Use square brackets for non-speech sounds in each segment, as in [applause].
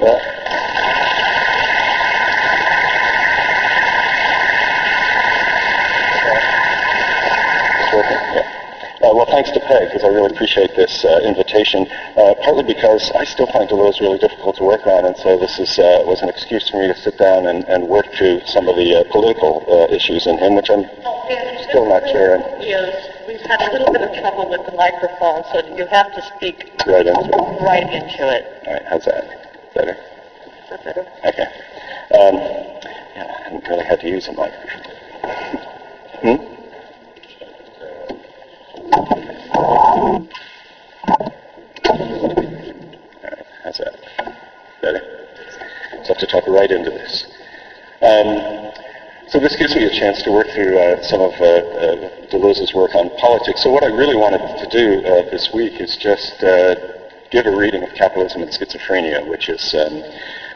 Uh, well, thanks to Peg, because I really appreciate this uh, invitation. Uh, partly because I still find Deleuze really difficult to work on, and so this is, uh, was an excuse for me to sit down and, and work through some of the uh, political uh, issues in him, which I'm still not Is, we've had a little bit of trouble with the microphone, so you have to speak right into it. right into it. All right, how's that? Better? Better? Okay. Um, yeah, I haven't really had to use a mic before. Hmm? All right, how's that? Better? So I have to talk right into this. Um, so this gives me a chance to work through uh, some of uh, uh, Deleuze's work on politics. So what I really wanted to do uh, this week is just uh, give a reading of Capitalism and Schizophrenia, which is um,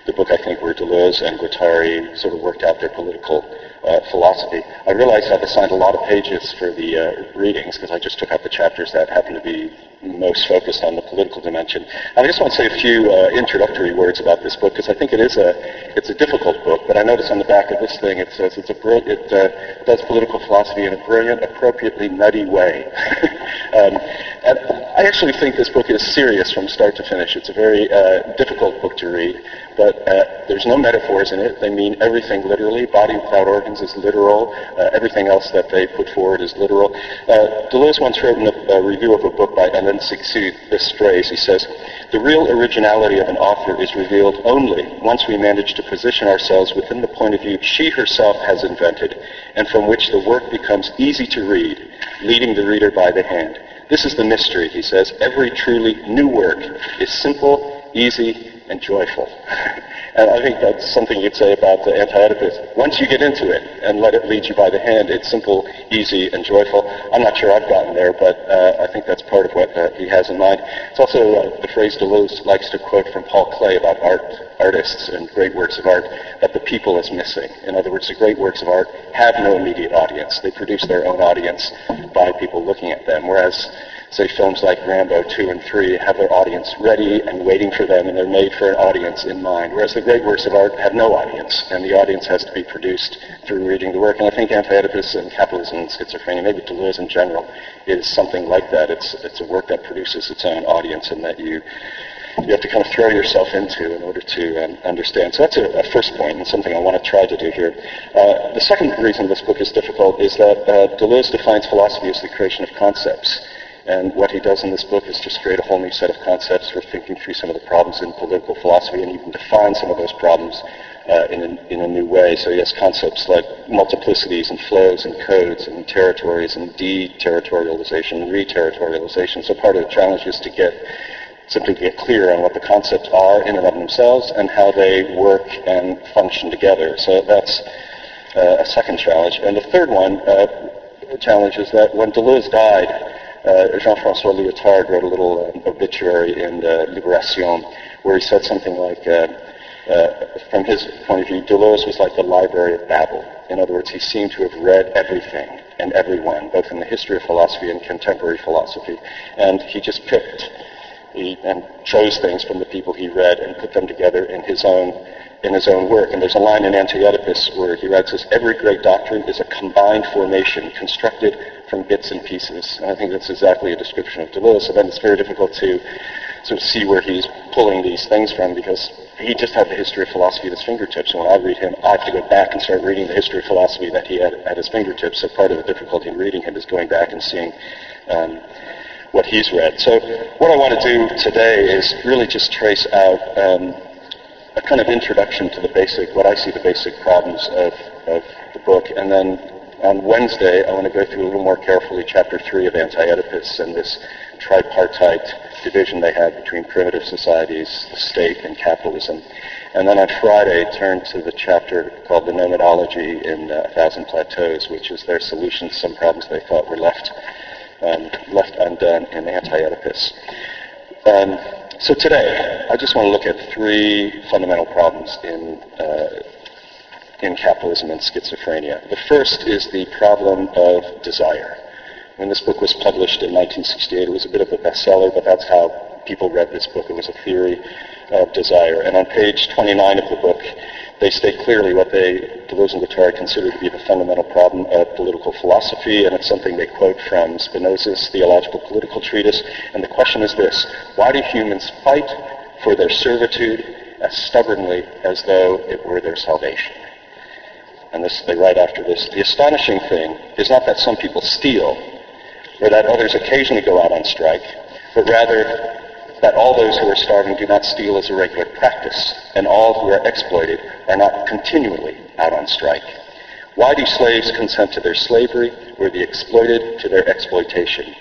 the book I think where Deleuze and Guattari sort of worked out their political uh, philosophy. I realized I've assigned a lot of pages for the uh, readings because I just took out the chapters that happen to be most focused on the political dimension. And I just want to say a few uh, introductory words about this book because I think it is a it's a difficult book. But I notice on the back of this thing it says it's a bri- it uh, does political philosophy in a brilliant, appropriately nutty way. [laughs] um, and I actually think this book is serious from start to finish. It's a very uh, difficult book to read, but uh, there's no metaphors in it. They mean everything literally. Body without organs is literal. Uh, everything else that they put forward is literal. Uh, Deleuze once wrote in a, review of a book by Alain Sixty this phrase. He says, "The real originality of an author is revealed only once we manage to position ourselves within the point of view she herself has invented, and from which the work becomes easy to read, leading the reader by the hand." This is the mystery, he says. Every truly new work is simple, easy, and joyful. [laughs] and I think that's something you'd say about the anti-Oedipus. Once you get into it and let it lead you by the hand, it's simple, easy, and joyful. I'm not sure I've gotten there, but uh, I think that's part of what uh, he has in mind. It's also uh, the phrase Deleuze likes to quote from Paul Klee about art, artists and great works of art, that the people is missing. In other words, the great works of art have no immediate audience. They produce their own audience by people looking at them, whereas say films like Rambo 2 and 3 have their audience ready and waiting for them and they're made for an audience in mind, whereas the great works of art have no audience and the audience has to be produced through reading the work. And I think Anti-Oedipus and Capitalism and Schizophrenia, maybe Deleuze in general, is something like that. It's, it's a work that produces its own audience and that you you have to kind of throw yourself into in order to um, understand. So that's a, a, first point and something I want to try to do here. Uh, the second reason this book is difficult is that uh, Deleuze defines philosophy as the creation of concepts. And what he does in this book is just create a whole new set of concepts for thinking through some of the problems in political philosophy and even define some of those problems uh, in, a, in a new way. So he has concepts like multiplicities and flows and codes and territories and deterritorialization and reterritorialization. So part of the challenge is to get simply to get clear on what the concepts are in and of themselves and how they work and function together. So that's uh, a second challenge. And the third one, uh, challenge is that when Deleuze died, uh, Jean-François Lyotard wrote a little um, obituary in Libération where he said something like, uh, from his point of view, Deleuze was like the Library of Babel. In other words, he seemed to have read everything and everyone, both in the history of philosophy and contemporary philosophy. And he just picked he, and chose things from the people he read and put them together in his own in his own work. And there's a line in Anti-Oedipus where he writes this, every great doctrine is a combined formation constructed from bits and pieces. And I think that's exactly a description of Deleuze. So then it's very difficult to sort of see where he's pulling these things from because he just had the history of philosophy at his fingertips. And when I read him, I have to go back and start reading the history of philosophy that he had at his fingertips. So part of the difficulty in reading him is going back and seeing um, what he's read. So what I want to do today is really just trace out um, a kind of introduction to the basic, what I see the basic problems of, of the book, and then on Wednesday I want to go through a little more carefully chapter three of Anti-Oedipus and this tripartite division they had between primitive societies, the state, and capitalism. And then on Friday, turn to the chapter called The Nomadology in uh, A Thousand Plateaus, which is their solution to some problems they thought were left um, left undone in Anti-Oedipus. Um, so today, I just want to look at three fundamental problems in uh, in capitalism and schizophrenia. The first is the problem of desire. When this book was published in 1968, it was a bit of a bestseller, but that's how people read this book. It was a theory of desire. And on page 29 of the book, they state clearly what they, Deleuze and Guattari, consider to be the fundamental problem of political philosophy, and it's something they quote from Spinoza's Theological Political Treatise. And the question is this, why do humans fight for their servitude as stubbornly as though it were their salvation? And this, they write after this, the astonishing thing is not that some people steal, or that others occasionally go out on strike, but rather that all those who are starving do not steal as a regular practice, and all who are exploited are not continually out on strike. Why do slaves consent to their slavery, or the exploited to their exploitation?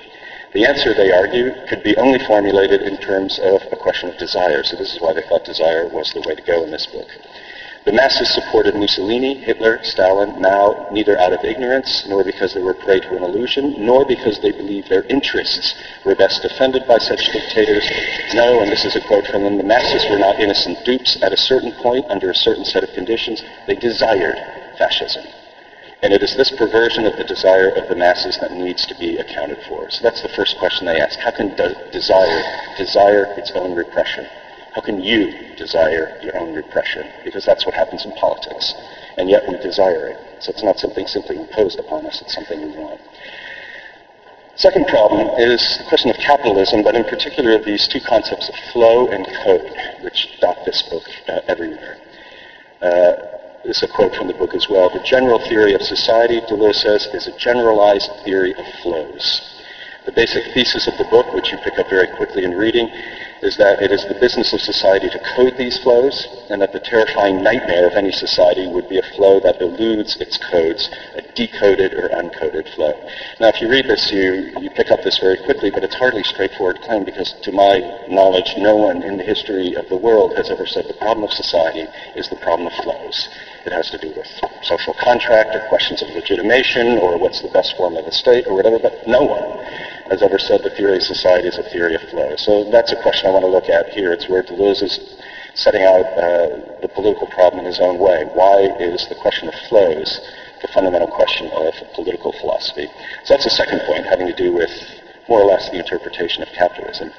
The answer, they argue, could be only formulated in terms of a question of desire. So this is why they thought desire was the way to go in this book. The masses supported Mussolini, Hitler, Stalin, Mao, neither out of ignorance, nor because they were prey to an illusion, nor because they believed their interests were best defended by such dictators. No, and this is a quote from them, the masses were not innocent dupes at a certain point under a certain set of conditions. They desired fascism. And it is this perversion of the desire of the masses that needs to be accounted for. So that's the first question they ask. How can de- desire desire its own repression? How can you desire your own repression? Because that's what happens in politics. And yet we desire it. So it's not something simply imposed upon us, it's something we want. Second problem is the question of capitalism, but in particular these two concepts of flow and code, which dot this book uh, everywhere. Uh, this is a quote from the book as well. The general theory of society, Deleuze says, is a generalized theory of flows. The basic thesis of the book, which you pick up very quickly in reading, is that it is the business of society to code these flows, and that the terrifying nightmare of any society would be a flow that eludes its codes, a decoded or uncoded flow. Now, if you read this, you, you pick up this very quickly, but it's hardly a straightforward claim because, to my knowledge, no one in the history of the world has ever said the problem of society is the problem of flows. It has to do with social contract or questions of legitimation or what's the best form of the state or whatever, but no one has ever said the theory of society is a theory of flow. So that's a question I want to look at here. It's where Deleuze is setting out uh, the political problem in his own way. Why is the question of flows the fundamental question of political philosophy? So that's the second point, having to do with more or less the interpretation of capitalism.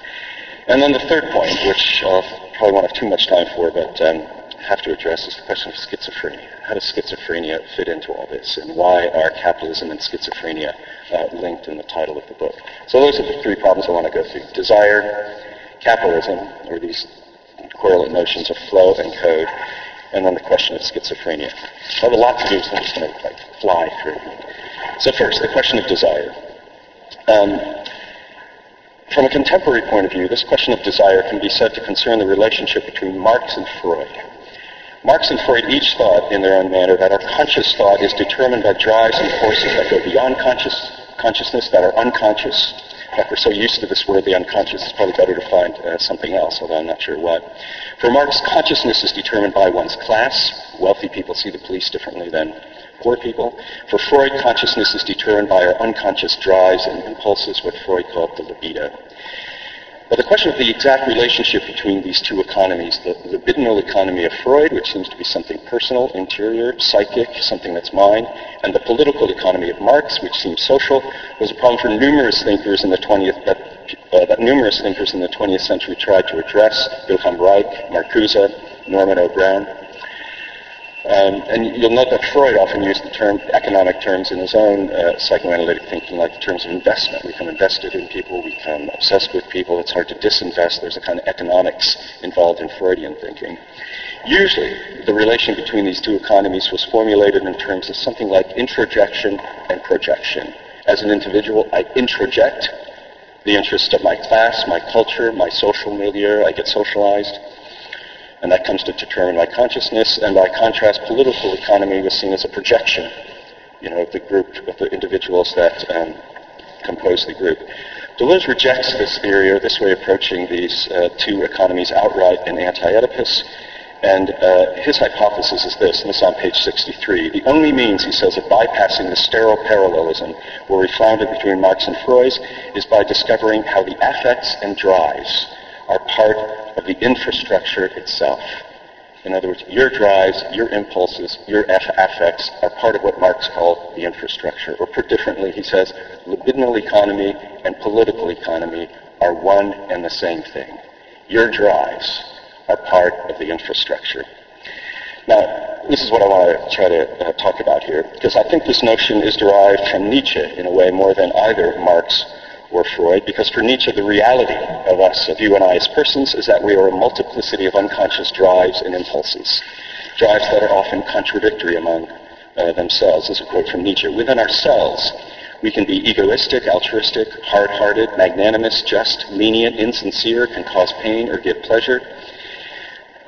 And then the third point, which I'll probably won't have too much time for, but um, have to address is the question of schizophrenia. How does schizophrenia fit into all this, and why are capitalism and schizophrenia uh, linked in the title of the book? So those are the three problems I want to go through. Desire, capitalism, or these correlate notions of flow and code, and then the question of schizophrenia. I have a lot to do, so I'm just going to like, fly through. So first, the question of desire. Um, from a contemporary point of view, this question of desire can be said to concern the relationship between Marx and Freud. Marx and Freud each thought, in their own manner, that our conscious thought is determined by drives and forces that go beyond conscious, consciousness, that are unconscious. In we're so used to this word, the unconscious, it's probably better to find uh, something else, although I'm not sure what. For Marx, consciousness is determined by one's class. Wealthy people see the police differently than poor people. For Freud, consciousness is determined by our unconscious drives and impulses, what Freud called the libido. But the question of the exact relationship between these two economies, the libidinal economy of Freud, which seems to be something personal, interior, psychic, something that's mine, and the political economy of Marx, which seems social, was a problem for numerous thinkers in the 20th, that, uh, that numerous thinkers in the 20th century tried to address, Wilhelm Reich, Marcuse, Norman O. Brown. Um, and you'll note that Freud often used the term, economic terms in his own uh, psychoanalytic thinking, like the terms of investment. We become invested in people, we become obsessed with people. It's hard to disinvest. There's a kind of economics involved in Freudian thinking. Usually, the relation between these two economies was formulated in terms of something like introjection and projection. As an individual, I introject the interests of my class, my culture, my social milieu. I get socialized and that comes to determine my consciousness. And by contrast, political economy was seen as a projection, you know, of the group, of the individuals that um, compose the group. Deleuze rejects this theory or this way of approaching these uh, two economies outright in Anti-Oedipus. And uh, his hypothesis is this, and this is on page 63. The only means, he says, of bypassing the sterile parallelism where we found it between Marx and Freud is by discovering how the affects and drives are part of the infrastructure itself. In other words, your drives, your impulses, your affects are part of what Marx called the infrastructure. Or put differently, he says, libidinal economy and political economy are one and the same thing. Your drives are part of the infrastructure. Now, this is what I want to try to uh, talk about here, because I think this notion is derived from Nietzsche in a way more than either Marx or Freud, because for Nietzsche, the reality of us, of you and I as persons, is that we are a multiplicity of unconscious drives and impulses, drives that are often contradictory among uh, themselves. This is a quote from Nietzsche. Within ourselves, we can be egoistic, altruistic, hard-hearted, magnanimous, just, lenient, insincere, can cause pain or give pleasure.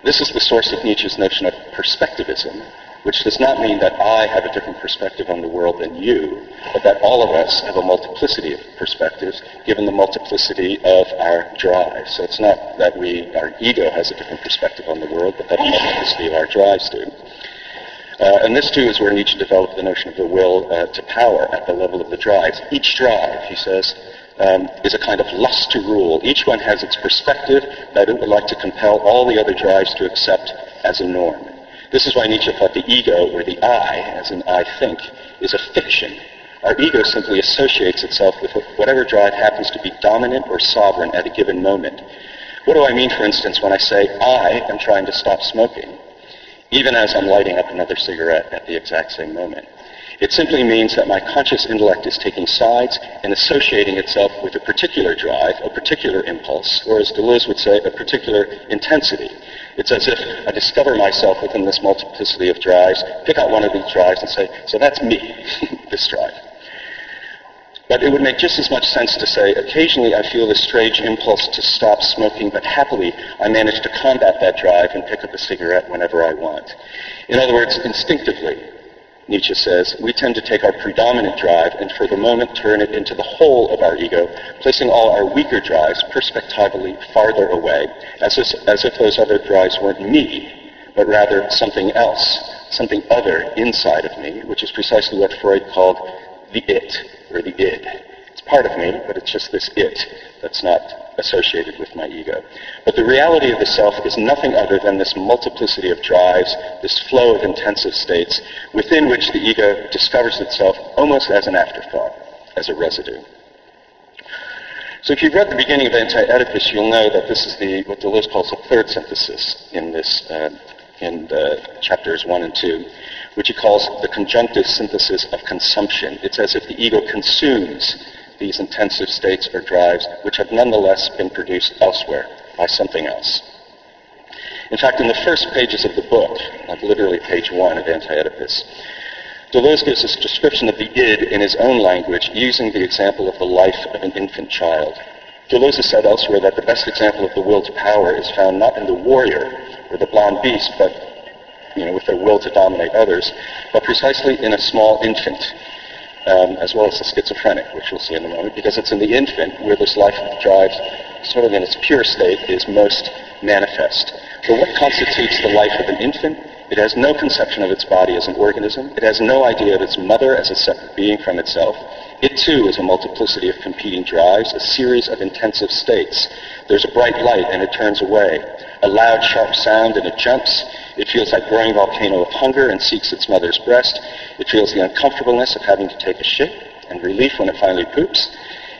This is the source of Nietzsche's notion of perspectivism, which does not mean that I have a different perspective on the world than you, but that all of us have a multiplicity of perspectives given the multiplicity of our drives. So it's not that we, our ego has a different perspective on the world, but that the multiplicity of our drives do. Uh, and this, too, is where Nietzsche developed the notion of the will uh, to power at the level of the drives. Each drive, he says, um, is a kind of lust to rule. Each one has its perspective that it would like to compel all the other drives to accept as a norm. This is why Nietzsche thought the ego, or the I, as in I think, is a fiction. Our ego simply associates itself with whatever drive happens to be dominant or sovereign at a given moment. What do I mean, for instance, when I say I am trying to stop smoking? even as I'm lighting up another cigarette at the exact same moment. It simply means that my conscious intellect is taking sides and associating itself with a particular drive, a particular impulse, or as Deleuze would say, a particular intensity. It's as if I discover myself within this multiplicity of drives, pick out one of these drives and say, so that's me, [laughs] this drive. But it would make just as much sense to say, occasionally I feel this strange impulse to stop smoking, but happily I manage to combat that drive and pick up a cigarette whenever I want. In other words, instinctively, Nietzsche says, we tend to take our predominant drive and for the moment turn it into the whole of our ego, placing all our weaker drives perspectively farther away, as if, as if those other drives weren't me, but rather something else, something other inside of me, which is precisely what Freud called the it, or the id. It's part of me, but it's just this it that's not associated with my ego. But the reality of the self is nothing other than this multiplicity of drives, this flow of intensive states, within which the ego discovers itself almost as an afterthought, as a residue. So if you've read the beginning of Anti-Oedipus, you'll know that this is the what Deleuze calls the third synthesis in this uh, in chapters one and two which he calls the conjunctive synthesis of consumption. It's as if the ego consumes these intensive states or drives, which have nonetheless been produced elsewhere by something else. In fact, in the first pages of the book, like literally page one of Anti-Oedipus, Deleuze gives us a description of the id in his own language using the example of the life of an infant child. Deleuze has said elsewhere that the best example of the will to power is found not in the warrior or the blond beast, but you know, with their will to dominate others, but precisely in a small infant, um, as well as the schizophrenic, which we'll see in a moment, because it's in the infant where this life drive, sort of in its pure state, is most manifest. But what constitutes the life of an infant? It has no conception of its body as an organism. It has no idea of its mother as a separate being from itself. It too is a multiplicity of competing drives, a series of intensive states. There's a bright light and it turns away. A loud, sharp sound and it jumps. It feels like growing volcano of hunger and seeks its mother's breast. It feels the uncomfortableness of having to take a shit and relief when it finally poops.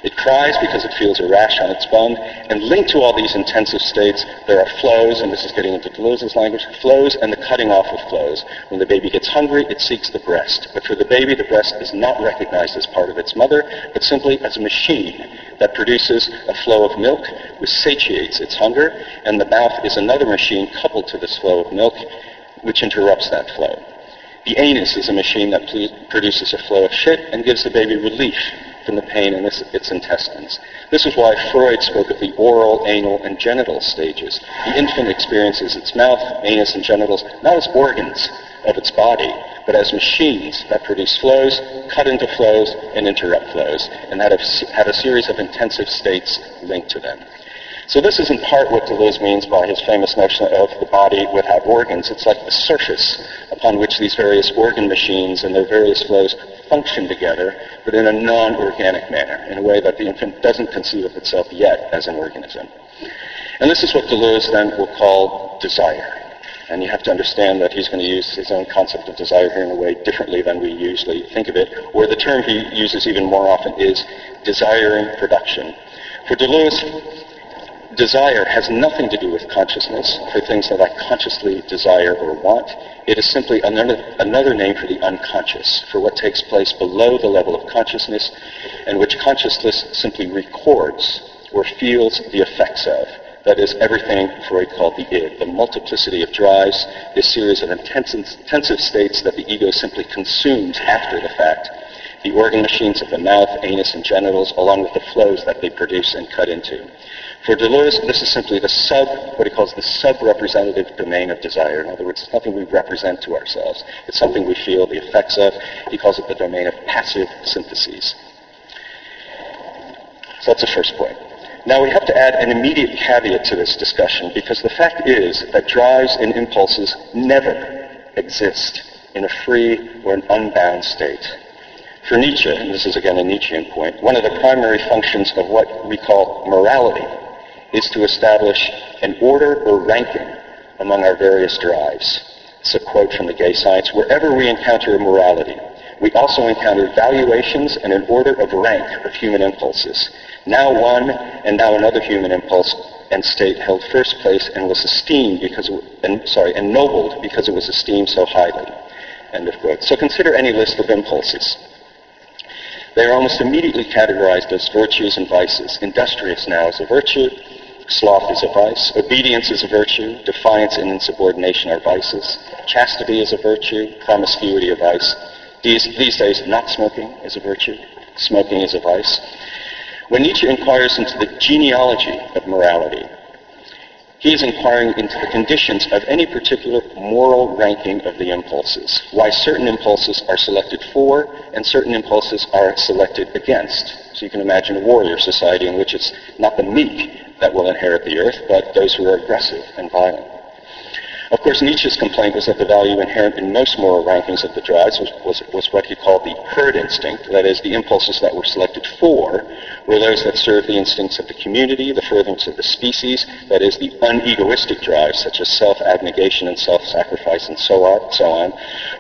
It cries because it feels a rash on its bum. And linked to all these intensive states, there are flows, and this is getting into Deleuze's language, flows and the cutting off of flows. When the baby gets hungry, it seeks the breast. But for the baby, the breast is not recognized as part of its mother, but simply as a machine that produces a flow of milk, which satiates its hunger, and the mouth is another machine coupled to this flow of milk, which interrupts that flow. The anus is a machine that produces a flow of shit and gives the baby relief from the pain in its, its intestines. This is why Freud spoke of the oral, anal, and genital stages. The infant experiences its mouth, anus, and genitals not as organs of its body, but as machines that produce flows, cut into flows, and interrupt flows, and that have, have a series of intensive states linked to them. So this is in part what Deleuze means by his famous notion of the body without organs. It's like the surface upon which these various organ machines and their various flows function together, but in a non-organic manner, in a way that the infant doesn't conceive of itself yet as an organism. And this is what Deleuze then will call desire. And you have to understand that he's going to use his own concept of desire here in a way differently than we usually think of it, or the term he uses even more often is desiring production. For Deleuze, Desire has nothing to do with consciousness for things that I consciously desire or want. It is simply another, another name for the unconscious, for what takes place below the level of consciousness and which consciousness simply records or feels the effects of. That is everything Freud called the id, the multiplicity of drives, this series of intensive, intensive states that the ego simply consumes after the fact, the organ machines of the mouth, anus, and genitals, along with the flows that they produce and cut into. For Deleuze, this is simply the sub, what he calls the sub-representative domain of desire. In other words, it's nothing we represent to ourselves. It's something we feel the effects of. He calls it the domain of passive syntheses. So that's the first point. Now we have to add an immediate caveat to this discussion because the fact is that drives and impulses never exist in a free or an unbound state. For Nietzsche, and this is again a Nietzschean point, one of the primary functions of what we call morality is to establish an order or ranking among our various drives. It's a quote from the gay science. Wherever we encounter immorality, we also encounter valuations and an order of rank of human impulses. Now one and now another human impulse and state held first place and was esteemed because, and, sorry, ennobled because it was esteemed so highly. End of quote. So consider any list of impulses. They are almost immediately categorized as virtues and vices. Industrious now is a virtue, sloth is a vice, obedience is a virtue, defiance and insubordination are vices, chastity is a virtue, promiscuity a vice. These, these days, not smoking is a virtue, smoking is a vice. When Nietzsche inquires into the genealogy of morality, he is inquiring into the conditions of any particular moral ranking of the impulses, why certain impulses are selected for and certain impulses are selected against. So you can imagine a warrior society in which it's not the meek that will inherit the earth, but those who are aggressive and violent. Of course, Nietzsche's complaint was that the value inherent in most moral rankings of the drives was, was, was, what he called the herd instinct, that is, the impulses that were selected for were those that served the instincts of the community, the furtherance of the species, that is, the unegoistic drives such as self-abnegation and self-sacrifice and so on, so on.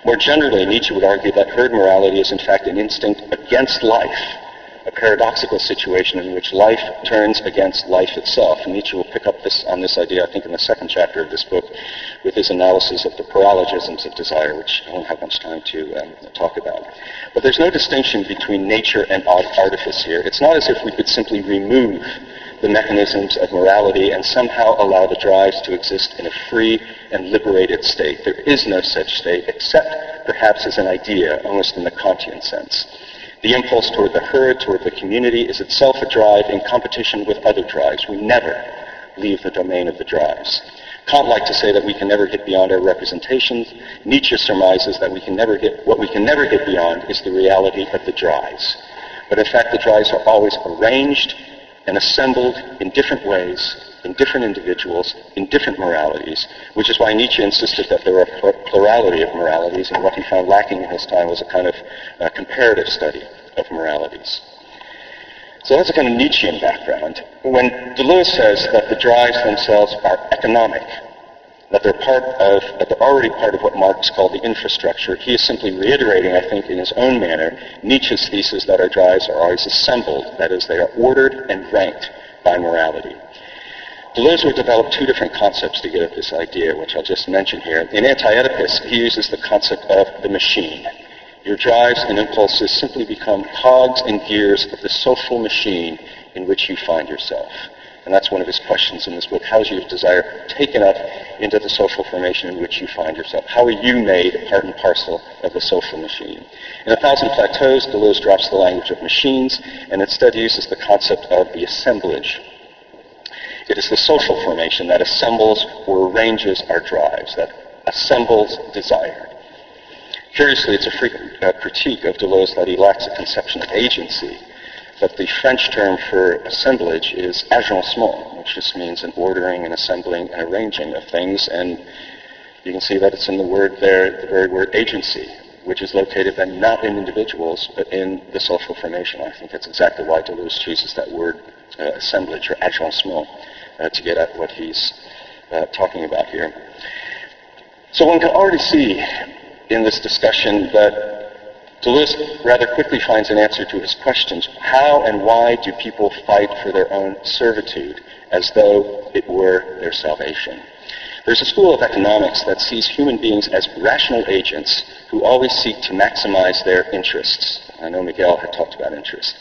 More generally, Nietzsche would argue that herd morality is in fact an instinct against life, a paradoxical situation in which life turns against life itself. Nietzsche will pick up this, on this idea, I think, in the second chapter of this book with his analysis of the paralogisms of desire, which I won't have much time to um, talk about. But there's no distinction between nature and artifice here. It's not as if we could simply remove the mechanisms of morality and somehow allow the drives to exist in a free and liberated state. There is no such state, except perhaps as an idea, almost in the Kantian sense. The impulse toward the herd, toward the community, is itself a drive in competition with other drives. We never leave the domain of the drives. Kant liked to say that we can never get beyond our representations. Nietzsche surmises that we can never get, what we can never get beyond is the reality of the drives. But in fact, the drives are always arranged and assembled in different ways, in different individuals, in different moralities, which is why Nietzsche insisted that there were a plurality of moralities, and what he found lacking in his time was a kind of uh, comparative study of moralities. So that's a kind of Nietzschean background. When Deleuze says that the drives themselves are economic, that they're part of, they're already part of what Marx called the infrastructure, he is simply reiterating, I think, in his own manner, Nietzsche's thesis that our drives are always assembled, that is, they are ordered and ranked by morality. Deleuze would develop two different concepts to get at this idea, which I'll just mention here. In Anti-Oedipus, he uses the concept of the machine. Your drives and impulses simply become cogs and gears of the social machine in which you find yourself. And that's one of his questions in this book. How is your desire taken up into the social formation in which you find yourself? How are you made part and parcel of the social machine? In A Thousand Plateaus, Deleuze drops the language of machines and instead uses the concept of the assemblage. It is the social formation that assembles or arranges our drives, that assembles desire. Curiously, it's a frequent uh, critique of Deleuze that he lacks a conception of agency but the French term for assemblage is agencement, which just means an ordering and assembling and arranging of things. And you can see that it's in the word there, the very word agency, which is located then not in individuals, but in the social formation. I think that's exactly why Deleuze chooses that word uh, assemblage or agencement uh, to get at what he's uh, talking about here. So one can already see in this discussion that Deleuze rather quickly finds an answer to his questions. How and why do people fight for their own servitude as though it were their salvation. There's a school of economics that sees human beings as rational agents who always seek to maximize their interests. I know Miguel had talked about interest.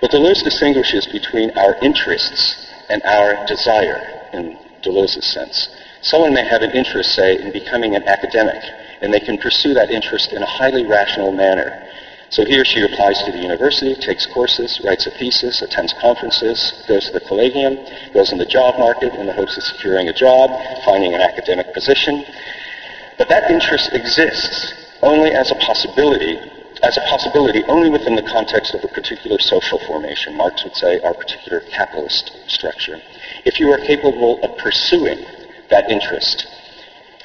But Deleuze distinguishes between our interests and our desire in Deleuze's sense. Someone may have an interest, say, in becoming an academic, and they can pursue that interest in a highly rational manner. So he or she applies to the university, takes courses, writes a thesis, attends conferences, goes to the collegium, goes in the job market in the hopes of securing a job, finding an academic position. But that interest exists only as a possibility, as a possibility only within the context of a particular social formation, Marx would say our particular capitalist structure. If you are capable of pursuing that interest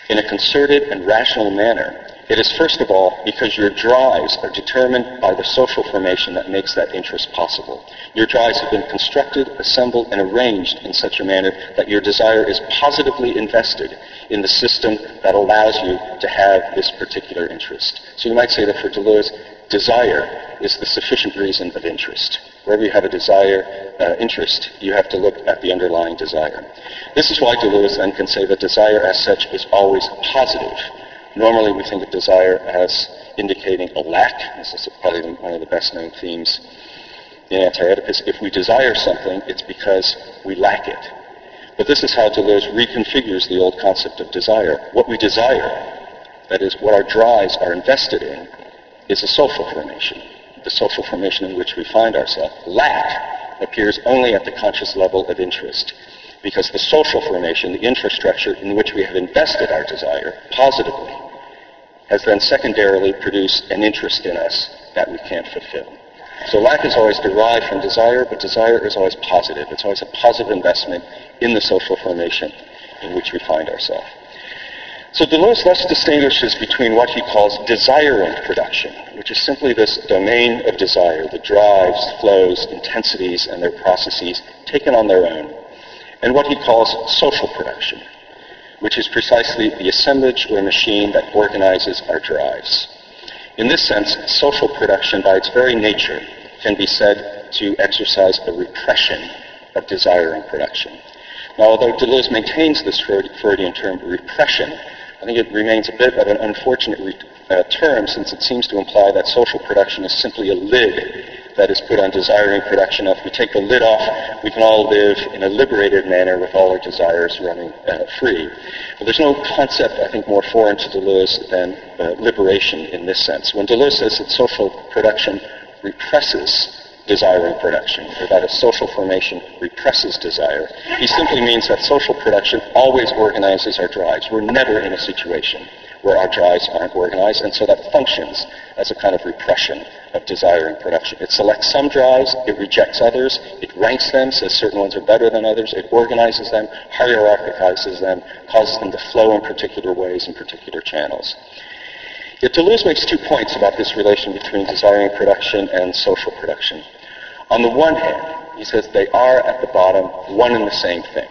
in a concerted and rational manner, it is first of all because your drives are determined by the social formation that makes that interest possible. Your drives have been constructed, assembled, and arranged in such a manner that your desire is positively invested in the system that allows you to have this particular interest. So you might say that for Deleuze, desire is the sufficient reason of interest. Wherever you have a desire, uh, interest, you have to look at the underlying desire. This is why Deleuze then can say that desire as such is always positive. Normally we think of desire as indicating a lack. This is probably one of the best known themes in Anti-Oedipus. If we desire something, it's because we lack it. But this is how Deleuze reconfigures the old concept of desire. What we desire, that is, what our drives are invested in, is a social formation, the social formation in which we find ourselves. Lack appears only at the conscious level of interest, because the social formation, the infrastructure in which we have invested our desire positively, has then secondarily produced an interest in us that we can't fulfill. So lack is always derived from desire, but desire is always positive. It's always a positive investment in the social formation in which we find ourselves. So Deleuze thus distinguishes between what he calls desiring production, which is simply this domain of desire, the drives, flows, intensities, and their processes taken on their own, and what he calls social production, which is precisely the assemblage or machine that organizes our drives. In this sense, social production, by its very nature, can be said to exercise a repression of desiring production. Now, although Deleuze maintains this Freudian term repression, I think it remains a bit of an unfortunate re- uh, term since it seems to imply that social production is simply a lid that is put on desiring production. If we take the lid off, we can all live in a liberated manner with all our desires running uh, free. But there's no concept, I think, more foreign to Deleuze than uh, liberation in this sense. When Deleuze says that social production represses desiring production, or that a social formation represses desire. He simply means that social production always organizes our drives. We're never in a situation where our drives aren't organized, and so that functions as a kind of repression of desire desiring production. It selects some drives, it rejects others, it ranks them, says certain ones are better than others, it organizes them, hierarchizes them, causes them to flow in particular ways in particular channels. Yet Deleuze makes two points about this relation between desiring production and social production. On the one hand, he says they are at the bottom one and the same thing,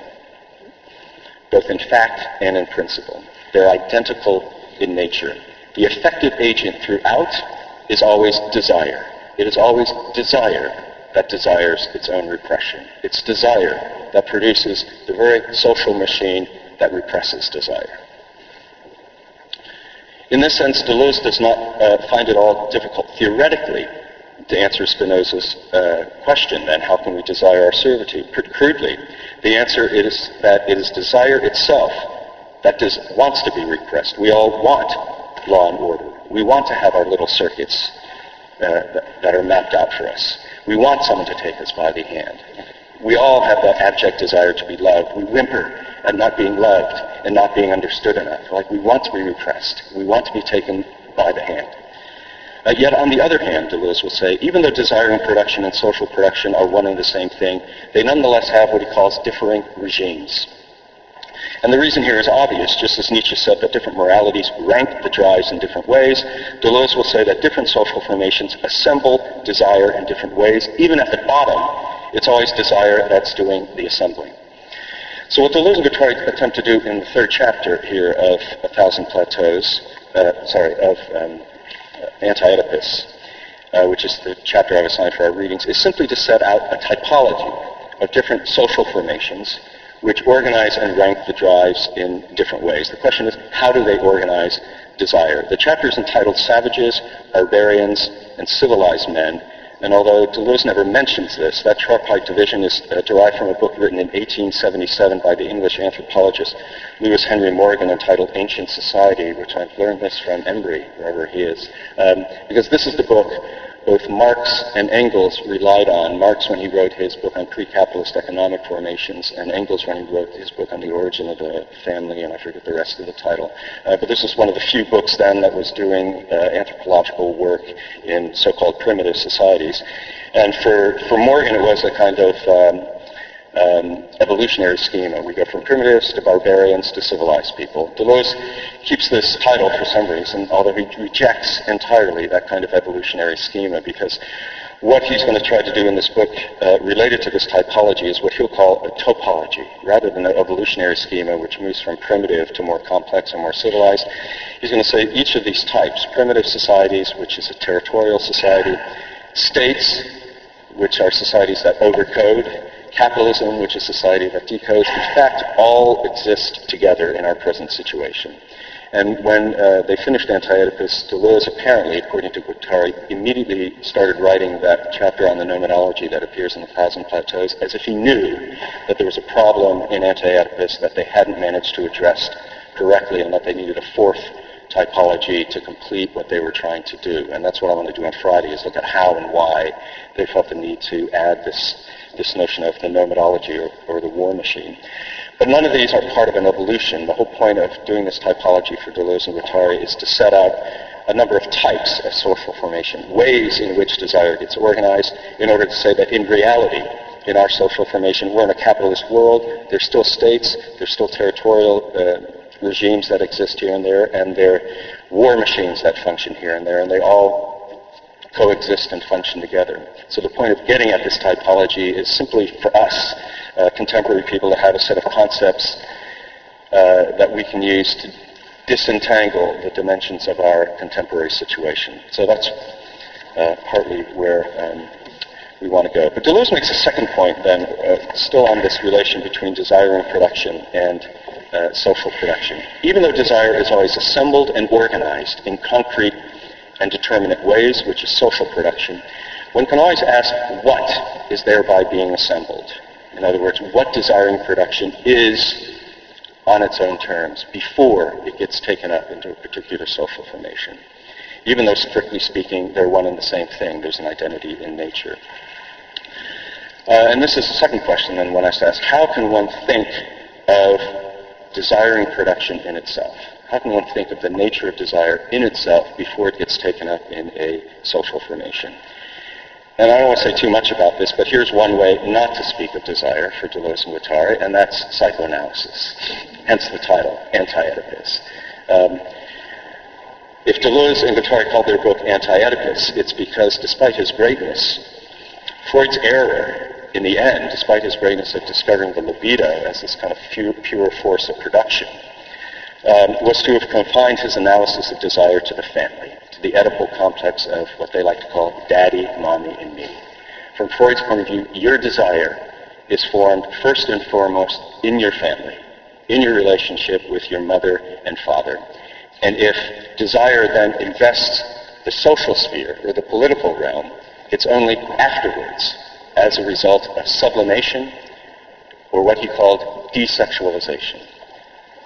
both in fact and in principle. They're identical in nature. The effective agent throughout is always desire. It is always desire that desires its own repression. It's desire that produces the very social machine that represses desire. In this sense, Deleuze does not uh, find it all difficult theoretically to answer Spinoza's uh, question, then how can we desire our servitude? Crudely, the answer is that it is desire itself that does, wants to be repressed. We all want law and order. We want to have our little circuits uh, that, that are mapped out for us. We want someone to take us by the hand. We all have that abject desire to be loved. We whimper at not being loved and not being understood enough. Like we want to be repressed. We want to be taken by the hand. Uh, yet on the other hand, Deleuze will say, even though desiring production and social production are one and the same thing, they nonetheless have what he calls differing regimes. And the reason here is obvious, just as Nietzsche said that different moralities rank the drives in different ways, Deleuze will say that different social formations assemble desire in different ways. Even at the bottom, it's always desire that's doing the assembling. So what Deleuze try to attempt to do in the third chapter here of A Thousand Plateaus, uh, sorry, of um, Anti-Oedipus, uh, which is the chapter I've assigned for our readings, is simply to set out a typology of different social formations which organize and rank the drives in different ways. The question is, how do they organize desire? The chapter is entitled Savages, Barbarians, and Civilized Men, and although Deleuze never mentions this, that tripartite division is uh, derived from a book written in 1877 by the English anthropologist Lewis Henry Morgan entitled Ancient Society, which I've learned this from Embry, wherever he is. Um, because this is the book both Marx and Engels relied on. Marx when he wrote his book on pre-capitalist economic formations, and Engels when he wrote his book on the origin of the family, and I forget the rest of the title. Uh, but this is one of the few books then that was doing uh, anthropological work in so-called primitive societies. And for, for Morgan, it was a kind of um, um, evolutionary schema. We go from primitives to barbarians to civilized people. Deleuze keeps this title for some reason, although he rejects entirely that kind of evolutionary schema because what he's going to try to do in this book uh, related to this typology is what he'll call a topology, rather than an evolutionary schema which moves from primitive to more complex and more civilized. He's going to say each of these types, primitive societies, which is a territorial society, states, which are societies that overcode, capitalism, which is society that decodes, in fact, all exist together in our present situation. And when uh, they finished Anti-Oedipus, Deleuze apparently, according to Guattari, immediately started writing that chapter on the nomadology that appears in the Thousand Plateaus, as if he knew that there was a problem in Anti-Oedipus that they hadn't managed to address correctly and that they needed a fourth typology to complete what they were trying to do. And that's what I want to do on Friday, is look at how and why they felt the need to add this this notion of the nomadology or, or the war machine. But none of these are part of an evolution. The whole point of doing this typology for Deleuze and Guattari is to set out a number of types of social formation, ways in which desire gets organized in order to say that in reality, in our social formation, we're in a capitalist world. There's still states, there's still territorial uh, regimes that exist here and there, and there are war machines that function here and there, and they all coexist and function together. So the point of getting at this typology is simply for us, uh, contemporary people, to have a set of concepts uh, that we can use to disentangle the dimensions of our contemporary situation. So that's uh, partly where um, we want to go. But Deleuze makes a second point then, uh, still on this relation between desire and production and uh, social production. Even though desire is always assembled and organized in concrete and determinate ways, which is social production, one can always ask what is thereby being assembled. In other words, what desiring production is on its own terms before it gets taken up into a particular social formation. Even though, strictly speaking, they're one and the same thing, there's an identity in nature. Uh, and this is the second question then one has to ask, how can one think of desiring production in itself? How can one think of the nature of desire in itself before it gets taken up in a social formation? And I don't want to say too much about this, but here's one way not to speak of desire for Deleuze and Guattari, and that's psychoanalysis. Hence the title, Anti-Oedipus. Um, if Deleuze and Guattari called their book Anti-Oedipus, it's because despite his greatness, Freud's error in the end, despite his greatness of discovering the libido as this kind of pure, pure force of production, um, was to have confined his analysis of desire to the family, to the Oedipal complex of what they like to call daddy, mommy, and me. From Freud's point of view, your desire is formed first and foremost in your family, in your relationship with your mother and father. And if desire then invests the social sphere or the political realm, it's only afterwards, as a result of sublimation or what he called desexualization.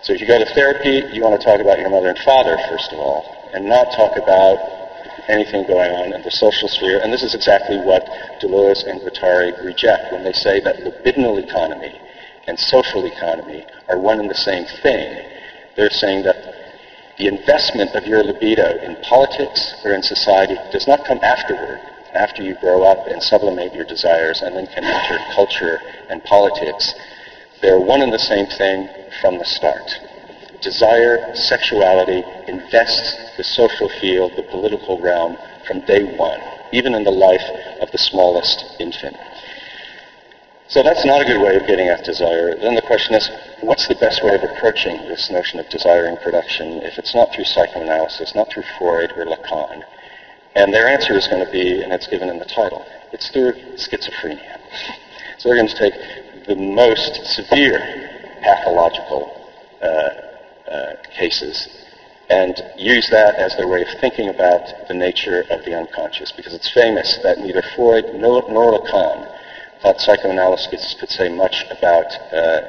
So if you go to therapy, you want to talk about your mother and father, first of all, and not talk about anything going on in the social sphere. And this is exactly what Deleuze and Guattari reject when they say that libidinal economy and social economy are one and the same thing. They're saying that the investment of your libido in politics or in society does not come afterward, after you grow up and sublimate your desires and then can enter culture and politics. They're one and the same thing from the start. Desire, sexuality invests the social field, the political realm from day one, even in the life of the smallest infant. So that's not a good way of getting at desire. Then the question is, what's the best way of approaching this notion of desiring production if it's not through psychoanalysis, not through Freud or Lacan? And their answer is going to be, and it's given in the title, it's through schizophrenia. [laughs] So they're going to take the most severe pathological uh, uh, cases and use that as their way of thinking about the nature of the unconscious, because it's famous that neither Freud nor, nor Lacan thought psychoanalysis could say much about uh,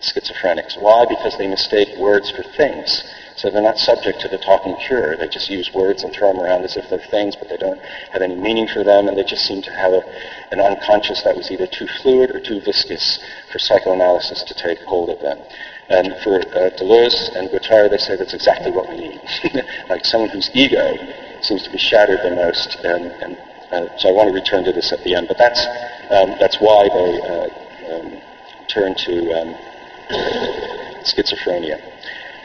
schizophrenics. Why? Because they mistake words for things. So they're not subject to the talking cure. They just use words and throw them around as if they're things, but they don't have any meaning for them, and they just seem to have a, an unconscious that was either too fluid or too viscous for psychoanalysis to take hold of them. And for uh, Deleuze and Guattari, they say that's exactly what we need. [laughs] like someone whose ego seems to be shattered the most. And, and uh, so I want to return to this at the end. But that's, um, that's why they uh, um, turn to um, schizophrenia.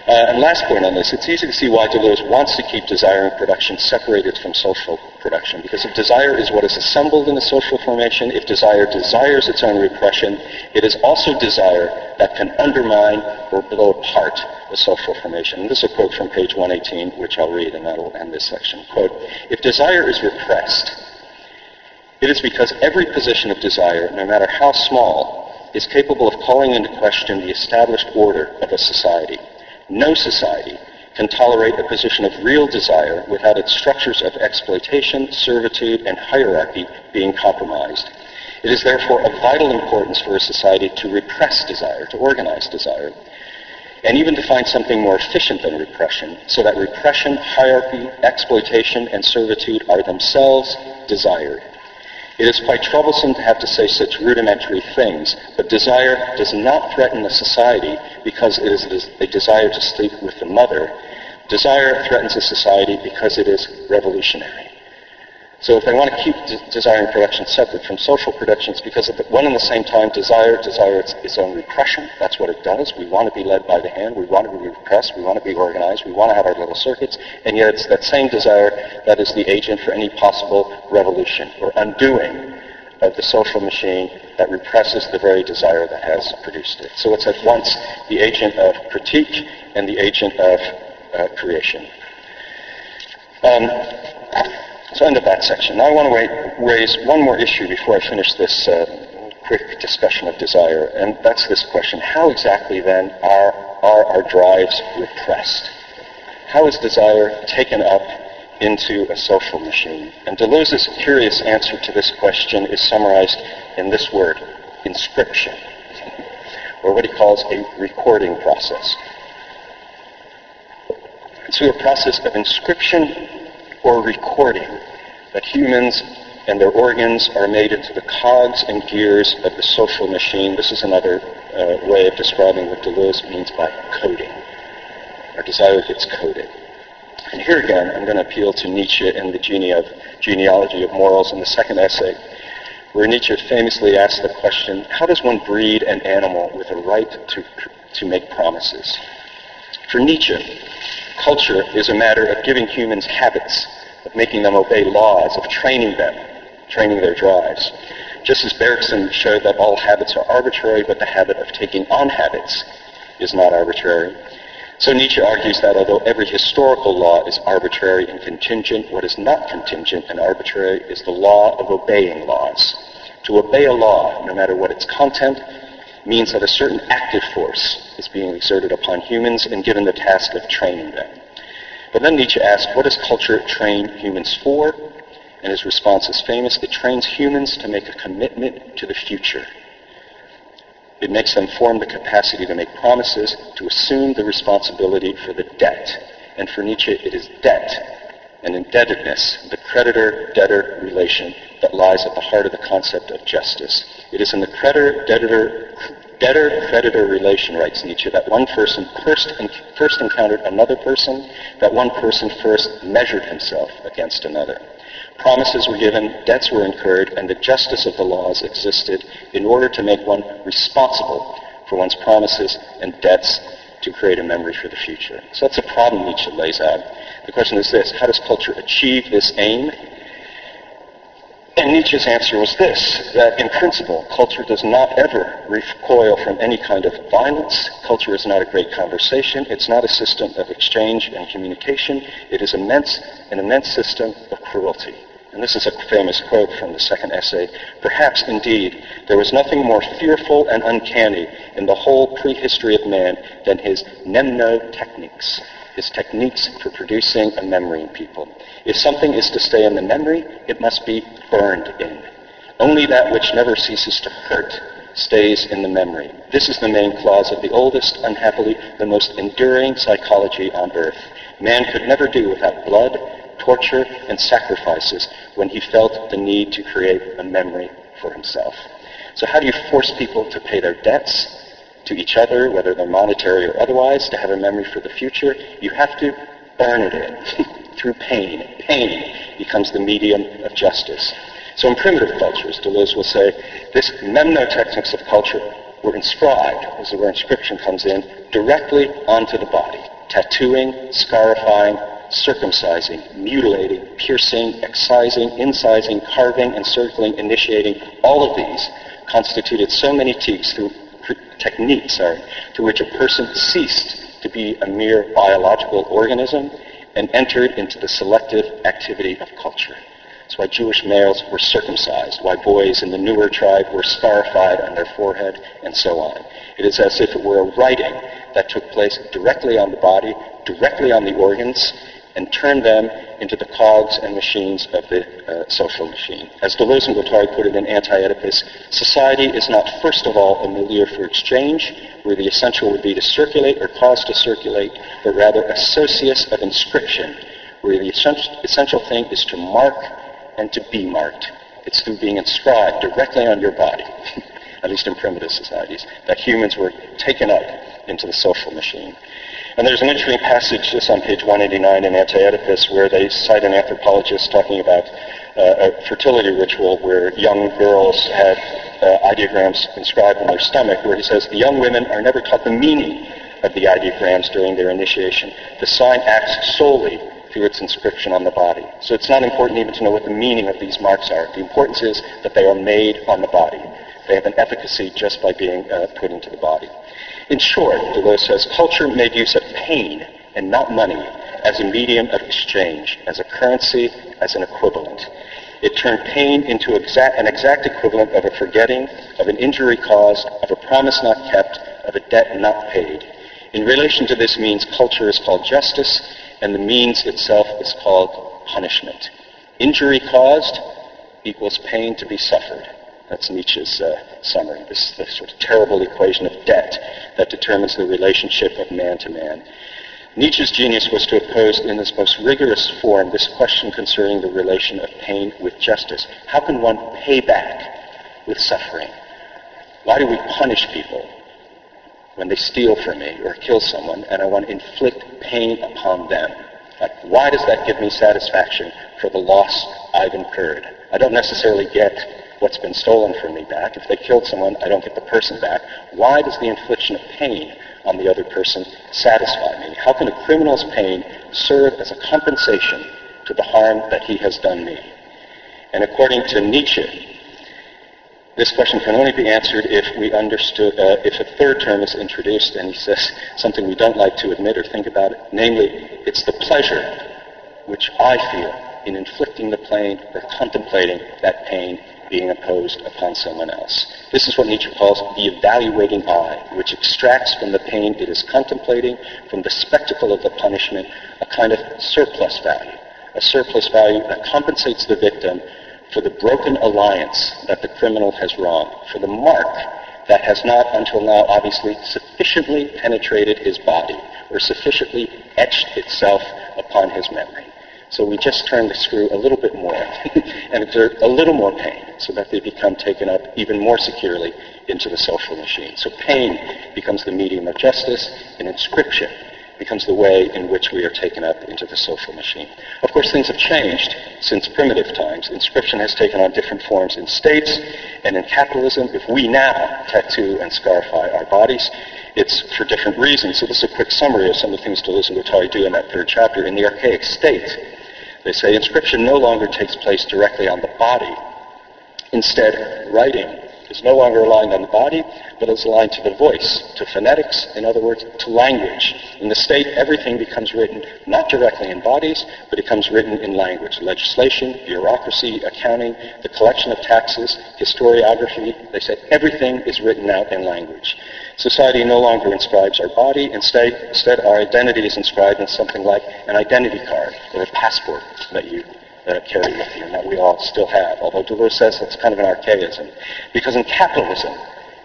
Uh, and last point on this, it's easy to see why Deleuze wants to keep desire and production separated from social production. Because if desire is what is assembled in a social formation, if desire desires its own repression, it is also desire that can undermine or blow apart the social formation. And this is a quote from page 118, which I'll read, and that will end this section. Quote, if desire is repressed, it is because every position of desire, no matter how small, is capable of calling into question the established order of a society. No society can tolerate a position of real desire without its structures of exploitation, servitude, and hierarchy being compromised. It is therefore of vital importance for a society to repress desire, to organize desire, and even to find something more efficient than repression, so that repression, hierarchy, exploitation, and servitude are themselves desired. It is quite troublesome to have to say such rudimentary things, but desire does not threaten a society because it is a desire to sleep with the mother. Desire threatens a society because it is revolutionary. So if they want to keep desire and production separate from social productions, because at the, one and the same time, desire desires its own repression. That's what it does. We want to be led by the hand. We want to be repressed. We want to be organized. We want to have our little circuits. And yet it's that same desire that is the agent for any possible revolution or undoing of the social machine that represses the very desire that has produced it. So it's at once the agent of critique and the agent of uh, creation. Um, so end of that section. Now I want to wait, raise one more issue before I finish this uh, quick discussion of desire, and that's this question. How exactly then are, are our drives repressed? How is desire taken up into a social machine? And Deleuze's curious answer to this question is summarized in this word, inscription, or what he calls a recording process. Through a process of inscription or recording that humans and their organs are made into the cogs and gears of the social machine. This is another uh, way of describing what Deleuze means by coding. Our desire gets coded. And here again, I'm going to appeal to Nietzsche in the gene of, genealogy of morals in the second essay, where Nietzsche famously asked the question, how does one breed an animal with a right to, to make promises? For Nietzsche, culture is a matter of giving humans habits of making them obey laws, of training them, training their drives. Just as Bergson showed that all habits are arbitrary, but the habit of taking on habits is not arbitrary. So Nietzsche argues that although every historical law is arbitrary and contingent, what is not contingent and arbitrary is the law of obeying laws. To obey a law, no matter what its content, means that a certain active force is being exerted upon humans and given the task of training them. But then Nietzsche asks, what does culture train humans for? And his response is famous. It trains humans to make a commitment to the future. It makes them form the capacity to make promises, to assume the responsibility for the debt. And for Nietzsche, it is debt and indebtedness, the creditor-debtor relation that lies at the heart of the concept of justice. It is in the creditor-debtor relation, writes Nietzsche, that one person first, first encountered another person, that one person first measured himself against another. Promises were given, debts were incurred, and the justice of the laws existed in order to make one responsible for one's promises and debts to create a memory for the future. So that's a problem Nietzsche lays out. The question is this, how does culture achieve this aim? And Nietzsche's answer was this, that in principle, culture does not ever recoil from any kind of violence. Culture is not a great conversation. It's not a system of exchange and communication. It is immense, an immense system of cruelty. And this is a famous quote from the second essay. Perhaps, indeed, there was nothing more fearful and uncanny in the whole prehistory of man than his mnemotechniques, his techniques for producing a memory in people. If something is to stay in the memory, it must be burned in. Only that which never ceases to hurt stays in the memory. This is the main clause of the oldest, unhappily, the most enduring psychology on earth. Man could never do without blood, torture, and sacrifices when he felt the need to create a memory for himself. So how do you force people to pay their debts to each other, whether they're monetary or otherwise, to have a memory for the future? You have to burn it in [laughs] through pain. Pain becomes the medium of justice. So in primitive cultures, Deleuze will say, this mnemotechnics of culture were inscribed, as the word inscription comes in, directly onto the body, tattooing, scarifying, circumcising, mutilating, piercing, excising, incising, carving, encircling, initiating, all of these constituted so many techniques through, techniques sorry, through which a person ceased to be a mere biological organism and entered into the selective activity of culture. That's why Jewish males were circumcised, why boys in the Nuer tribe were scarified on their forehead, and so on. It is as if it were a writing that took place directly on the body, directly on the organs, and turn them into the cogs and machines of the uh, social machine. As Deleuze and Guattari put it in Anti-Oedipus, society is not first of all a milieu for exchange, where the essential would be to circulate or cause to circulate, but rather a socius of inscription, where the essential thing is to mark and to be marked. It's through being inscribed directly on your body, [laughs] at least in primitive societies, that humans were taken up into the social machine. And there's an interesting passage just on page 189 in Anti-Oedipus where they cite an anthropologist talking about uh, a fertility ritual where young girls had uh, ideograms inscribed on their stomach where he says the young women are never taught the meaning of the ideograms during their initiation. The sign acts solely through its inscription on the body. So it's not important even to know what the meaning of these marks are. The importance is that they are made on the body. They have an efficacy just by being uh, put into the body. In short, Deleuze says, culture made use of pain and not money as a medium of exchange, as a currency, as an equivalent. It turned pain into exact, an exact equivalent of a forgetting, of an injury caused, of a promise not kept, of a debt not paid. In relation to this means, culture is called justice, and the means itself is called punishment. Injury caused equals pain to be suffered. That's Nietzsche's uh, summary, this, this sort of terrible equation of debt that determines the relationship of man to man. Nietzsche's genius was to oppose in this most rigorous form this question concerning the relation of pain with justice. How can one pay back with suffering? Why do we punish people when they steal from me or kill someone and I want to inflict pain upon them? Like, why does that give me satisfaction for the loss I've incurred? I don't necessarily get what's been stolen from me back. If they killed someone, I don't get the person back. Why does the infliction of pain on the other person satisfy me? How can a criminal's pain serve as a compensation to the harm that he has done me? And according to Nietzsche, this question can only be answered if we understood, uh, if a third term is introduced, and he says something we don't like to admit or think about it, namely, it's the pleasure which I feel in inflicting the pain or contemplating that pain being imposed upon someone else. This is what Nietzsche calls the evaluating eye, which extracts from the pain it is contemplating, from the spectacle of the punishment, a kind of surplus value, a surplus value that compensates the victim for the broken alliance that the criminal has wronged, for the mark that has not until now obviously sufficiently penetrated his body or sufficiently etched itself upon his memory. So we just turn the screw a little bit more [laughs] and exert a little more pain so that they become taken up even more securely into the social machine. So pain becomes the medium of justice and inscription becomes the way in which we are taken up into the social machine. Of course, things have changed since primitive times. Inscription has taken on different forms in states and in capitalism. If we now tattoo and scarify our bodies, it's for different reasons. So this is a quick summary of some of the things Deleuze and Guattari do in that third chapter. In the archaic state, they say inscription no longer takes place directly on the body. Instead, writing is no longer aligned on the body, but is aligned to the voice, to phonetics, in other words, to language. In the state, everything becomes written not directly in bodies, but it becomes written in language. Legislation, bureaucracy, accounting, the collection of taxes, historiography, they said everything is written out in language. Society no longer inscribes our body. Instead, instead, our identity is inscribed in something like an identity card or a passport that you uh, carry with you and that we all still have. Although Deleuze says that's kind of an archaism. Because in capitalism,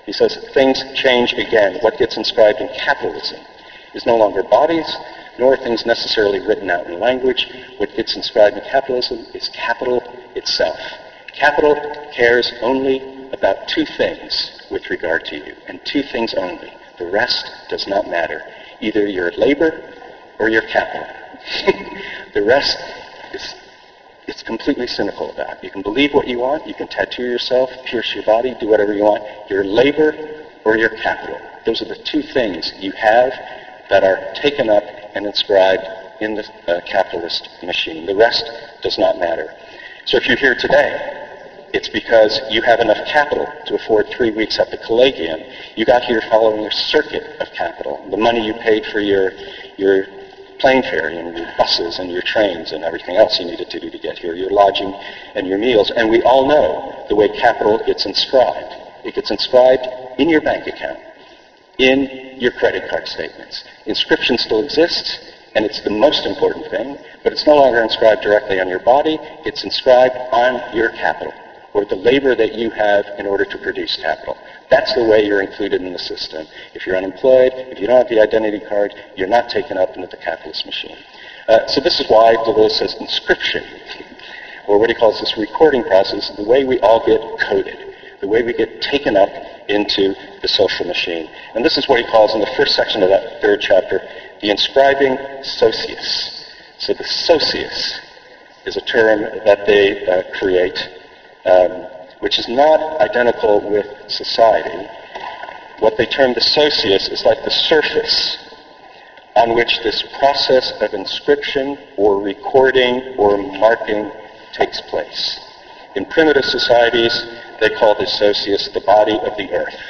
he says things change again. What gets inscribed in capitalism is no longer bodies, nor things necessarily written out in language. What gets inscribed in capitalism is capital itself. Capital cares only about two things with regard to you, and two things only. The rest does not matter. Either your labor or your capital. [laughs] the rest is it's completely cynical about. You can believe what you want, you can tattoo yourself, pierce your body, do whatever you want. Your labor or your capital. Those are the two things you have that are taken up and inscribed in the uh, capitalist machine. The rest does not matter. So if you're here today, it's because you have enough capital to afford three weeks at the Collegium. You got here following a circuit of capital. The money you paid for your, your plane fare and your buses and your trains and everything else you needed to do to get here, your lodging and your meals. And we all know the way capital gets inscribed. It gets inscribed in your bank account, in your credit card statements. Inscription still exists, and it's the most important thing, but it's no longer inscribed directly on your body. It's inscribed on your capital or the labor that you have in order to produce capital. That's the way you're included in the system. If you're unemployed, if you don't have the identity card, you're not taken up into the capitalist machine. Uh, so this is why Deleuze says inscription, [laughs] or what he calls this recording process, the way we all get coded, the way we get taken up into the social machine. And this is what he calls in the first section of that third chapter, the inscribing socius. So the socius is a term that they uh, create um, which is not identical with society. What they term the socius is like the surface on which this process of inscription or recording or marking takes place. In primitive societies, they call the socius the body of the earth,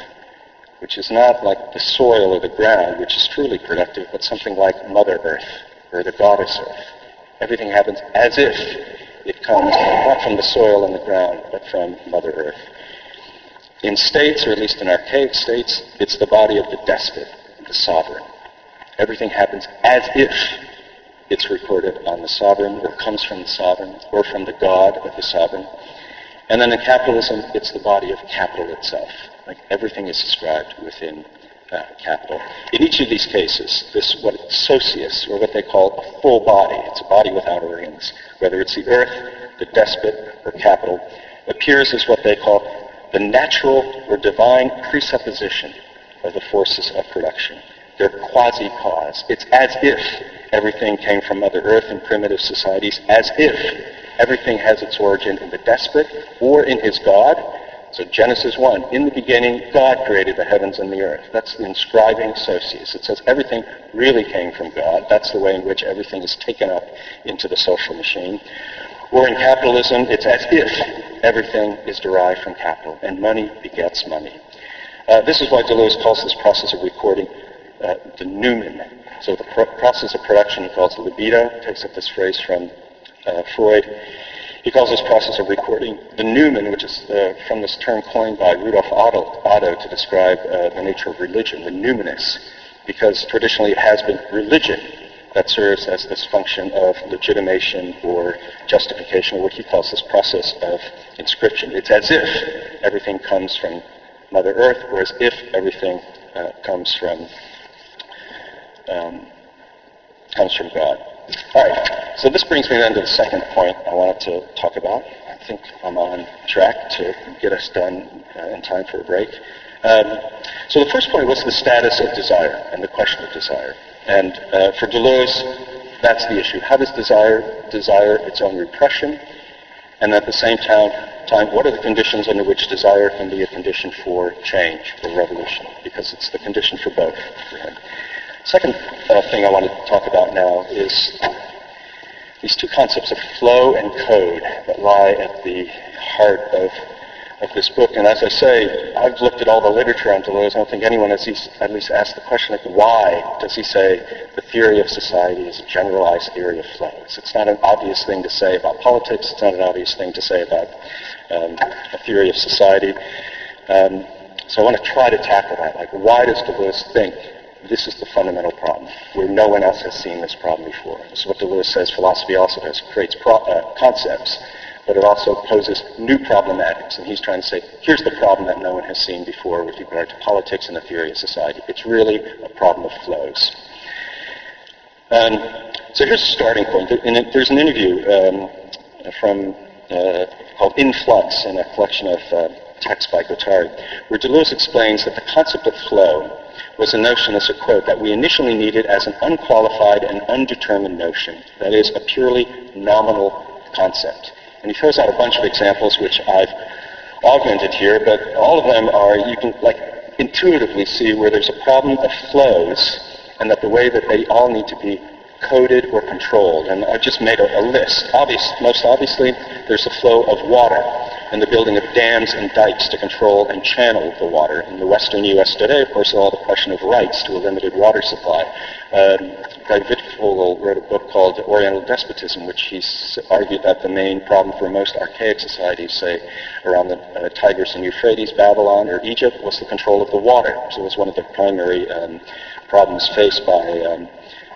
which is not like the soil or the ground, which is truly productive, but something like Mother Earth or the goddess Earth. Everything happens as if it comes not from the soil and the ground, but from Mother Earth. In states, or at least in archaic states, it's the body of the despot, the sovereign. Everything happens as if it's recorded on the sovereign, or comes from the sovereign, or from the God of the sovereign. And then in capitalism, it's the body of capital itself. Like everything is described within Uh, capital. In each of these cases, this what socius, or what they call a full body, it's a body without organs, whether it's the earth, the despot, or capital, appears as what they call the natural or divine presupposition of the forces of production. They're quasi-cause. It's as if everything came from Mother Earth in primitive societies, as if everything has its origin in the despot or in his God, so Genesis 1, in the beginning, God created the heavens and the earth. That's the inscribing socius. It says everything really came from God. That's the way in which everything is taken up into the social machine. Or in capitalism, it's as if everything is derived from capital, and money begets money. Uh, this is why Deleuze calls this process of recording uh, the numen. So the pro- process of production he calls libido, takes up this phrase from uh, Freud. He calls this process of recording the numen, which is uh, from this term coined by Rudolf Otto, Otto to describe uh, the nature of religion, the numinous, because traditionally it has been religion that serves as this function of legitimation or justification, or what he calls this process of inscription. It's as if everything comes from Mother Earth, or as if everything uh, comes from um, comes from God. All right, so this brings me then to the second point I wanted to talk about. I think I'm on track to get us done uh, in time for a break. Um, so the first point was the status of desire and the question of desire. And uh, for Deleuze, that's the issue. How does desire desire its own repression? And at the same time, time, what are the conditions under which desire can be a condition for change, for revolution? Because it's the condition for both. Second uh, thing I want to talk about now is these two concepts of flow and code that lie at the heart of of this book. And as I say, I've looked at all the literature on Deleuze. I don't think anyone has at least asked the question, like, why does he say the theory of society is a generalized theory of flows? It's not an obvious thing to say about politics. It's not an obvious thing to say about um, a theory of society. Um, so I want to try to tackle that. Like, why does Deleuze think this is the fundamental problem, where no one else has seen this problem before? This is what Deleuze says philosophy also does, creates pro- uh, concepts but it also poses new problematics. And he's trying to say, here's the problem that no one has seen before with regard to politics and the theory of society. It's really a problem of flows. Um, so here's a starting point. There's an interview um, from uh, called Influx in a collection of uh, texts by Guattari, where Deleuze explains that the concept of flow was a notion, as a quote, that we initially needed as an unqualified and undetermined notion, that is, a purely nominal concept. And he throws out a bunch of examples which I've augmented here, but all of them are, you can like intuitively see where there's a problem of flows and that the way that they all need to be coded or controlled. And I've just made a, a list. Obvious, most obviously, there's the flow of water and the building of dams and dikes to control and channel the water. In the western U.S. today, of course, all the question of rights to a limited water supply. Um, Craig Wittfogel wrote a book called Oriental Despotism, which he argued that the main problem for most archaic societies, say around the uh, Tigris and Euphrates, Babylon, or Egypt, was the control of the water. So it was one of the primary um, problems faced by um,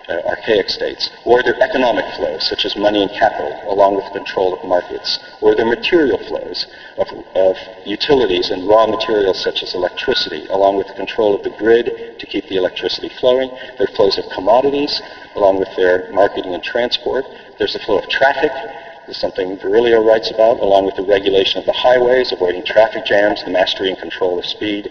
uh, archaic states, or their economic flows, such as money and capital, along with control of markets, or their material flows of, of utilities and raw materials such as electricity, along with the control of the grid to keep the electricity flowing, their flows of commodities, along with their marketing and transport. There's the flow of traffic, is something Virilio writes about, along with the regulation of the highways, avoiding traffic jams, the mastery and control of speed.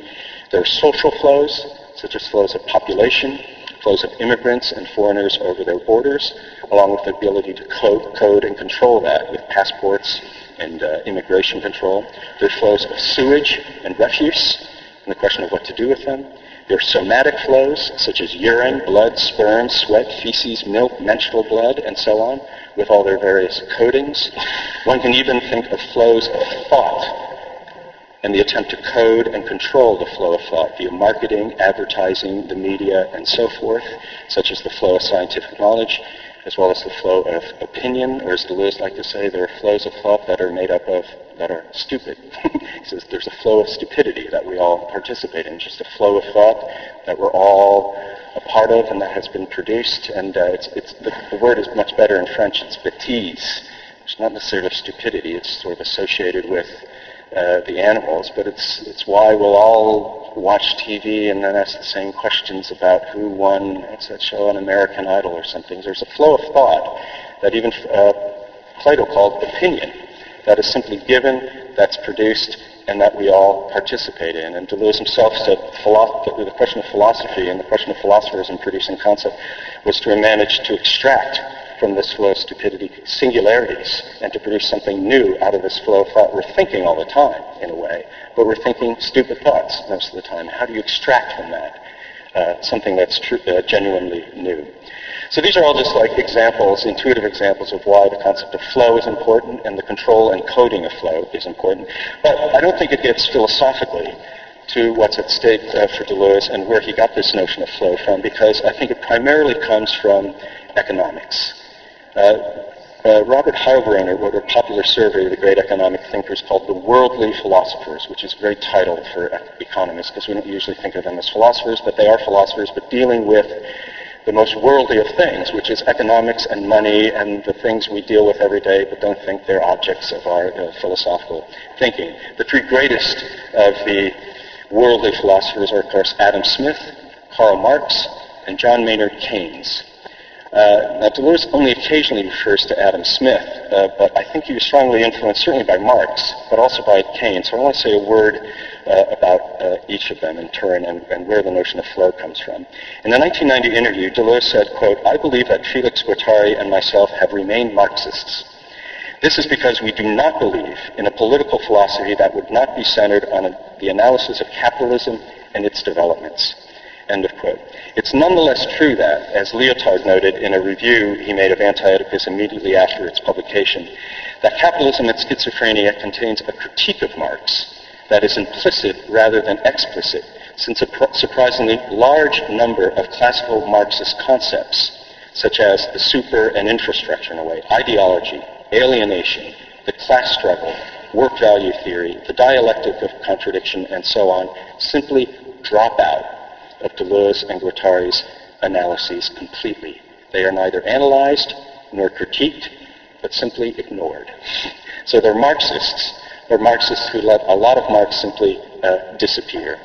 There are social flows, such as flows of population, flows of immigrants and foreigners over their borders, along with the ability to code, code and control that with passports and uh, immigration control. There are flows of sewage and refuse, and the question of what to do with them. There are somatic flows, such as urine, blood, sperm, sweat, feces, milk, menstrual blood, and so on, with all their various codings. One can even think of flows of thought and the attempt to code and control the flow of thought via marketing, advertising, the media, and so forth, such as the flow of scientific knowledge, as well as the flow of opinion, or as Deleuze like to say, there are flows of thought that are made up of, that are stupid. [laughs] he says there's a flow of stupidity that we all participate in, just a flow of thought that we're all a part of and that has been produced, and uh, it's, it's, the, the word is much better in French, it's bêtise. It's not necessarily stupidity, it's sort of associated with uh, the animals, but it's, it's why we'll all watch TV and then ask the same questions about who won, what's that show on American Idol or something. There's a flow of thought that even uh, Plato called opinion, that is simply given, that's produced, and that we all participate in. And Deleuze himself said the question of philosophy and the question of philosophers in producing concept was to manage to extract from this flow of stupidity singularities and to produce something new out of this flow of thought. We're thinking all the time, in a way, but we're thinking stupid thoughts most of the time. How do you extract from that uh, something that's tr- uh, genuinely new? So these are all just like examples, intuitive examples of why the concept of flow is important and the control and coding of flow is important. But I don't think it gets philosophically to what's at stake uh, for Deleuze and where he got this notion of flow from, because I think it primarily comes from economics. Uh, uh, Robert Heilbroner wrote a popular survey of the great economic thinkers called The Worldly Philosophers, which is a great title for economists because we don't usually think of them as philosophers, but they are philosophers, but dealing with the most worldly of things, which is economics and money and the things we deal with every day but don't think they're objects of our uh, philosophical thinking. The three greatest of the worldly philosophers are, of course, Adam Smith, Karl Marx, and John Maynard Keynes. Uh, now, Deleuze only occasionally refers to Adam Smith, uh, but I think he was strongly influenced certainly by Marx, but also by Keynes. So I want to say a word uh, about uh, each of them in turn and, and, where the notion of flow comes from. In the 1990 interview, Deleuze said, quote, I believe that Felix Guattari and myself have remained Marxists. This is because we do not believe in a political philosophy that would not be centered on a, the analysis of capitalism and its developments. End of quote. It's nonetheless true that, as Lyotard noted in a review he made of Anti-Oedipus immediately after its publication, that capitalism and schizophrenia contains a critique of Marx, that is implicit rather than explicit, since a pr- surprisingly large number of classical Marxist concepts, such as the super and infrastructure in a way, ideology, alienation, the class struggle, work value theory, the dialectic of contradiction, and so on, simply drop out of Deleuze and Guattari's analyses completely. They are neither analyzed nor critiqued, but simply ignored. [laughs] So they're Marxists, They're Marxists who let a lot of Marx simply uh, disappear.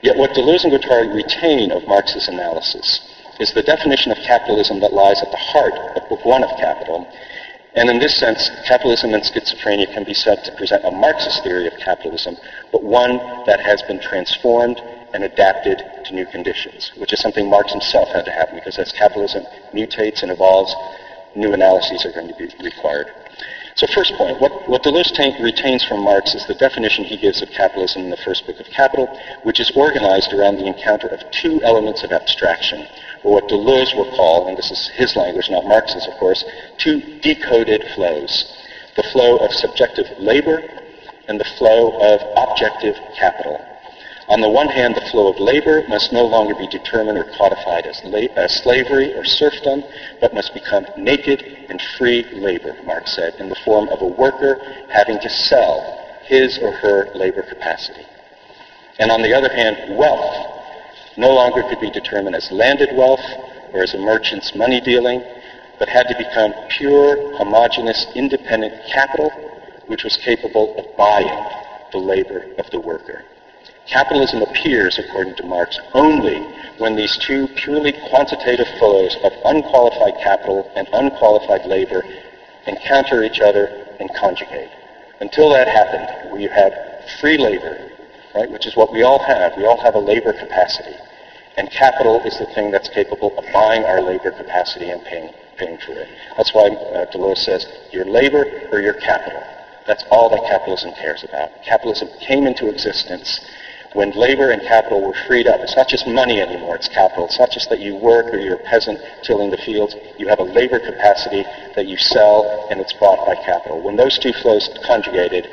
Yet what Deleuze and Guattari retain of Marx's analysis is the definition of capitalism that lies at the heart of Book One of Capital. And in this sense, capitalism and schizophrenia can be said to present a Marxist theory of capitalism, but one that has been transformed and adapted to new conditions, which is something Marx himself had to happen because as capitalism mutates and evolves, new analyses are going to be required. So first point, what, what Deleuze retains from Marx is the definition he gives of capitalism in the first book of Capital, which is organized around the encounter of two elements of abstraction, or what Deleuze will call, and this is his language, not Marx's, of course, two decoded flows. The flow of subjective labor and the flow of objective capital. On the one hand, the flow of labor must no longer be determined or codified as, la- as, slavery or serfdom, but must become naked and free labor, Marx said, in the form of a worker having to sell his or her labor capacity. And on the other hand, wealth no longer could be determined as landed wealth or as a merchant's money dealing, but had to become pure, homogeneous, independent capital, which was capable of buying the labor of the worker. Capitalism appears, according to Marx, only when these two purely quantitative flows of unqualified capital and unqualified labor encounter each other and conjugate. Until that happened, we had free labor, right, which is what we all have. We all have a labor capacity. And capital is the thing that's capable of buying our labor capacity and paying, paying for it. That's why uh, Deleuze says, your labor or your capital. That's all that capitalism cares about. Capitalism came into existence when labor and capital were freed up. It's not just money anymore, it's capital. It's not just that you work or you're a peasant tilling the fields. You have a labor capacity that you sell and it's bought by capital. When those two flows conjugated,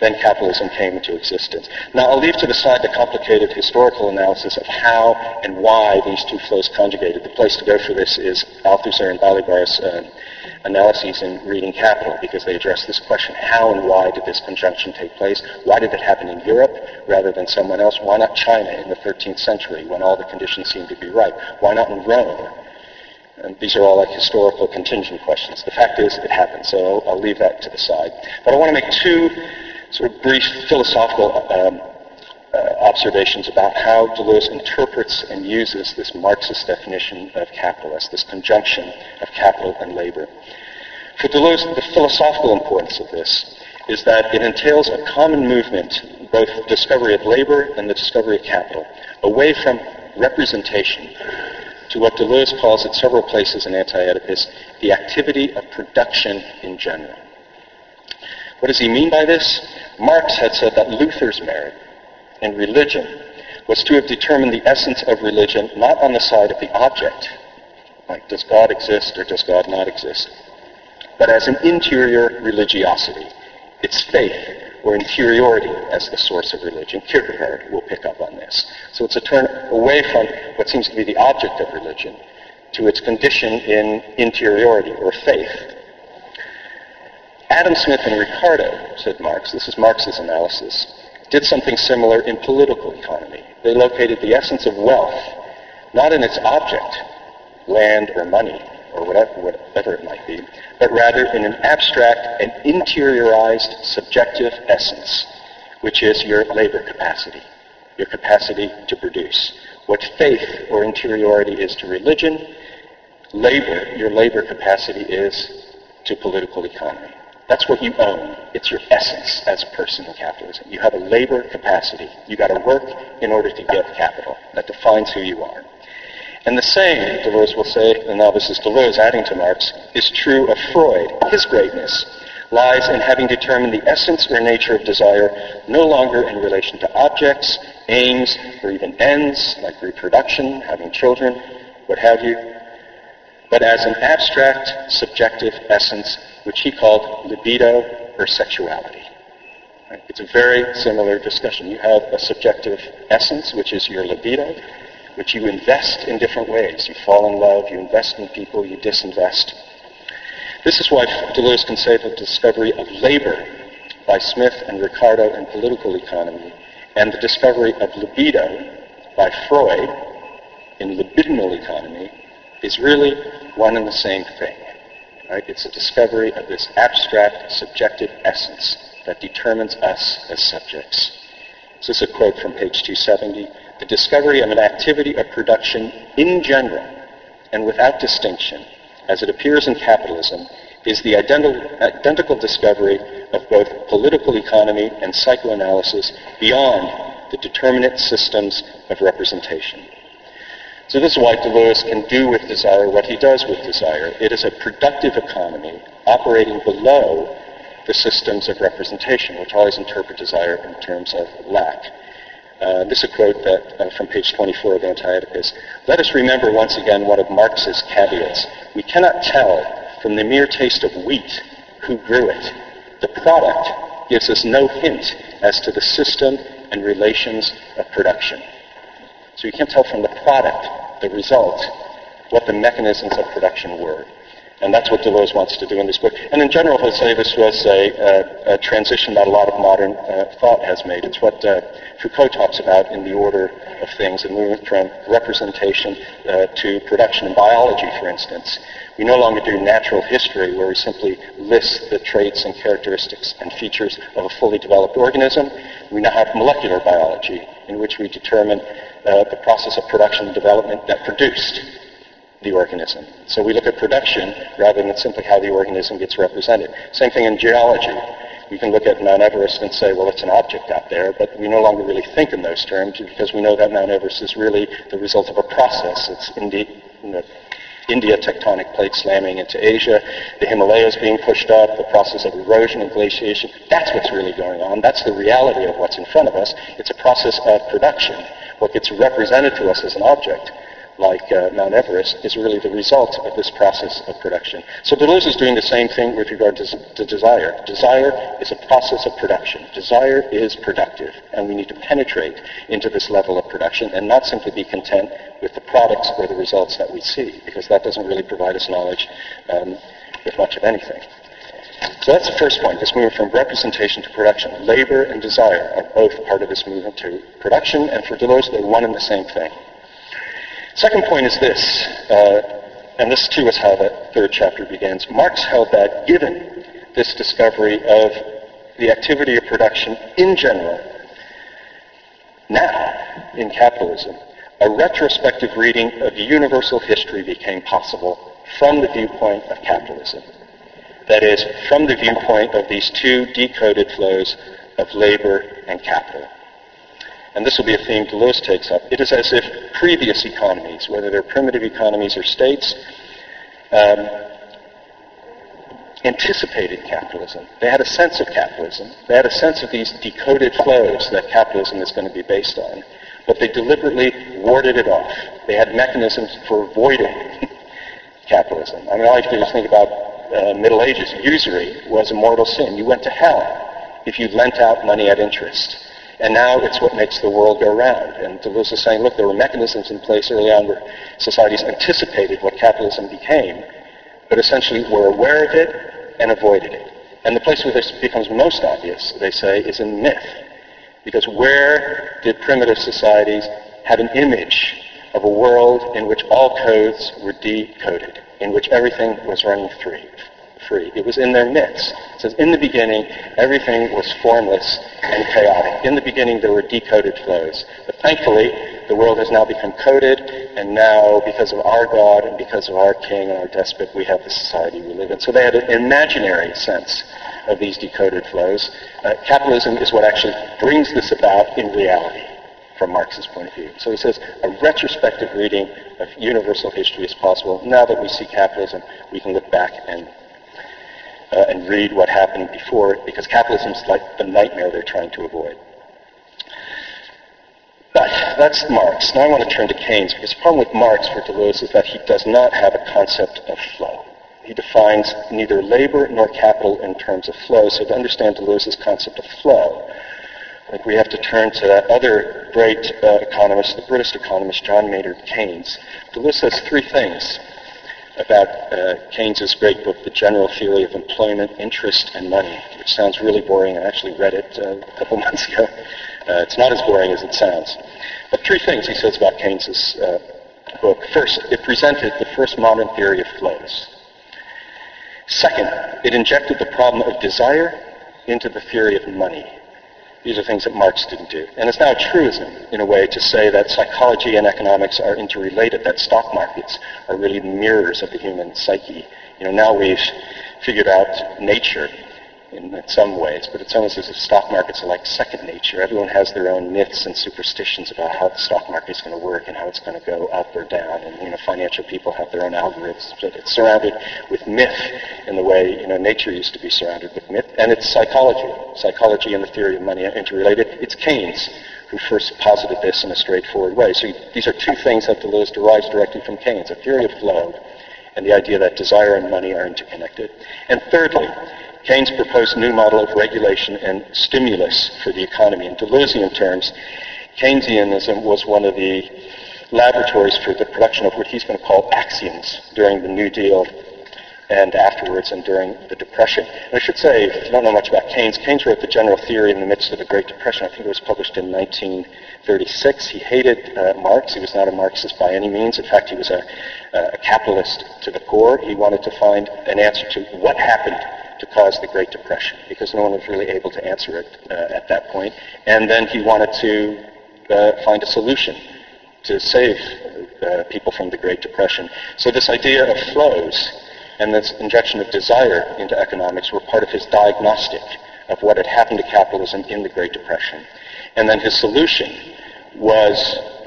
then capitalism came into existence. Now, I'll leave to the side the complicated historical analysis of how and why these two flows conjugated. The place to go for this is Althusser and Balibar's uh, analyses in Reading Capital because they address this question, how and why did this conjunction take place? Why did it happen in Europe rather than someone else? Why not China in the 13th century when all the conditions seemed to be right? Why not in Rome? And these are all like historical contingent questions. The fact is, it happened, so I'll, I'll leave that to the side. But I want to make two sort of brief philosophical um, Uh, observations about how Deleuze interprets and uses this Marxist definition of capital as this conjunction of capital and labor. For Deleuze, the philosophical importance of this is that it entails a common movement, both the discovery of labor and the discovery of capital, away from representation to what Deleuze calls at several places in Anti-Oedipus, the activity of production in general. What does he mean by this? Marx had said that Luther's merit in religion was to have determined the essence of religion not on the side of the object, like does God exist or does God not exist, but as an interior religiosity, its faith or interiority as the source of religion. Kierkegaard will pick up on this. So it's a turn away from what seems to be the object of religion to its condition in interiority or faith. Adam Smith and Ricardo, said Marx, this is Marx's analysis, did something similar in political economy. They located the essence of wealth not in its object, land or money, or whatever, whatever it might be, but rather in an abstract and interiorized subjective essence, which is your labor capacity, your capacity to produce. What faith or interiority is to religion, labor, your labor capacity is to political economy. That's what you own. It's your essence as a person in capitalism. You have a labor capacity. You got to work in order to get capital. That defines who you are. And the same, Deleuze will say, and now this is Deleuze adding to Marx, is true of Freud. His greatness lies in having determined the essence or nature of desire no longer in relation to objects, aims, or even ends, like reproduction, having children, what have you, but as an abstract, subjective essence which he called libido or sexuality. It's a very similar discussion. You have a subjective essence, which is your libido, which you invest in different ways. You fall in love, you invest in people, you disinvest. This is why Deleuze can say the discovery of labor by Smith and Ricardo in political economy and the discovery of libido by Freud in libidinal economy is really one and the same thing. Right? It's a discovery of this abstract, subjective essence that determines us as subjects. This is a quote from page 270. The discovery of an activity of production in general and without distinction, as it appears in capitalism, is the identical discovery of both political economy and psychoanalysis beyond the determinate systems of representation. So this is why Deleuze can do with desire what he does with desire. It is a productive economy operating below the systems of representation, which always interpret desire in terms of lack. Uh, this is a quote that, uh, from page 24 of Anti-Oedipus. Let us remember once again one of Marx's caveats. We cannot tell from the mere taste of wheat who grew it. The product gives us no hint as to the system and relations of production. So you can't tell from the product, the result, what the mechanisms of production were. And that's what Deleuze wants to do in this book. And in general, this was a, a, a transition that a lot of modern uh, thought has made. It's what uh, Foucault talks about in the order of things, and moving from representation uh, to production in biology, for instance. We no longer do natural history where we simply list the traits and characteristics and features of a fully developed organism. We now have molecular biology in which we determine uh, the process of production and development that produced the organism. So we look at production rather than simply how the organism gets represented. Same thing in geology. We can look at Mount Everest and say, well, it's an object out there, but we no longer really think in those terms because we know that Mount Everest is really the result of a process. It's indeed, you know, India tectonic plate slamming into Asia, the Himalayas being pushed up, the process of erosion and glaciation. That's what's really going on. That's the reality of what's in front of us. It's a process of production. What gets represented to us as an object like uh, Mount Everest, is really the result of this process of production. So Deleuze is doing the same thing with regard to, to, desire. Desire is a process of production. Desire is productive, and we need to penetrate into this level of production and not simply be content with the products or the results that we see, because that doesn't really provide us knowledge um, with much of anything. So that's the first point, this movement from representation to production. Labor and desire are both part of this movement to production, and for Deleuze, they're one and the same thing. Second point is this, uh, and this too is how the third chapter begins. Marx held that given this discovery of the activity of production in general, now in capitalism, a retrospective reading of universal history became possible from the viewpoint of capitalism. That is, from the viewpoint of these two decoded flows of labor and capital and this will be a theme Deleuze takes up, it is as if previous economies, whether they're primitive economies or states, um, anticipated capitalism. They had a sense of capitalism. They had a sense of these decoded flows that capitalism is going to be based on. But they deliberately warded it off. They had mechanisms for avoiding [laughs] capitalism. I mean, all you have to do is think about uh, Middle Ages. Usury was a mortal sin. You went to hell if you lent out money at interest. And now it's what makes the world go round. And Deleuze is saying, look, there were mechanisms in place early on where societies anticipated what capitalism became, but essentially were aware of it and avoided it. And the place where this becomes most obvious, they say, is in myth. Because where did primitive societies have an image of a world in which all codes were decoded, in which everything was running free? Free. It was in their midst. It says, in the beginning, everything was formless and chaotic. In the beginning, there were decoded flows. But thankfully, the world has now become coded, and now, because of our God and because of our king and our despot, we have the society we live in. So they had an imaginary sense of these decoded flows. Uh, capitalism is what actually brings this about in reality from Marx's point of view. So he says a retrospective reading of universal history is possible. Now that we see capitalism, we can look back and uh, and read what happened before it, because capitalism is like the nightmare they're trying to avoid. But that's Marx. Now I want to turn to Keynes, because the problem with Marx for Deleuze is that he does not have a concept of flow. he defines neither labor nor capital in terms of flow. So to understand Deleuze's concept of flow, I think we have to turn to that other great uh, economist, the British economist John Maynard Keynes. Deleuze says three things about uh, Keynes's great book, The General Theory of Employment, Interest, and Money, which sounds really boring. I actually read it uh, a couple [laughs] months ago. Uh, it's not as boring as it sounds. But three things he says about Keynes's uh, book. First, it presented the first modern theory of flows. Second, it injected the problem of desire into the theory of money. These are things that Marx didn't do. And it's now a truism, in a way, to say that psychology and economics are interrelated, that stock markets are really mirrors of the human psyche. You know, now we've figured out nature in, in some ways, but it's almost as if stock markets are like second nature. Everyone has their own myths and superstitions about how the stock market is going to work and how it's going to go up or down. And you know, financial people have their own algorithms. But it's surrounded with myth in the way you know nature used to be surrounded with myth. And it's psychology. Psychology and the theory of money are interrelated. It's Keynes who first posited this in a straightforward way. So these are two things that Deleuze derives directly from Keynes: a theory of flow and the idea that desire and money are interconnected. And thirdly, Keynes proposed a new model of regulation and stimulus for the economy. In Deleuzean terms, Keynesianism was one of the laboratories for the production of what he's going to call axioms during the New Deal and afterwards and during the Depression. And I should say, if you don't know much about Keynes, Keynes wrote the general theory in the midst of the Great Depression. I think it was published in 1936. He hated uh, Marx. He was not a Marxist by any means. In fact, he was a, a capitalist to the core. He wanted to find an answer to what happened to cause the Great Depression because no one was really able to answer it uh, at that point. And then he wanted to uh, find a solution to save uh, people from the Great Depression. So this idea of flows and this injection of desire into economics were part of his diagnostic of what had happened to capitalism in the Great Depression. And then his solution was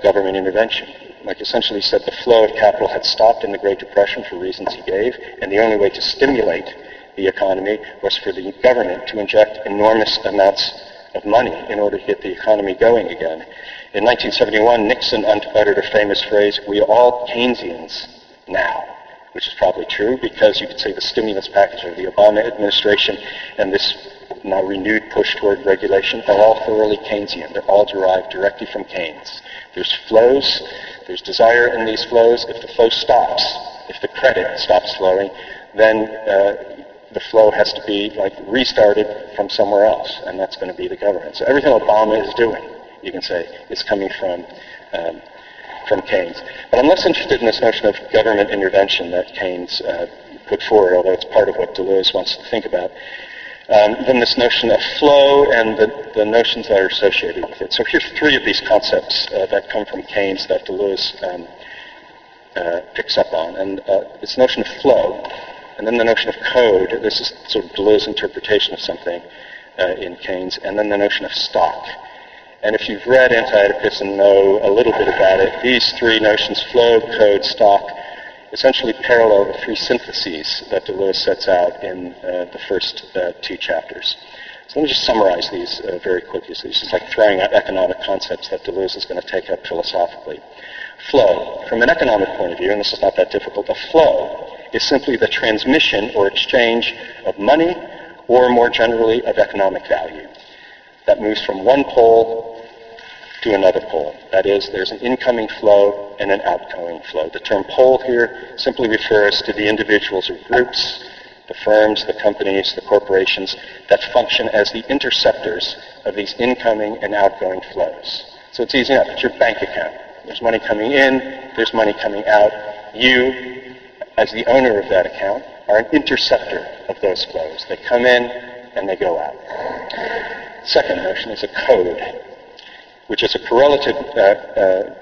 government intervention. Like essentially said the flow of capital had stopped in the Great Depression for reasons he gave, and the only way to stimulate the economy was for the government to inject enormous amounts of money in order to get the economy going again. In 1971, Nixon uttered a famous phrase, we are all Keynesians now, which is probably true because you could say the stimulus package of the Obama administration and this now renewed push toward regulation are all thoroughly Keynesian. They're all derived directly from Keynes. There's flows, there's desire in these flows. If the flow stops, if the credit stops flowing, then uh, the flow has to be like restarted from somewhere else, and that's going to be the government. So everything Obama is doing, you can say, is coming from um, from Keynes. But I'm less interested in this notion of government intervention that Keynes uh, put forward, although it's part of what Deleuze wants to think about, um, than this notion of flow and the, the, notions that are associated with it. So here's three of these concepts uh, that come from Keynes that Deleuze um, uh, picks up on. And uh, this notion of flow and then the notion of code, this is sort of Deleuze's interpretation of something uh, in Keynes, and then the notion of stock. And if you've read Anti-Oedipus and know a little bit about it, these three notions, flow, code, stock, essentially parallel the three syntheses that Deleuze sets out in uh, the first uh, two chapters. So let me just summarize these uh, very quickly. So this is like throwing out economic concepts that Deleuze is going to take up philosophically. Flow. From an economic point of view, and this is not that difficult, a flow is simply the transmission or exchange of money or more generally of economic value that moves from one pole to another pole. That is, there's an incoming flow and an outgoing flow. The term pole here simply refers to the individuals or groups, the firms, the companies, the corporations that function as the interceptors of these incoming and outgoing flows. So it's easy enough. It's your bank account. There's money coming in, there's money coming out. You as the owner of that account, are an interceptor of those flows. They come in and they go out. Second notion is a code, which is a correlative, uh, uh,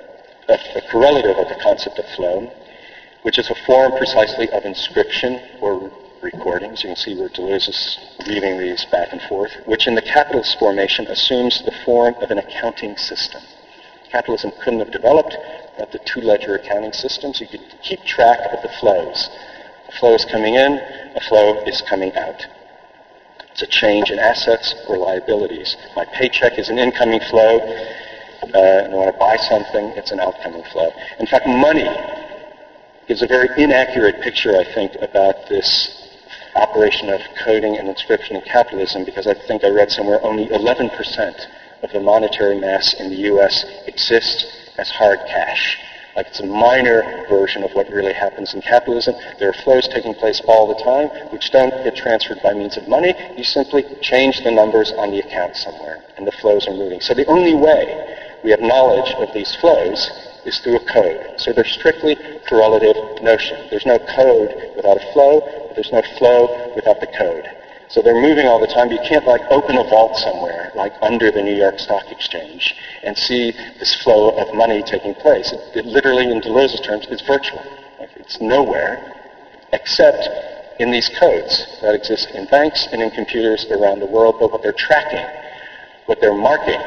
a, correlative of the concept of flow, which is a form precisely of inscription or recordings. You can see where Deleuze is weaving these back and forth, which in the capitalist formation assumes the form of an accounting system. Capitalism couldn't have developed at the two-ledger accounting systems, you could keep track of the flows. A flow is coming in, a flow is coming out. It's a change in assets or liabilities. My paycheck is an incoming flow, uh, and when I buy something, it's an outcoming flow. In fact, money gives a very inaccurate picture, I think, about this operation of coding and inscription in capitalism because I think I read somewhere only 11% of the monetary mass in the U.S. exists as hard cash. Like it's a minor version of what really happens in capitalism. There are flows taking place all the time which don't get transferred by means of money. You simply change the numbers on the account somewhere and the flows are moving. So the only way we have knowledge of these flows is through a code. So they're strictly correlative notion. There's no code without a flow, there's no flow without the code. So they're moving all the time. You can't like open a vault somewhere, like under the New York Stock Exchange, and see this flow of money taking place. It, it literally, in Deleuze's terms, is virtual. It's nowhere except in these codes that exist in banks and in computers around the world. But what they're tracking, what they're marking,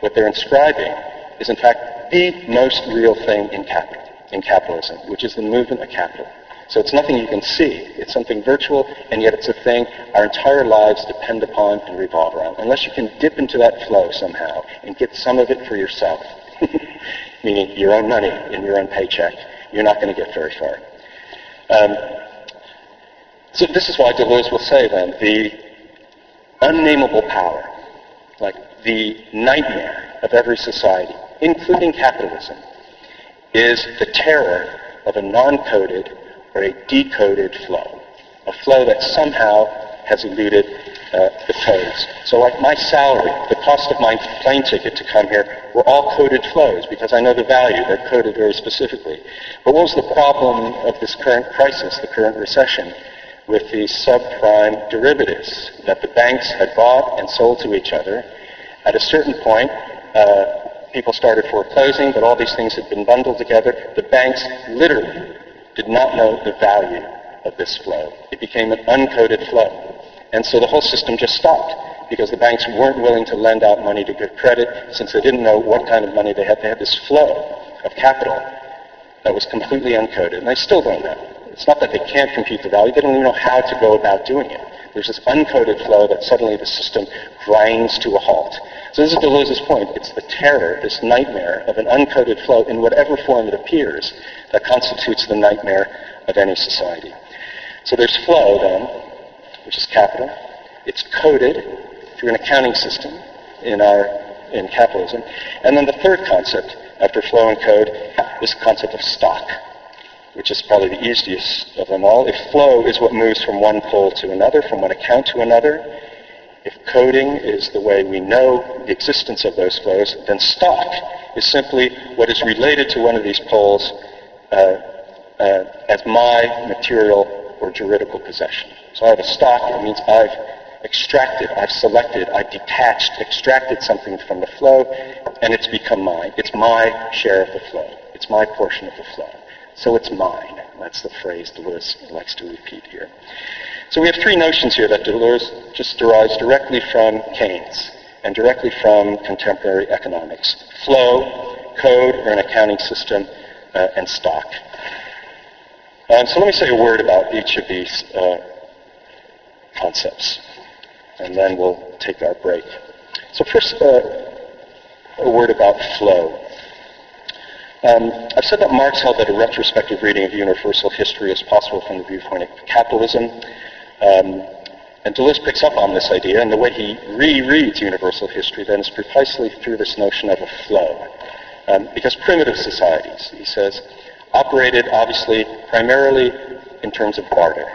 what they're inscribing is in fact the most real thing in capital, in capitalism, which is the movement of capital. So it's nothing you can see. It's something virtual, and yet it's a thing our entire lives depend upon and revolve around. Unless you can dip into that flow somehow and get some of it for yourself, [laughs] meaning your own money and your own paycheck, you're not going to get very far. Um, so this is why Deleuze will say then, the unnameable power, like the nightmare of every society, including capitalism, is the terror of a non-coded or a decoded flow, a flow that somehow has eluded uh, the codes. So like my salary, the cost of my plane ticket to come here were all coded flows because I know the value. They're coded very specifically. But what was the problem of this current crisis, the current recession? with these subprime derivatives that the banks had bought and sold to each other. At a certain point, uh, people started foreclosing, but all these things had been bundled together. The banks literally did not know the value of this flow. It became an uncoded flow. And so the whole system just stopped because the banks weren't willing to lend out money to good credit since they didn't know what kind of money they had. They had this flow of capital that was completely uncoded, and they still don't know. It's not that they can't compute the value, they don't even know how to go about doing it. There's this uncoded flow that suddenly the system grinds to a halt. So this is Deleuze's point. It's the terror, this nightmare of an uncoded flow in whatever form it appears that constitutes the nightmare of any society. So there's flow then, which is capital. It's coded through an accounting system in our in capitalism. And then the third concept after flow and code is the concept of stock, which is probably the easiest of them all. If flow is what moves from one pole to another, from one account to another, if coding is the way we know the existence of those flows, then stock is simply what is related to one of these poles uh, uh, as my material or juridical possession. So I have a stock. It means I've extracted, I've selected, I've detached, extracted something from the flow, and it's become mine. It's my share of the flow. It's my portion of the flow. So it's mine. That's the phrase Deleuze likes to repeat here. So we have three notions here that Deleuze just derives directly from Keynes and directly from contemporary economics. Flow, code, or an accounting system, uh, and stock. Um, so let me say a word about each of these uh, concepts, and then we'll take our break. So first, uh, a word about flow. Um, I've said that Marx held that a retrospective reading of universal history is possible from the viewpoint of capitalism. Um, and Deleuze picks up on this idea, and the way he rereads universal history then is precisely through this notion of a flow. Um, because primitive societies, he says, operated obviously primarily in terms of barter.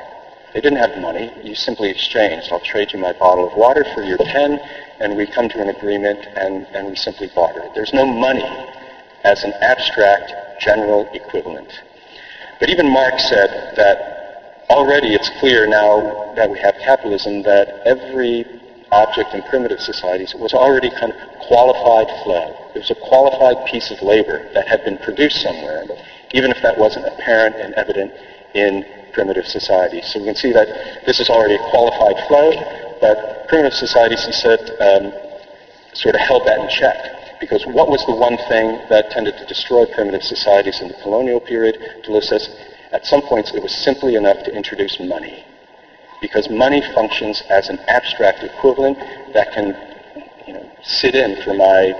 They didn't have money. You simply exchanged. I'll trade you my bottle of water for your pen, and we come to an agreement, and, and we simply barter. There's no money as an abstract general equivalent. But even Marx said that already it's clear now that we have capitalism that every object in primitive societies was already kind of qualified flow. It was a qualified piece of labor that had been produced somewhere, even if that wasn't apparent and evident in primitive societies. So we can see that this is already a qualified flow, but primitive societies, he said, um, sort of held that in check. Because what was the one thing that tended to destroy primitive societies in the colonial period? Deleuze says, at some points it was simply enough to introduce money because money functions as an abstract equivalent that can you know, sit in for my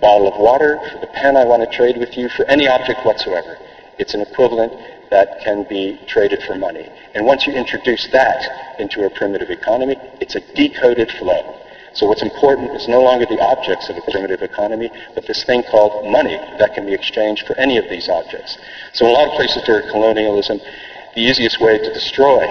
bottle of water, for the pen I want to trade with you, for any object whatsoever. It's an equivalent that can be traded for money. And once you introduce that into a primitive economy, it's a decoded flow. So what's important is no longer the objects of a primitive economy, but this thing called money that can be exchanged for any of these objects. So in a lot of places during colonialism, the easiest way to destroy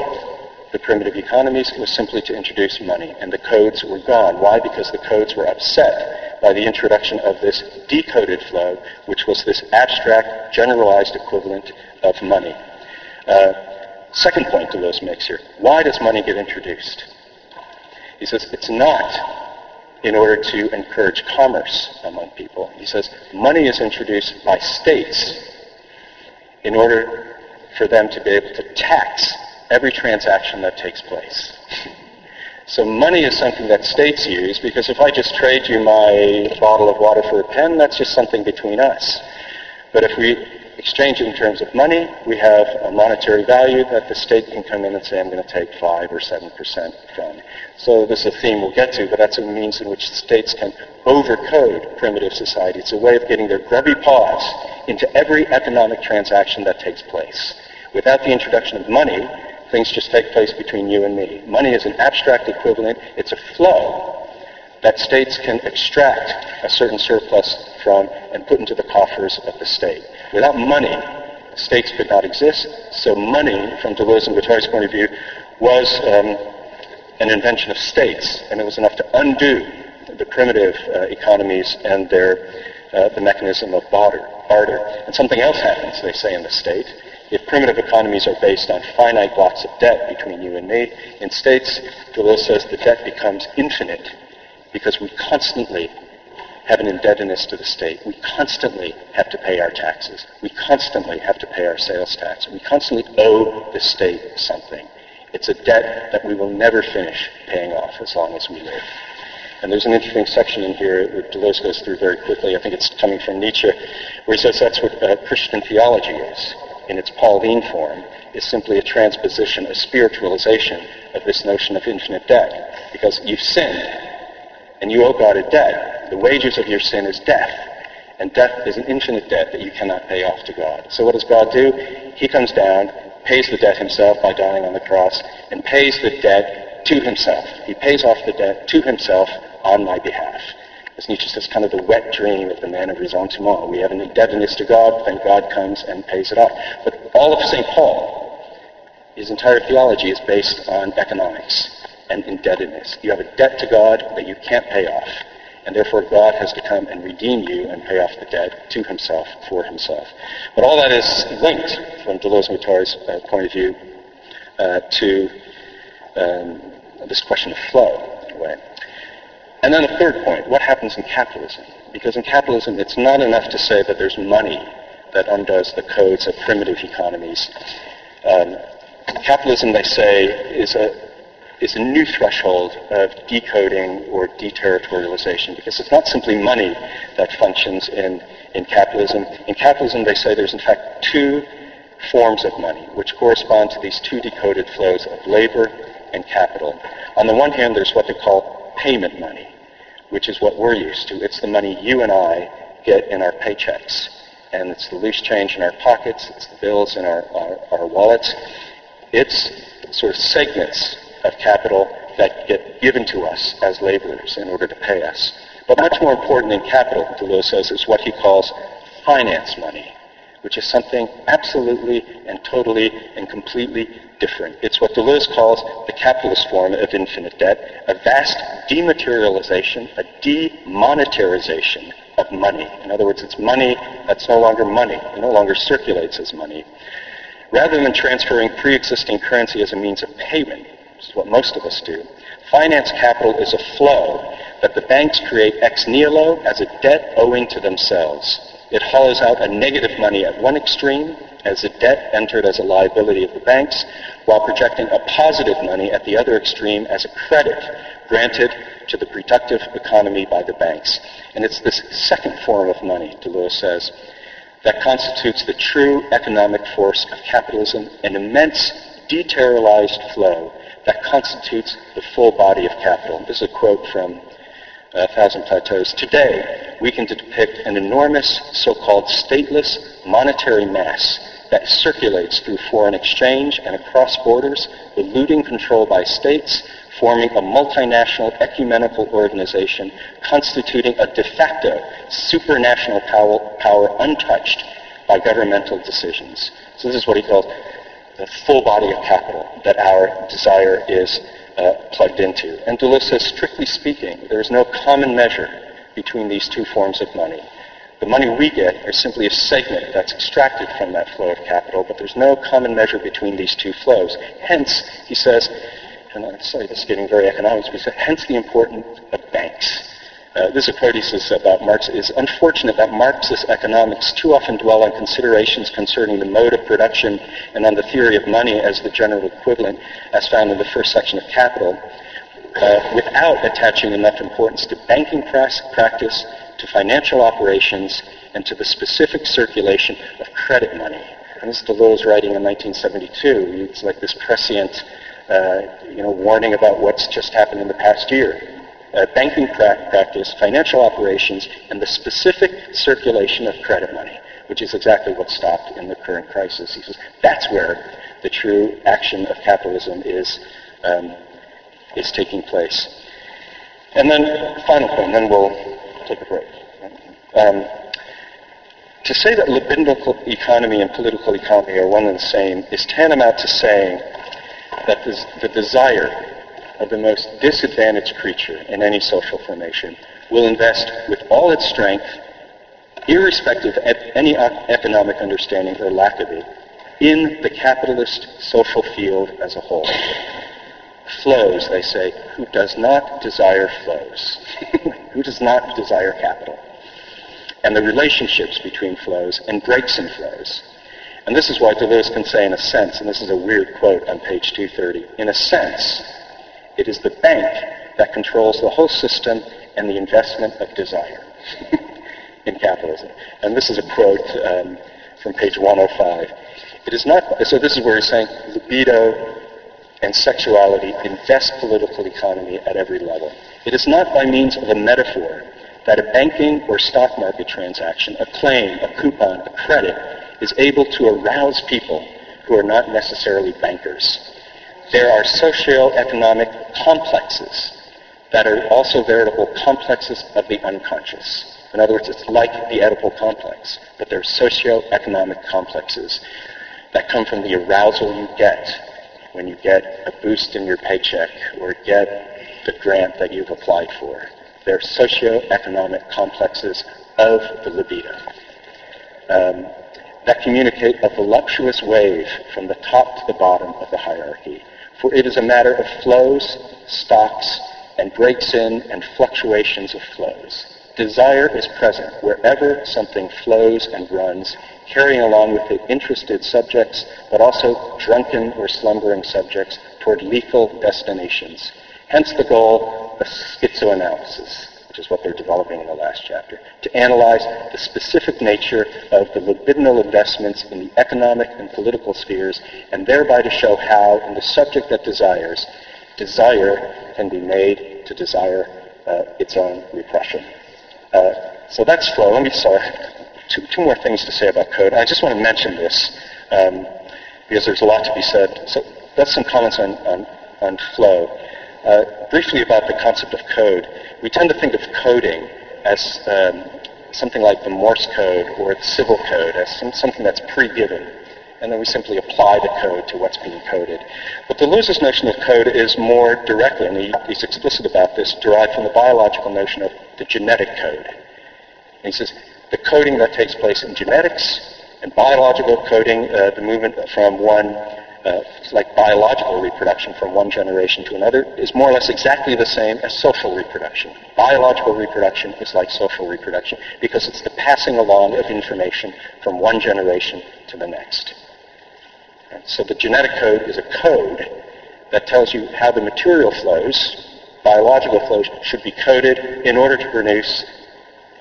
the primitive economies was simply to introduce money, and the codes were gone. Why? Because the codes were upset by the introduction of this decoded flow, which was this abstract, generalized equivalent of money. Uh, second point Deleuze makes here. Why does money get introduced? He says it's not in order to encourage commerce among people. He says money is introduced by states in order for them to be able to tax every transaction that takes place. [laughs] So money is something that states use because if I just trade you my bottle of water for a pen, that's just something between us. But if we exchange in terms of money, we have a monetary value that the state can come in and say, I'm going to take 5 or 7% from. So this is a theme we'll get to, but that's a means in which states can overcode primitive society. It's a way of getting their grubby paws into every economic transaction that takes place. Without the introduction of money, things just take place between you and me. Money is an abstract equivalent. It's a flow that states can extract a certain surplus from and put into the coffers of the state. Without money, states could not exist. So money, from Deleuze and Guattari's point of view, was um, an invention of states, and it was enough to undo the primitive uh, economies and their uh, the mechanism of barter, barter. And something else happens, they say, in the state. If primitive economies are based on finite blocks of debt between you and me, in states, Deleuze says the debt becomes infinite because we constantly have an indebtedness to the state. We constantly have to pay our taxes. We constantly have to pay our sales tax. We constantly owe the state something. It's a debt that we will never finish paying off as long as we live. And there's an interesting section in here that Deleuze goes through very quickly. I think it's coming from Nietzsche, where he says that's what uh, Christian theology is in its Pauline form, is simply a transposition, a spiritualization of this notion of infinite debt. Because you've sinned, and you owe God a debt. The wages of your sin is death. And death is an infinite debt that you cannot pay off to God. So what does God do? He comes down, pays the debt himself by dying on the cross, and pays the debt to himself. He pays off the debt to himself on my behalf. As Nietzsche says, kind of the wet dream of the man of ressentiment. We have an indebtedness to God, then God comes and pays it off. But all of St. Paul, his entire theology is based on economics and indebtedness. You have a debt to God that you can't pay off. And therefore God has to come and redeem you and pay off the debt to himself, for himself. But all that is linked, from Deleuze and Guattari's uh, point of view, uh, to um, this question of flow, in a way. And then a third point, what happens in capitalism? Because in capitalism, it's not enough to say that there's money that undoes the codes of primitive economies. Um, capitalism, they say, is a is a new threshold of decoding or deterritorialization because it's not simply money that functions in, in capitalism. In capitalism, they say there's in fact two forms of money which correspond to these two decoded flows of labor and capital. On the one hand, there's what they call payment money, which is what we're used to. It's the money you and I get in our paychecks. And it's the loose change in our pockets, it's the bills in our, our, our wallets. It's sort of segments of capital that get given to us as laborers in order to pay us. But much more important than capital, Deleuze says, is what he calls finance money, which is something absolutely and totally and completely different. It's what Deleuze calls the capitalist form of infinite debt, a vast dematerialization, a demonetarization of money. In other words, it's money that's no longer money. It no longer circulates as money. Rather than transferring pre-existing currency as a means of payment, which is what most of us do, finance capital is a flow that the banks create ex nihilo as a debt owing to themselves. It hollows out a negative money at one extreme as a debt entered as a liability of the banks, while projecting a positive money at the other extreme as a credit granted to the productive economy by the banks. And it's this second form of money, Deleuze says, that constitutes the true economic force of capitalism, an immense deterritorialized flow that constitutes the full body of capital. This is a quote from uh, Thousand Plateaus, today we can depict an enormous so-called stateless monetary mass that circulates through foreign exchange and across borders, eluding control by states, forming a multinational ecumenical organization constituting a de facto supranational power, power untouched by governmental decisions. So this is what he calls the full body of capital that our desire is uh, plugged into. And Deleuze says, strictly speaking, there is no common measure between these two forms of money. The money we get is simply a segment that's extracted from that flow of capital, but there's no common measure between these two flows. Hence, he says, and I'm sorry, this is getting very economics, but he says, hence the importance of banks. Uh, this is quote he about Marx. Is unfortunate that Marxist economics too often dwell on considerations concerning the mode of production and on the theory of money as the general equivalent, as found in the first section of Capital, uh, without attaching enough importance to banking practice, to financial operations, and to the specific circulation of credit money. And this is Deleuze writing in 1972. It's like this prescient, uh, you know, warning about what's just happened in the past year. Uh, banking pra- practice, financial operations, and the specific circulation of credit money, which is exactly what stopped in the current crisis. He says that's where the true action of capitalism is um, is taking place. And then, final point, then we'll take a break. Um, to say that libidinal economy and political economy are one and the same is tantamount to saying that the desire of the most disadvantaged creature in any social formation will invest with all its strength, irrespective of any economic understanding or lack of it, in the capitalist social field as a whole. Flows, they say, who does not desire flows, [laughs] who does not desire capital, and the relationships between flows and breaks in flows. And this is why Deleuze can say, in a sense, and this is a weird quote on page 230, in a sense, it is the bank that controls the whole system and the investment of desire [laughs] in capitalism. And this is a quote um, from page 105. It is not, so this is where he's saying libido and sexuality invest political economy at every level. It is not by means of a metaphor that a banking or stock market transaction, a claim, a coupon, a credit, is able to arouse people who are not necessarily bankers. There are socio-economic complexes that are also veritable complexes of the unconscious. In other words, it's like the Oedipal complex, but there are socio-economic complexes that come from the arousal you get when you get a boost in your paycheck or get the grant that you've applied for. They're socio-economic complexes of the libido um, that communicate a voluptuous wave from the top to the bottom of the hierarchy. For it is a matter of flows, stocks, and breaks in and fluctuations of flows. Desire is present wherever something flows and runs carrying along with it interested subjects, but also drunken or slumbering subjects toward lethal destinations. Hence the goal of schizoanalysis, which is what they're developing in the last chapter, to analyze the specific nature of the libidinal investments in the economic and political spheres, and thereby to show how, in the subject that desires, desire can be made to desire uh, its own repression. Uh, so that's flow. Let me, sorry, two, two more things to say about code. I just want to mention this um, because there's a lot to be said. So that's some comments on, on, on flow. Uh, briefly about the concept of code. We tend to think of coding as um, something like the Morse code or the civil code, as some, something that's pre-given. And then we simply apply the code to what's being coded. But Deleuze's notion of code is more directly, and he, he's explicit about this, derived from the biological notion of the genetic code. And he says the coding that takes place in genetics and biological coding, uh, the movement from one, uh, like biological reproduction from one generation to another, is more or less exactly the same as social reproduction. Biological reproduction is like social reproduction because it's the passing along of information from one generation to the next. And so the genetic code is a code that tells you how the material flows, biological flows, should be coded in order to produce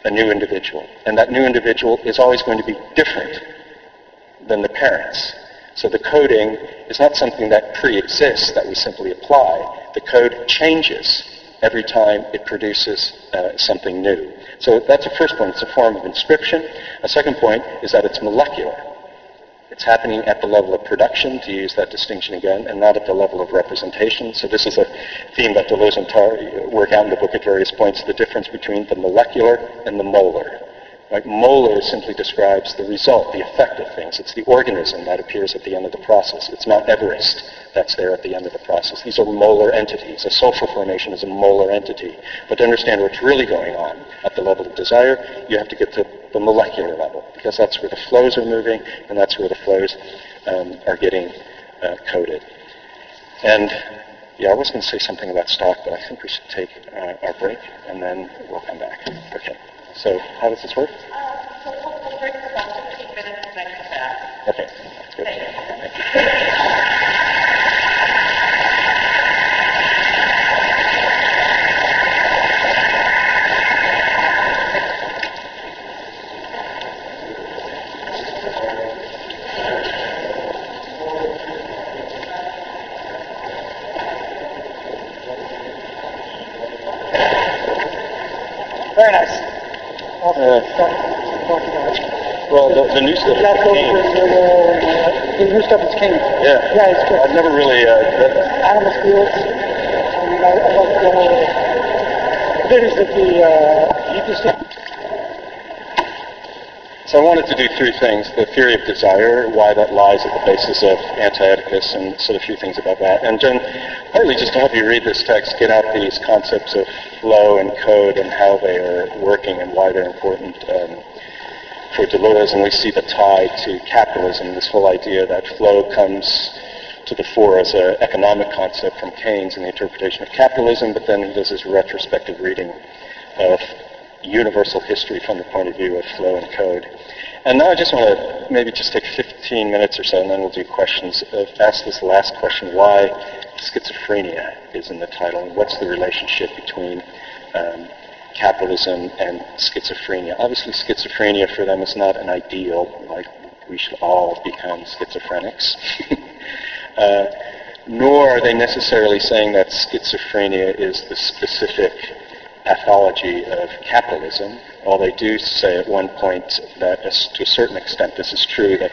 a new individual. And that new individual is always going to be different than the parents. So the coding is not something that pre-exists that we simply apply. The code changes every time it produces uh, something new. So that's the first point. It's a form of inscription. A second point is that it's molecular. It's happening at the level of production, to use that distinction again, and not at the level of representation. So this is a theme that Deleuze and Guattari work out in the book at various points, the difference between the molecular and the molar. Right? Molar simply describes the result, the effect of things. It's the organism that appears at the end of the process. It's Mount Everest that's there at the end of the process. These are molar entities. A social formation is a molar entity. But to understand what's really going on at the level of desire, you have to get to the molecular level, because that's where the flows are moving, and that's where the flows um, are getting uh, coded. And yeah, I was going to say something about stock, but I think we should take uh, our break, and then we'll come back. Okay. So how does this work? Uh, so we'll, we'll break for about 15 minutes and then come back. Okay. That's good. Thank you. Very nice. Uh, well, the, new stuff Yeah, so the, the, the new stuff is king. Yeah. Yeah, it's good. I've never really. Uh, that- Animal spirits. I mean, I, I love the. It is the, uh, you just, So I wanted to do three things. The theory of desire, why that lies at the basis of Anti-Oedipus, and sort of a few things about that. And then partly just to help you read this text, get out these concepts of flow and code and how they are working and why they're important um, for Deleuze. And we see the tie to capitalism, this whole idea that flow comes to the fore as an economic concept from Keynes in the interpretation of capitalism, but then he does his retrospective reading of universal history from the point of view of flow and code. And now I just want to maybe just take 15 minutes or so, and then we'll do questions. Uh, ask this last question: Why schizophrenia is in the title, and what's the relationship between um, capitalism and schizophrenia? Obviously, schizophrenia for them is not an ideal, like we should all become schizophrenics. [laughs] uh, nor are they necessarily saying that schizophrenia is the specific pathology of capitalism. All they do say at one point that to a certain extent this is true, that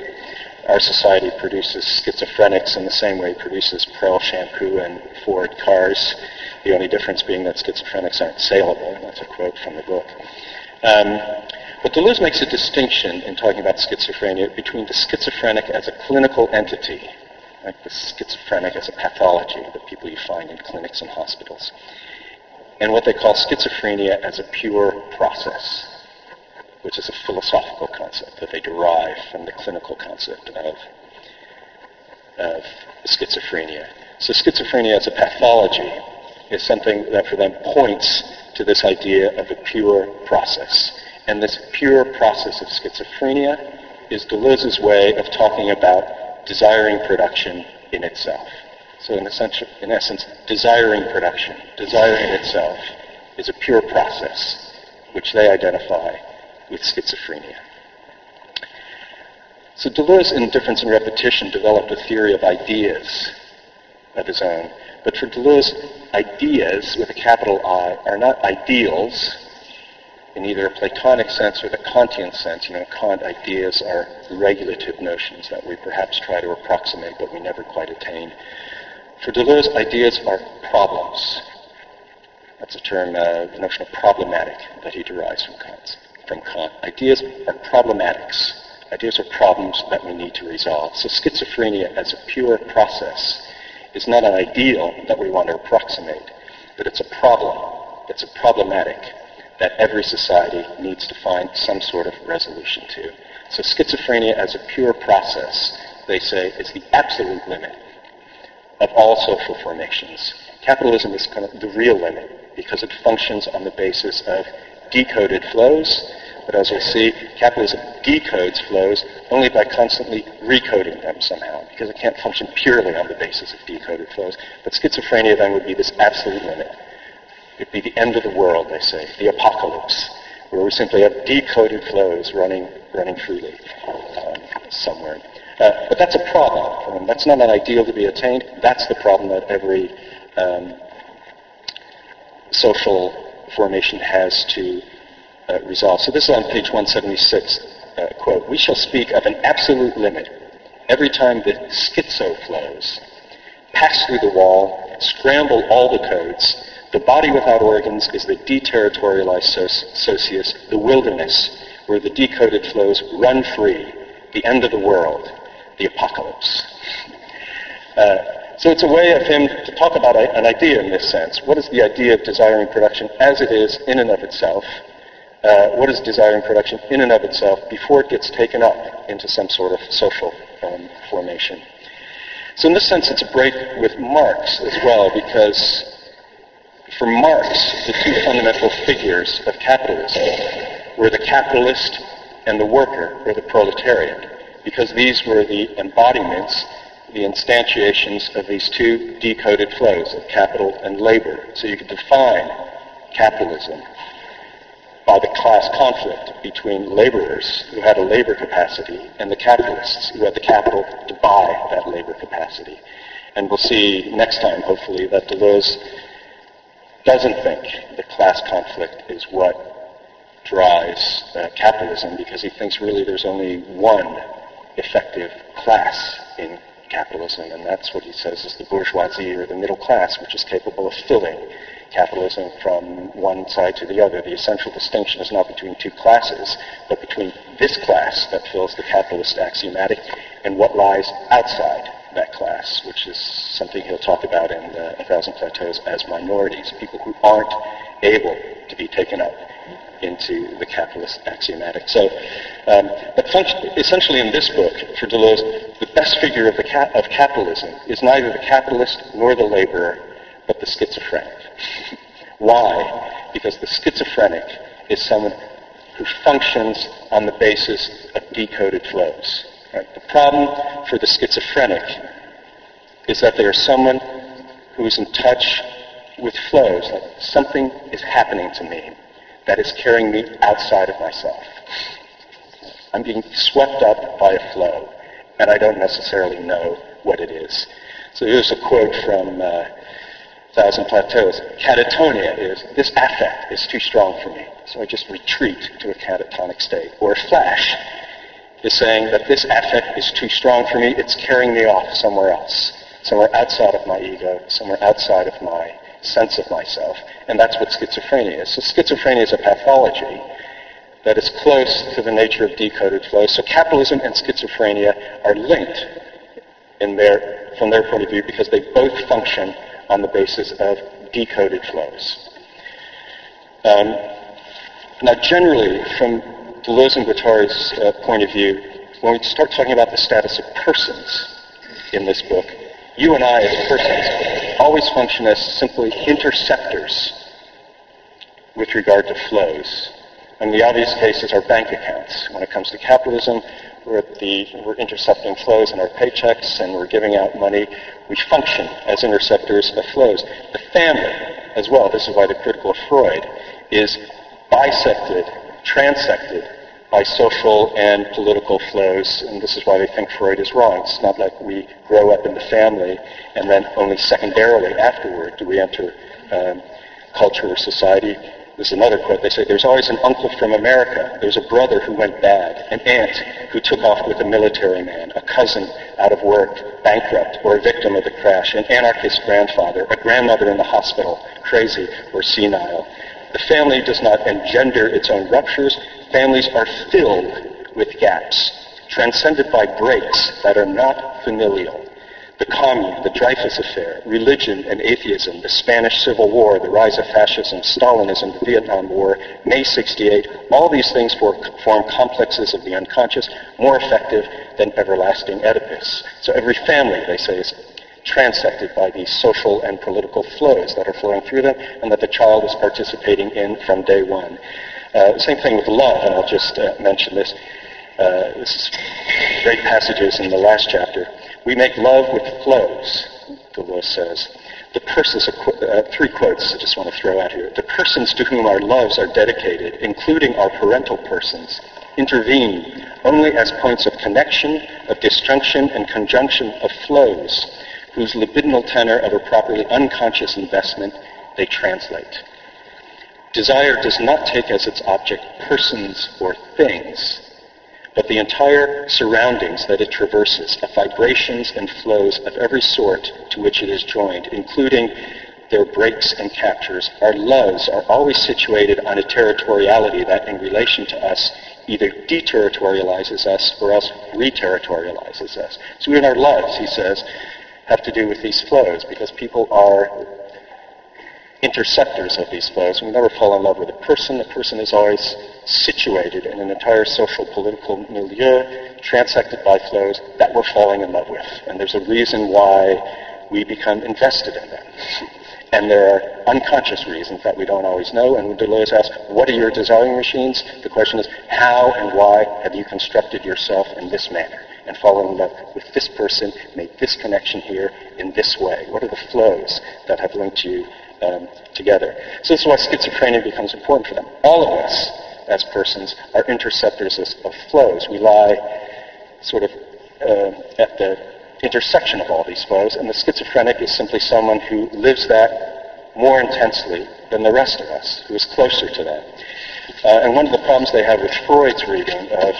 our society produces schizophrenics in the same way it produces Prell shampoo and Ford cars, the only difference being that schizophrenics aren't saleable. That's a quote from the book. Um, but Deleuze makes a distinction in talking about schizophrenia between the schizophrenic as a clinical entity, like the schizophrenic as a pathology, the people you find in clinics and hospitals, and what they call schizophrenia as a pure process, which is a philosophical concept that they derive from the clinical concept of, of schizophrenia. So schizophrenia as a pathology is something that for them points to this idea of a pure process. And this pure process of schizophrenia is Deleuze's way of talking about desiring production in itself. So in, essential, in essence, desiring production, desire in itself, is a pure process which they identify with schizophrenia. So Deleuze, in Difference and Repetition, developed a theory of ideas of his own. But for Deleuze, ideas, with a capital I, are not ideals in either a Platonic sense or the Kantian sense. You know, Kant ideas are regulative notions that we perhaps try to approximate, but we never quite attain. For Deleuze, ideas are problems. That's a term, uh, the notion of problematic that he derives from Kant. From Kant. Ideas are problematics. Ideas are problems that we need to resolve. So schizophrenia as a pure process is not an ideal that we want to approximate, but it's a problem. It's a problematic that every society needs to find some sort of resolution to. So schizophrenia as a pure process, they say, is the absolute limit of all social formations. Capitalism is kind of the real limit because it functions on the basis of decoded flows. But as we'll see, capitalism decodes flows only by constantly recoding them somehow, because it can't function purely on the basis of decoded flows. But schizophrenia then would be this absolute limit. It'd be the end of the world, they say, the apocalypse, where we simply have decoded flows running, running freely um, somewhere. Uh, but that's a problem. That's not an ideal to be attained. That's the problem that every um, social formation has to uh, resolve. So this is on page 176, uh, quote, we shall speak of an absolute limit every time the schizo flows, pass through the wall, scramble all the codes. The body without organs is the deterritorialized socius, the wilderness, where the decoded flows run free, the end of the world, the apocalypse. Uh, so it's a way of him to talk about an idea in this sense. What is the idea of desiring production as it is in and of itself? Uh, what is desiring production in and of itself before it gets taken up into some sort of social um, formation? So in this sense, it's a break with Marx as well, because for Marx, the two fundamental figures of capitalism were the capitalist and the worker, or the proletariat, because these were the embodiments the instantiations of these two decoded flows of capital and labor. So you could define capitalism by the class conflict between laborers who had a labor capacity and the capitalists who had the capital to buy that labor capacity. And we'll see next time, hopefully, that Deleuze doesn't think the class conflict is what drives uh, capitalism because he thinks really there's only one effective class in capitalism, and that's what he says is the bourgeoisie or the middle class, which is capable of filling capitalism from one side to the other. The essential distinction is not between two classes, but between this class that fills the capitalist axiomatic and what lies outside that class, which is something he'll talk about in uh, A Thousand Plateaus as minorities, people who aren't able to be taken up into the capitalist axiomatic. So, um, but function, essentially in this book, for Deleuze, the best figure of, the cap- of capitalism is neither the capitalist nor the laborer, but the schizophrenic. [laughs] Why? Because the schizophrenic is someone who functions on the basis of decoded flows. Right? The problem for the schizophrenic is that they are someone who is in touch with flows, like something is happening to me that is carrying me outside of myself. I'm being swept up by a flow, and I don't necessarily know what it is. So here's a quote from uh, Thousand Plateaus. Catatonia is, this affect is too strong for me, so I just retreat to a catatonic state. Or flash is saying that this affect is too strong for me, it's carrying me off somewhere else, somewhere outside of my ego, somewhere outside of my sense of myself. And that's what schizophrenia is. So schizophrenia is a pathology that is close to the nature of decoded flow. So capitalism and schizophrenia are linked in their, from their point of view because they both function on the basis of decoded flows. Um, now, generally, from Deleuze and Guattari's uh, point of view, when we start talking about the status of persons in this book, you and I as persons always function as simply interceptors with regard to flows. And the obvious cases are bank accounts. When it comes to capitalism, we're, the, we're intercepting flows in our paychecks and we're giving out money. We function as interceptors of flows. The family, as well, this is why the critical Freud, is bisected, transected by social and political flows, and this is why they think Freud is wrong. It's not like we grow up in the family and then only secondarily afterward do we enter um, culture or society. There's another quote. They say, there's always an uncle from America. There's a brother who went bad, an aunt who took off with a military man, a cousin out of work, bankrupt, or a victim of the crash, an anarchist grandfather, a grandmother in the hospital, crazy or senile. The family does not engender its own ruptures. Families are filled with gaps, transcended by breaks that are not familial. The Commune, the Dreyfus Affair, religion and atheism, the Spanish Civil War, the rise of fascism, Stalinism, the Vietnam War, May 68, all these things form complexes of the unconscious more effective than everlasting Oedipus. So every family, they say, is transected by these social and political flows that are flowing through them and that the child is participating in from day one. Uh, same thing with love, and I'll just uh, mention this. Uh, this is great passages in the last chapter. We make love with flows, Deleuze says. The persons, uh, three quotes I just want to throw out here. The persons to whom our loves are dedicated, including our parental persons, intervene only as points of connection, of disjunction, and conjunction of flows whose libidinal tenor of a properly unconscious investment they translate. Desire does not take as its object persons or things, but the entire surroundings that it traverses, of vibrations and flows of every sort to which it is joined, including their breaks and captures. Our loves are always situated on a territoriality that, in relation to us, either deterritorializes us or else reterritorializes us. So even our loves, he says, have to do with these flows because people are interceptors of these flows. We never fall in love with a person. The person is always situated in an entire social political milieu transected by flows that we're falling in love with. And there's a reason why we become invested in them. [laughs] And there are unconscious reasons that we don't always know. And when Deleuze asks, what are your desiring machines? The question is, how and why have you constructed yourself in this manner? And fallen in love with this person, made this connection here in this way? What are the flows that have linked you um, together. So this is why schizophrenia becomes important for them. All of us, as persons, are interceptors of flows. We lie sort of uh, at the intersection of all these flows, and the schizophrenic is simply someone who lives that more intensely than the rest of us, who is closer to that. Uh, and one of the problems they have with Freud's reading of,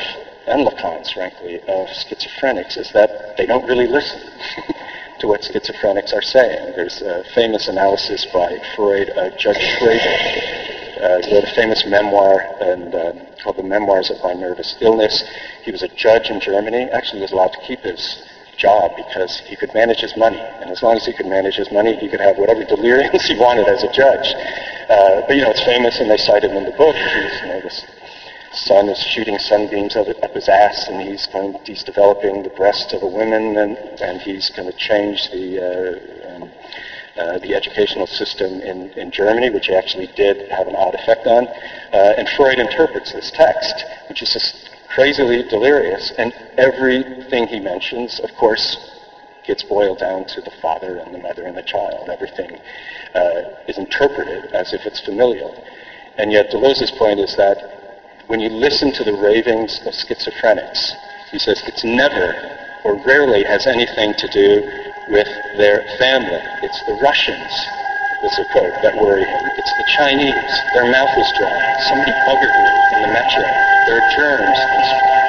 and Lacan's, frankly, of schizophrenics is that they don't really listen. [laughs] to what schizophrenics are saying. There's a famous analysis by Freud, uh, Judge Schreber, uh, wrote a famous memoir and, uh, called The Memoirs of My Nervous Illness. He was a judge in Germany. Actually, he was allowed to keep his job because he could manage his money. And as long as he could manage his money, he could have whatever deliriums [laughs] he wanted as a judge. Uh, but, you know, it's famous, and they cite him in the book. He's, you know, this sun is shooting sunbeams up, up his ass, and he's going, he's developing the breast of a woman, and, and he's going to change the uh, um, uh, the educational system in, in Germany, which he actually did have an odd effect on. Uh, and Freud interprets this text, which is just crazily delirious, and everything he mentions, of course, gets boiled down to the father and the mother and the child. Everything uh, is interpreted as if it's familial. And yet Deleuze's point is that when you listen to the ravings of schizophrenics, he says it's never or rarely has anything to do with their family. It's the Russians, was a quote, that worry him. It's the Chinese. Their mouth is dry. Somebody buggered me in the metro. There are germs.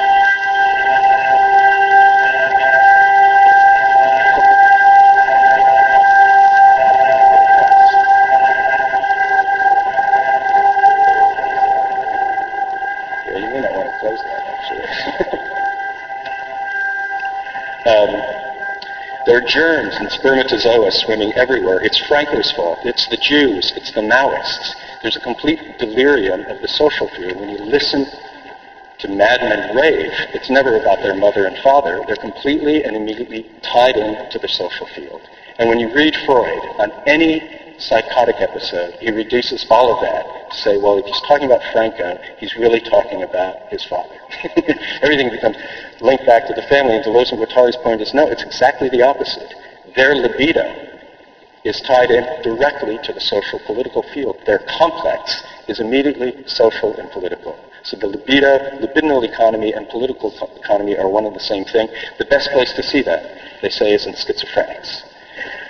There are germs and spermatozoa swimming everywhere. It's Franco's fault. It's the Jews. It's the Maoists. There's a complete delirium of the social field. When you listen to madmen rave, it's never about their mother and father. They're completely and immediately tied into the social field. And when you read Freud on any psychotic episode, he reduces all of that to say, well, if he's talking about Franco, he's really talking about his father. [laughs] Everything becomes linked back to the family. And Deleuze and Guattari's point is, no, it's exactly the opposite. Their libido is tied in directly to the social political field. Their complex is immediately social and political. So the libido, libidinal economy and political economy are one and the same thing. The best place to see that, they say, is in schizophrenics.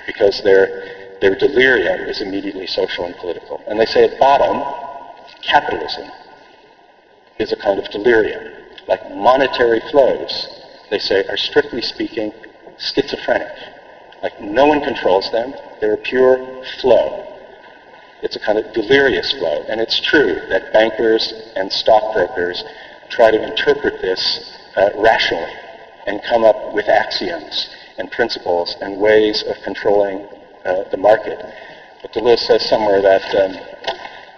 Because their their delirium is immediately social and political. And they say at bottom, capitalism is a kind of delirium. Like monetary flows, they say, are strictly speaking schizophrenic. Like no one controls them. They're a pure flow. It's a kind of delirious flow. And it's true that bankers and stockbrokers try to interpret this uh, rationally and come up with axioms and principles and ways of controlling uh, the market. But Deleuze says somewhere that um,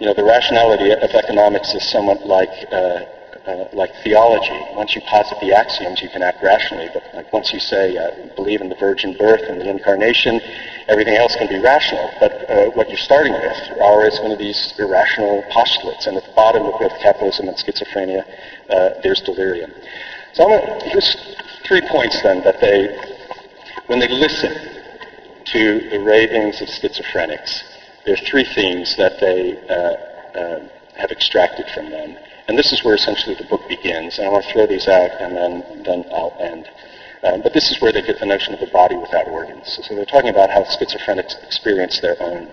you know the rationality of economics is somewhat like uh, uh, like theology. Once you posit the axioms, you can act rationally. But like once you say uh, believe in the virgin birth and the incarnation, everything else can be rational. But uh, what you're starting with are is one of these irrational postulates. And at the bottom of both capitalism and schizophrenia, uh, there's delirium. So I'm gonna, here's three points then that they, when they listen to the ravings of schizophrenics. There are three themes that they uh, uh, have extracted from them. And this is where essentially the book begins. And I want to throw these out and then, then I'll end. Um, but this is where they get the notion of the body without organs. So they're talking about how schizophrenics experience their own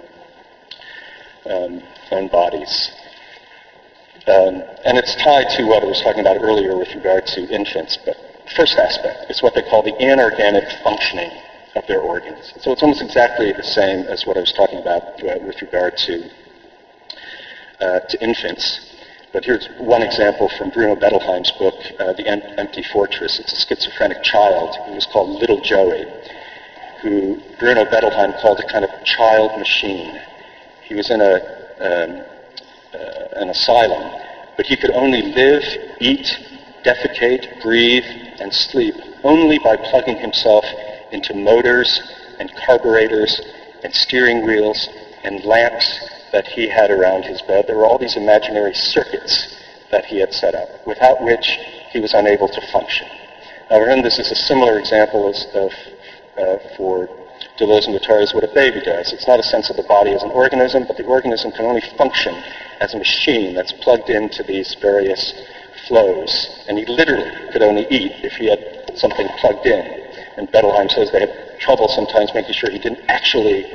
um, own bodies. Um, and it's tied to what I was talking about earlier with regard to infants. But first aspect is what they call the anorganic functioning of their organs. So it's almost exactly the same as what I was talking about uh, with regard to uh, to infants. But here's one example from Bruno Bettelheim's book, uh, The Empty Fortress. It's a schizophrenic child who was called Little Joey, who Bruno Bettelheim called a kind of child machine. He was in a, um, uh, an asylum, but he could only live, eat, defecate, breathe, and sleep only by plugging himself into motors and carburetors and steering wheels and lamps that he had around his bed. There were all these imaginary circuits that he had set up, without which he was unable to function. Now, for him, this is a similar example as, of, uh, for Deleuze and Guattari is what a baby does. It's not a sense of the body as an organism, but the organism can only function as a machine that's plugged into these various flows. And he literally could only eat if he had something plugged in. And Bettelheim says they had trouble sometimes making sure he didn't actually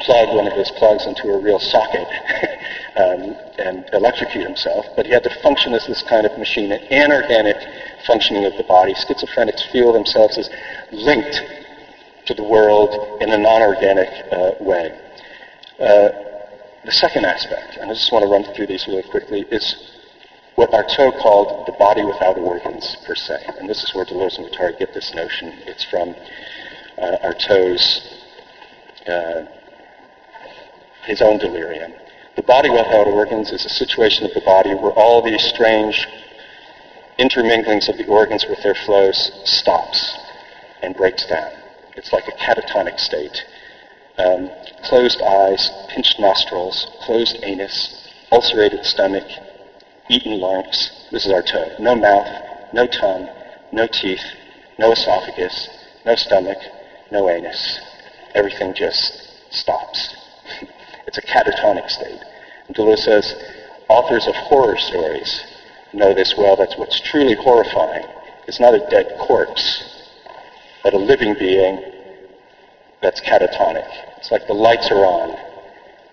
plug one of his plugs into a real socket [laughs] um, and electrocute himself, but he had to function as this kind of machine, an anorganic functioning of the body. Schizophrenics feel themselves as linked to the world in a non-organic uh, way. Uh, the second aspect, and I just want to run through these really quickly, is what Artaud called the body without organs, per se. And this is where Deleuze and Guattari get this notion. It's from uh, Artaud's uh, his own delirium. The body without organs is a situation of the body where all these strange interminglings of the organs with their flows stops and breaks down. It's like a catatonic state. Um, closed eyes, pinched nostrils, closed anus, ulcerated stomach, eaten lungs. This is Artaud. No mouth, no tongue, no teeth, no esophagus, no stomach, no anus. Everything just stops. [laughs] It's a catatonic state. And Deleuze says, authors of horror stories know this well. That's what's truly horrifying. It's not a dead corpse, but a living being that's catatonic. It's like the lights are on,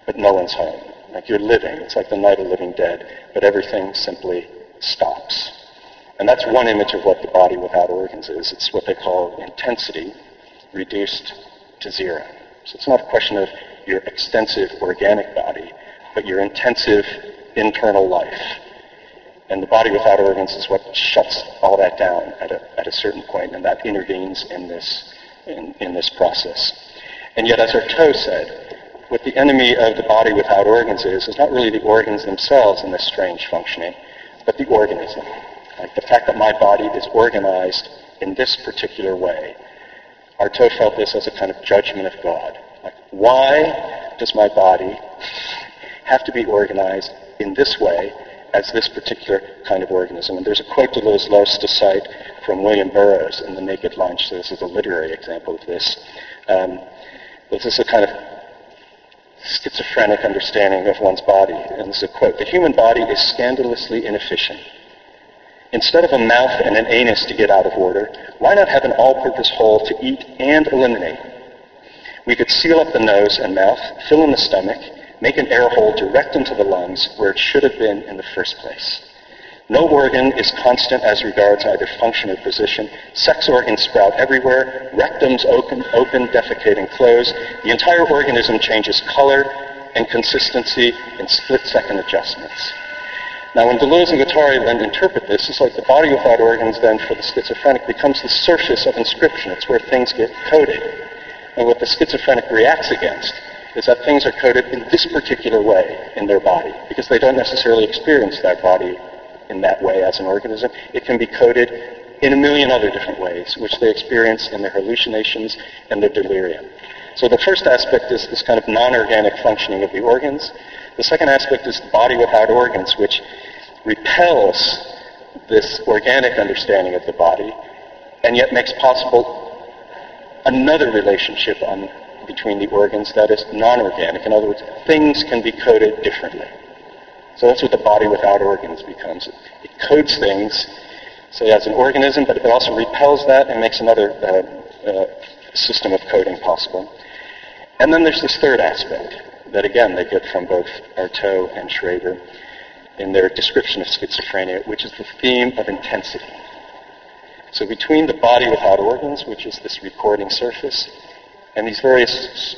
but no one's home. Like you're living. It's like the night of living dead, but everything simply stops. And that's one image of what the body without organs is. It's what they call intensity reduced to zero. So it's not a question of your extensive organic body, but your intensive internal life. And the body without organs is what shuts all that down at a, at a certain point, and that intervenes in this, in, in this process. And yet, as Artaud said, what the enemy of the body without organs is, is not really the organs themselves in this strange functioning, but the organism. Like the fact that my body is organized in this particular way. Artaud felt this as a kind of judgment of God. Like, why does my body have to be organized in this way as this particular kind of organism? And there's a quote Deleuze loves to cite from William Burroughs in The Naked Lunch. So this is a literary example of this. Um, this is a kind of schizophrenic understanding of one's body. And this is a quote. The human body is scandalously inefficient. Instead of a mouth and an anus to get out of order, why not have an all-purpose hole to eat and eliminate? We could seal up the nose and mouth, fill in the stomach, make an air hole direct into the lungs where it should have been in the first place. No organ is constant as regards either function or position. Sex organs sprout everywhere. Rectums open, open, defecating close. The entire organism changes color and consistency in split-second adjustments. Now, when Deleuze and Guattari then interpret this, it's like the body of without organs then for the schizophrenic becomes the surface of inscription. It's where things get coded. And what the schizophrenic reacts against is that things are coded in this particular way in their body, because they don't necessarily experience that body in that way as an organism. It can be coded in a million other different ways, which they experience in their hallucinations and their delirium. So the first aspect is this kind of non-organic functioning of the organs. The second aspect is the body without organs, which repels this organic understanding of the body and yet makes possible another relationship on, between the organs that is non-organic. In other words, things can be coded differently. So that's what the body without organs becomes. It, codes things, say, as an organism, but it also repels that and makes another uh, uh, system of coding possible. And then there's this third aspect, that again they get from both Artaud and Schreber in their description of schizophrenia, which is the theme of intensity. So between the body without organs, which is this recording surface, and these various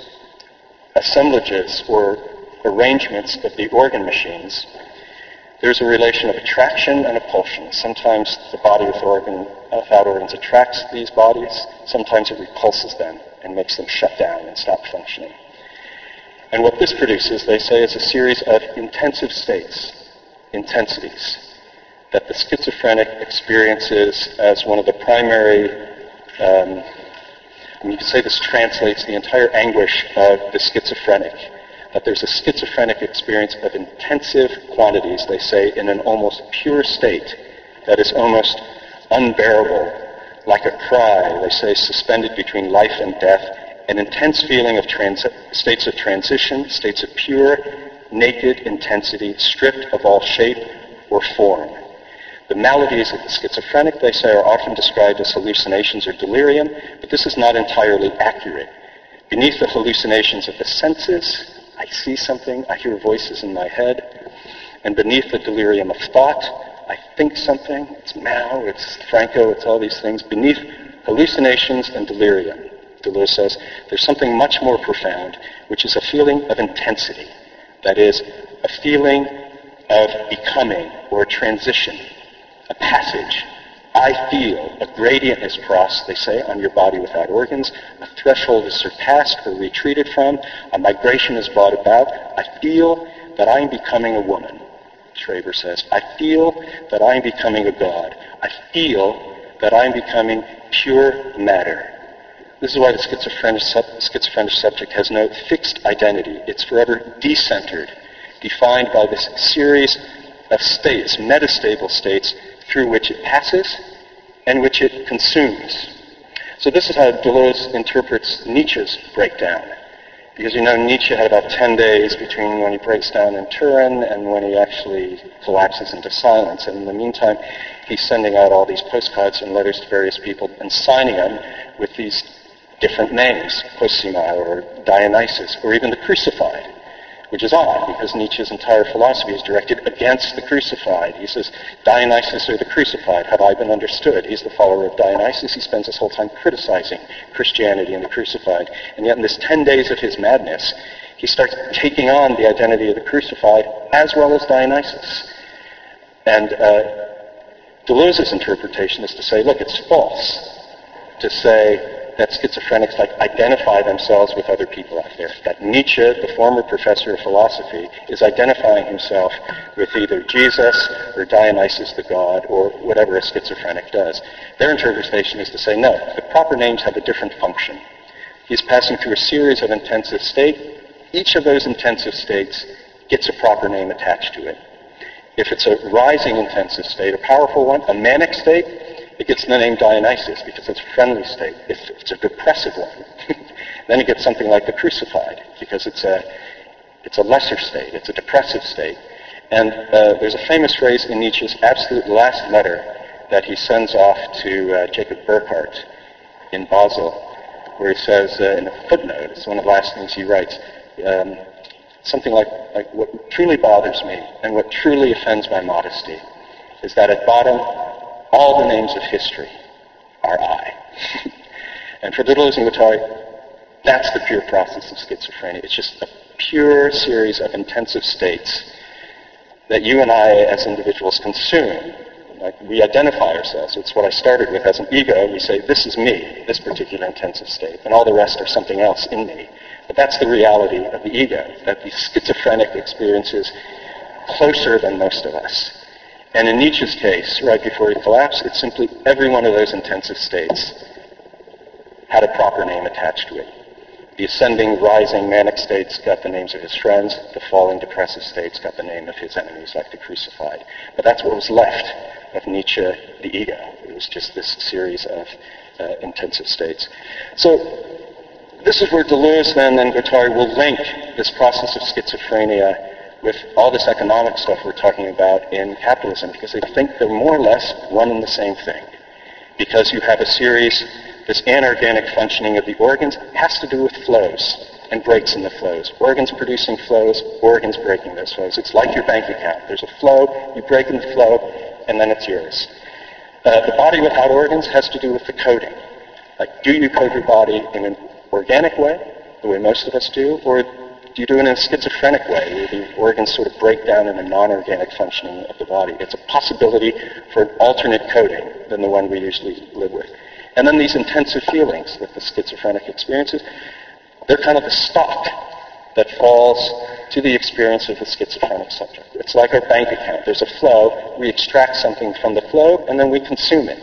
assemblages or arrangements of the organ machines, there's a relation of attraction and repulsion. Sometimes the body with organ, without organs attracts these bodies. Sometimes it repulses them and makes them shut down and stop functioning. And what this produces, they say, is a series of intensive states, intensities, that the schizophrenic experiences as one of the primary, um, mean, you could say this translates the entire anguish of the schizophrenic that there's a schizophrenic experience of intensive quantities, they say, in an almost pure state that is almost unbearable, like a cry, they say, suspended between life and death, an intense feeling of trans- states of transition, states of pure, naked intensity, stripped of all shape or form. The maladies of the schizophrenic, they say, are often described as hallucinations or delirium, but this is not entirely accurate. Beneath the hallucinations of the senses, I see something, I hear voices in my head, and beneath the delirium of thought, I think something. It's Mao, it's Franco, it's all these things. Beneath hallucinations and delirium, Deleuze says, there's something much more profound, which is a feeling of intensity. That is, a feeling of becoming or a transition, a passage I feel a gradient is crossed, they say, on your body without organs. A threshold is surpassed or retreated from. A migration is brought about. I feel that I am becoming a woman, Schreber says. I feel that I am becoming a god. I feel that I am becoming pure matter. This is why the schizophrenic, schizophrenic subject has no fixed identity. It's forever decentered, defined by this series of states, metastable states, through which it passes and which it consumes. So this is how Deleuze interprets Nietzsche's breakdown. Because you know Nietzsche had about 10 days between when he breaks down in Turin and when he actually collapses into silence. And in the meantime, he's sending out all these postcards and letters to various people and signing them with these different names, Cosima or Dionysus, or even the crucified which is odd because Nietzsche's entire philosophy is directed against the crucified. He says, Dionysus or the crucified, have I been understood? He's the follower of Dionysus. He spends his whole time criticizing Christianity and the crucified. And yet in this 10 days of his madness, he starts taking on the identity of the crucified as well as Dionysus. And uh, Deleuze's interpretation is to say, look, it's false to say that schizophrenics like identify themselves with other people out there. That Nietzsche, the former professor of philosophy, is identifying himself with either Jesus or Dionysus the god or whatever a schizophrenic does. Their interpretation is to say, no, the proper names have a different function. He's passing through a series of intensive states. Each of those intensive states gets a proper name attached to it. If it's a rising intensive state, a powerful one, a manic state, it gets the name Dionysus because it's a friendly state. It's a depressive one, [laughs] then it gets something like the crucified because it's a, it's a lesser state. It's a depressive state. And uh, there's a famous phrase in Nietzsche's absolute last letter that he sends off to uh, Jacob Burckhardt in Basel, where he says uh, in a footnote, it's one of the last things he writes, um, something like, like, what truly bothers me and what truly offends my modesty is that at bottom all the names of history are I. [laughs] and for Deleuze and Guattari, that's the pure process of schizophrenia. It's just a pure series of intensive states that you and I as individuals consume. Like we identify ourselves. It's what I started with as an ego. We say, this is me, this particular intensive state, and all the rest are something else in me. But that's the reality of the ego, that the schizophrenic experiences closer than most of us. And in Nietzsche's case, right before he collapsed, it's simply every one of those intensive states had a proper name attached to it. The ascending, rising manic states got the names of his friends. The falling depressive states got the name of his enemies, like the crucified. But that's what was left of Nietzsche, the ego. It was just this series of uh, intensive states. So this is where Deleuze then and Guattari will link this process of schizophrenia with all this economic stuff we're talking about in capitalism because they think they're more or less one and the same thing. Because you have a series, this anorganic functioning of the organs has to do with flows. and breaks in the flows. Organs producing flows, organs breaking those flows. It's like your bank account. There's a flow, you break in the flow, and then it's yours. Uh, the body without organs has to do with the coding. Like, do you code your body in an organic way, the way most of us do, or do you do it in a schizophrenic way, where the organs sort of break down in a non-organic functioning of the body? It's a possibility for an alternate coding than the one we usually live with. And then these intensive feelings that the schizophrenic experiences, they're kind of the stock that falls to the experience of the schizophrenic subject. It's like our bank account. There's a flow. We extract something from the flow, and then we consume it.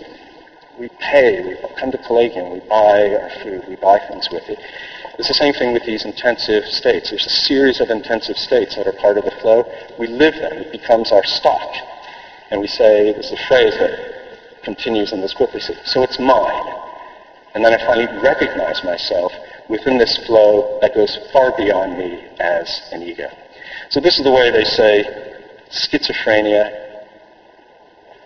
We pay. We come to Collegium. We buy our food. We buy things with it. It's the same thing with these intensive states. There's a series of intensive states that are part of the flow. We live them. It becomes our stock. And we say, there's a phrase that continues in this say, so it's mine. And then I finally recognize myself within this flow that goes far beyond me as an ego. So this is the way they say schizophrenia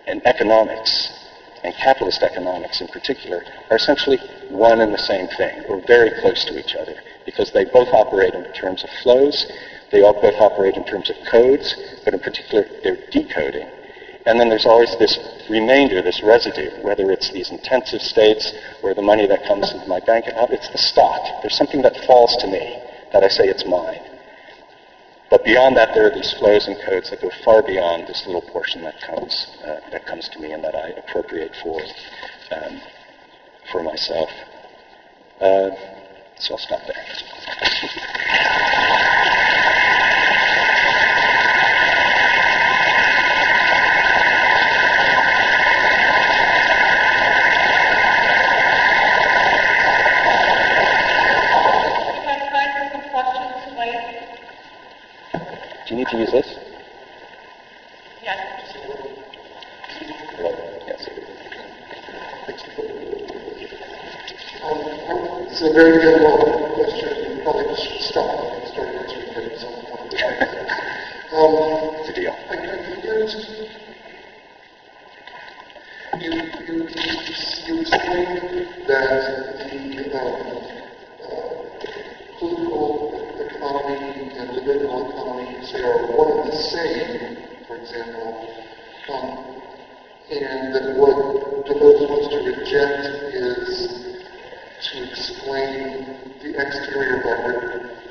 and economics and capitalist economics in particular are essentially one and the same thing, or very close to each other, because they both operate in terms of flows, they all both operate in terms of codes, but in particular they're decoding. And then there's always this remainder, this residue, whether it's these intensive states or the money that comes into my bank account, it's the stock. There's something that falls to me that I say it's mine. But beyond that, there are these flows and codes that go far beyond this little portion that comes uh, that comes to me and that I appropriate for um, for myself. Uh, so I'll stop there. Do you need to use this? Yes. Yes. Um, it's a very difficult question. You probably should stop and start answering it at some point. um, It's a deal. I, I'm confused. You, you, you, you explained that the um, uh, political economy and the biblical economy say are one and the same, for example, um, and that what Deleuze wants to reject is to explain the exterior by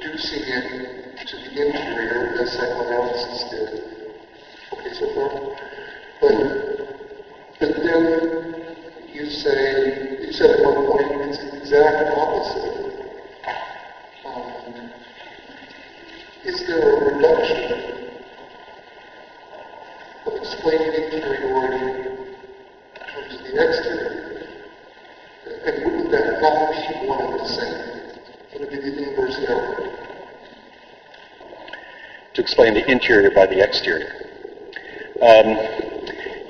reducing it to the interior, as psychoanalysis did. Okay, so far? But, but then you say, you said at one point it's the exact opposite. Um, is there a reduction of explaining interiority in terms of the exterior? And wouldn't that not be one and the same? Would it be the inverse error? to explain the interior by the exterior. Um,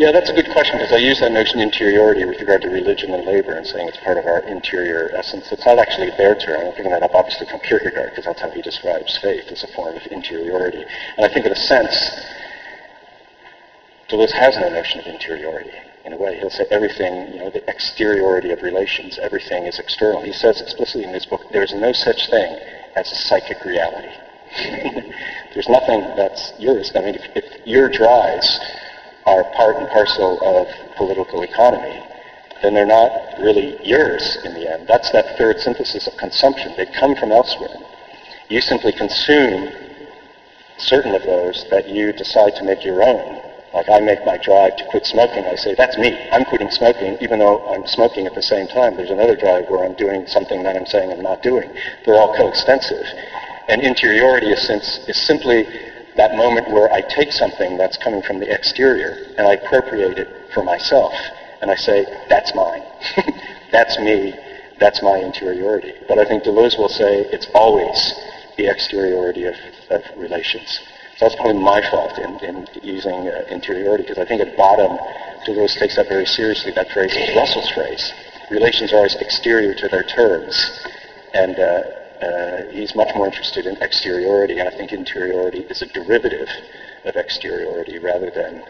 yeah, that's a good question because I use that notion of interiority with regard to religion and labor and saying it's part of our interior essence. It's not actually their term. I'm picking that up obviously from Kierkegaard because that's how he describes faith as a form of interiority. And I think in a sense, Deleuze has no notion of interiority. In a way, he'll say everything, you know, the exteriority of relations, everything is external. He says explicitly in his book, there's no such thing as a psychic reality. [laughs] There's nothing that's yours. I mean, if, if your drives are part and parcel of political economy, then they're not really yours in the end. That's that third synthesis of consumption. They come from elsewhere. You simply consume certain of those that you decide to make your own. Like I make my drive to quit smoking. I say, that's me. I'm quitting smoking, even though I'm smoking at the same time. There's another drive where I'm doing something that I'm saying I'm not doing. They're all coextensive. And interiority is, since, is simply that moment where I take something that's coming from the exterior and I appropriate it for myself. And I say, that's mine. [laughs] that's me. That's my interiority. But I think Deleuze will say it's always the exteriority of, of relations. So that's probably my fault in, in using uh, interiority, because I think at bottom, Deleuze takes that very seriously. That phrase is Russell's phrase. Relations are always exterior to their terms. And uh, he's much more interested in exteriority, and I think interiority is a derivative of exteriority rather than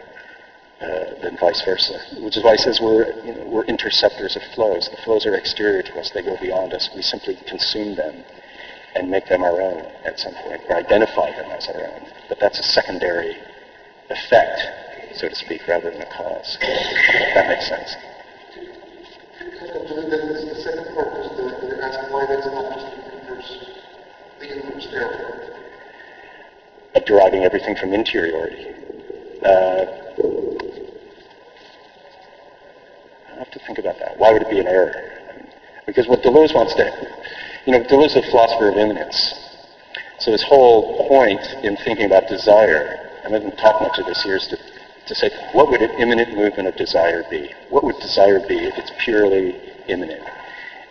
uh, than vice versa. Which is why he says we're you know, we're interceptors of flows. The flows are exterior to us; they go beyond us. We simply consume them, and make them our own at some point, or identify them as our own. But that's a secondary effect, so to speak, rather than a cause. that makes sense. Then the second part is the, the asking why that's not just the inverse, Of deriving everything from interiority. Uh, I have to think about that. Why would it be an error? Because what Deleuze wants to, you know, Deleuze is a philosopher of immanence. So his whole point in thinking about desire, I haven't talked much of this here, is to, to say, what would an immanent movement of desire be? What would desire be if it's purely immanent?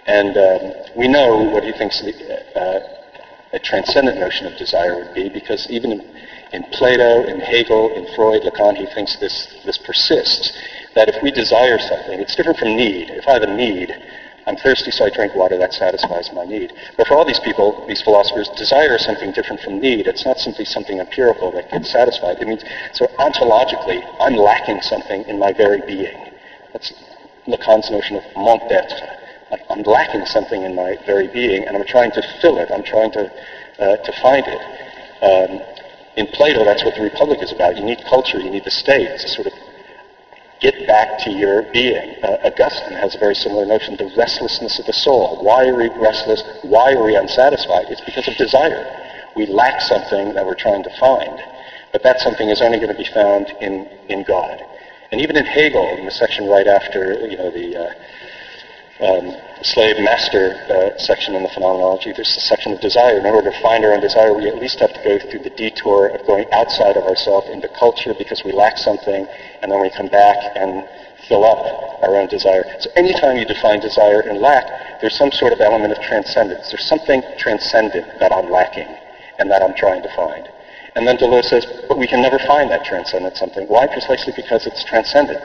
And um, we know what he thinks the, uh, a transcendent notion of desire would be, because even in, in Plato, in Hegel, in Freud, Lacan, he thinks this, this persists, that if we desire something, it's different from need. If I have a need, I'm thirsty, so I drink water. That satisfies my need. But for all these people, these philosophers, desire is something different from need. It's not simply something empirical that gets satisfied. It means, so ontologically, I'm lacking something in my very being. That's Lacan's notion of manque d'être. I'm lacking something in my very being, and I'm trying to fill it. I'm trying to, uh, to find it. Um, in Plato, that's what the Republic is about. You need culture. You need the state to sort of get back to your being. Uh, Augustine has a very similar notion, the restlessness of the soul. Why are we restless? Why are we unsatisfied? It's because of desire. We lack something that we're trying to find. But that something is only going to be found in, in God. And even in Hegel, in the section right after, you know, the uh, um, slave master uh, section in the phenomenology, there's a section of desire. In order to find our own desire, we at least have to go through the detour of going outside of ourselves into culture because we lack something, and then we come back and fill up our own desire. So anytime you define desire and lack, there's some sort of element of transcendence. There's something transcendent that I'm lacking and that I'm trying to find. And then Deleuze says, but we can never find that transcendent something. Why? Precisely because it's transcendent.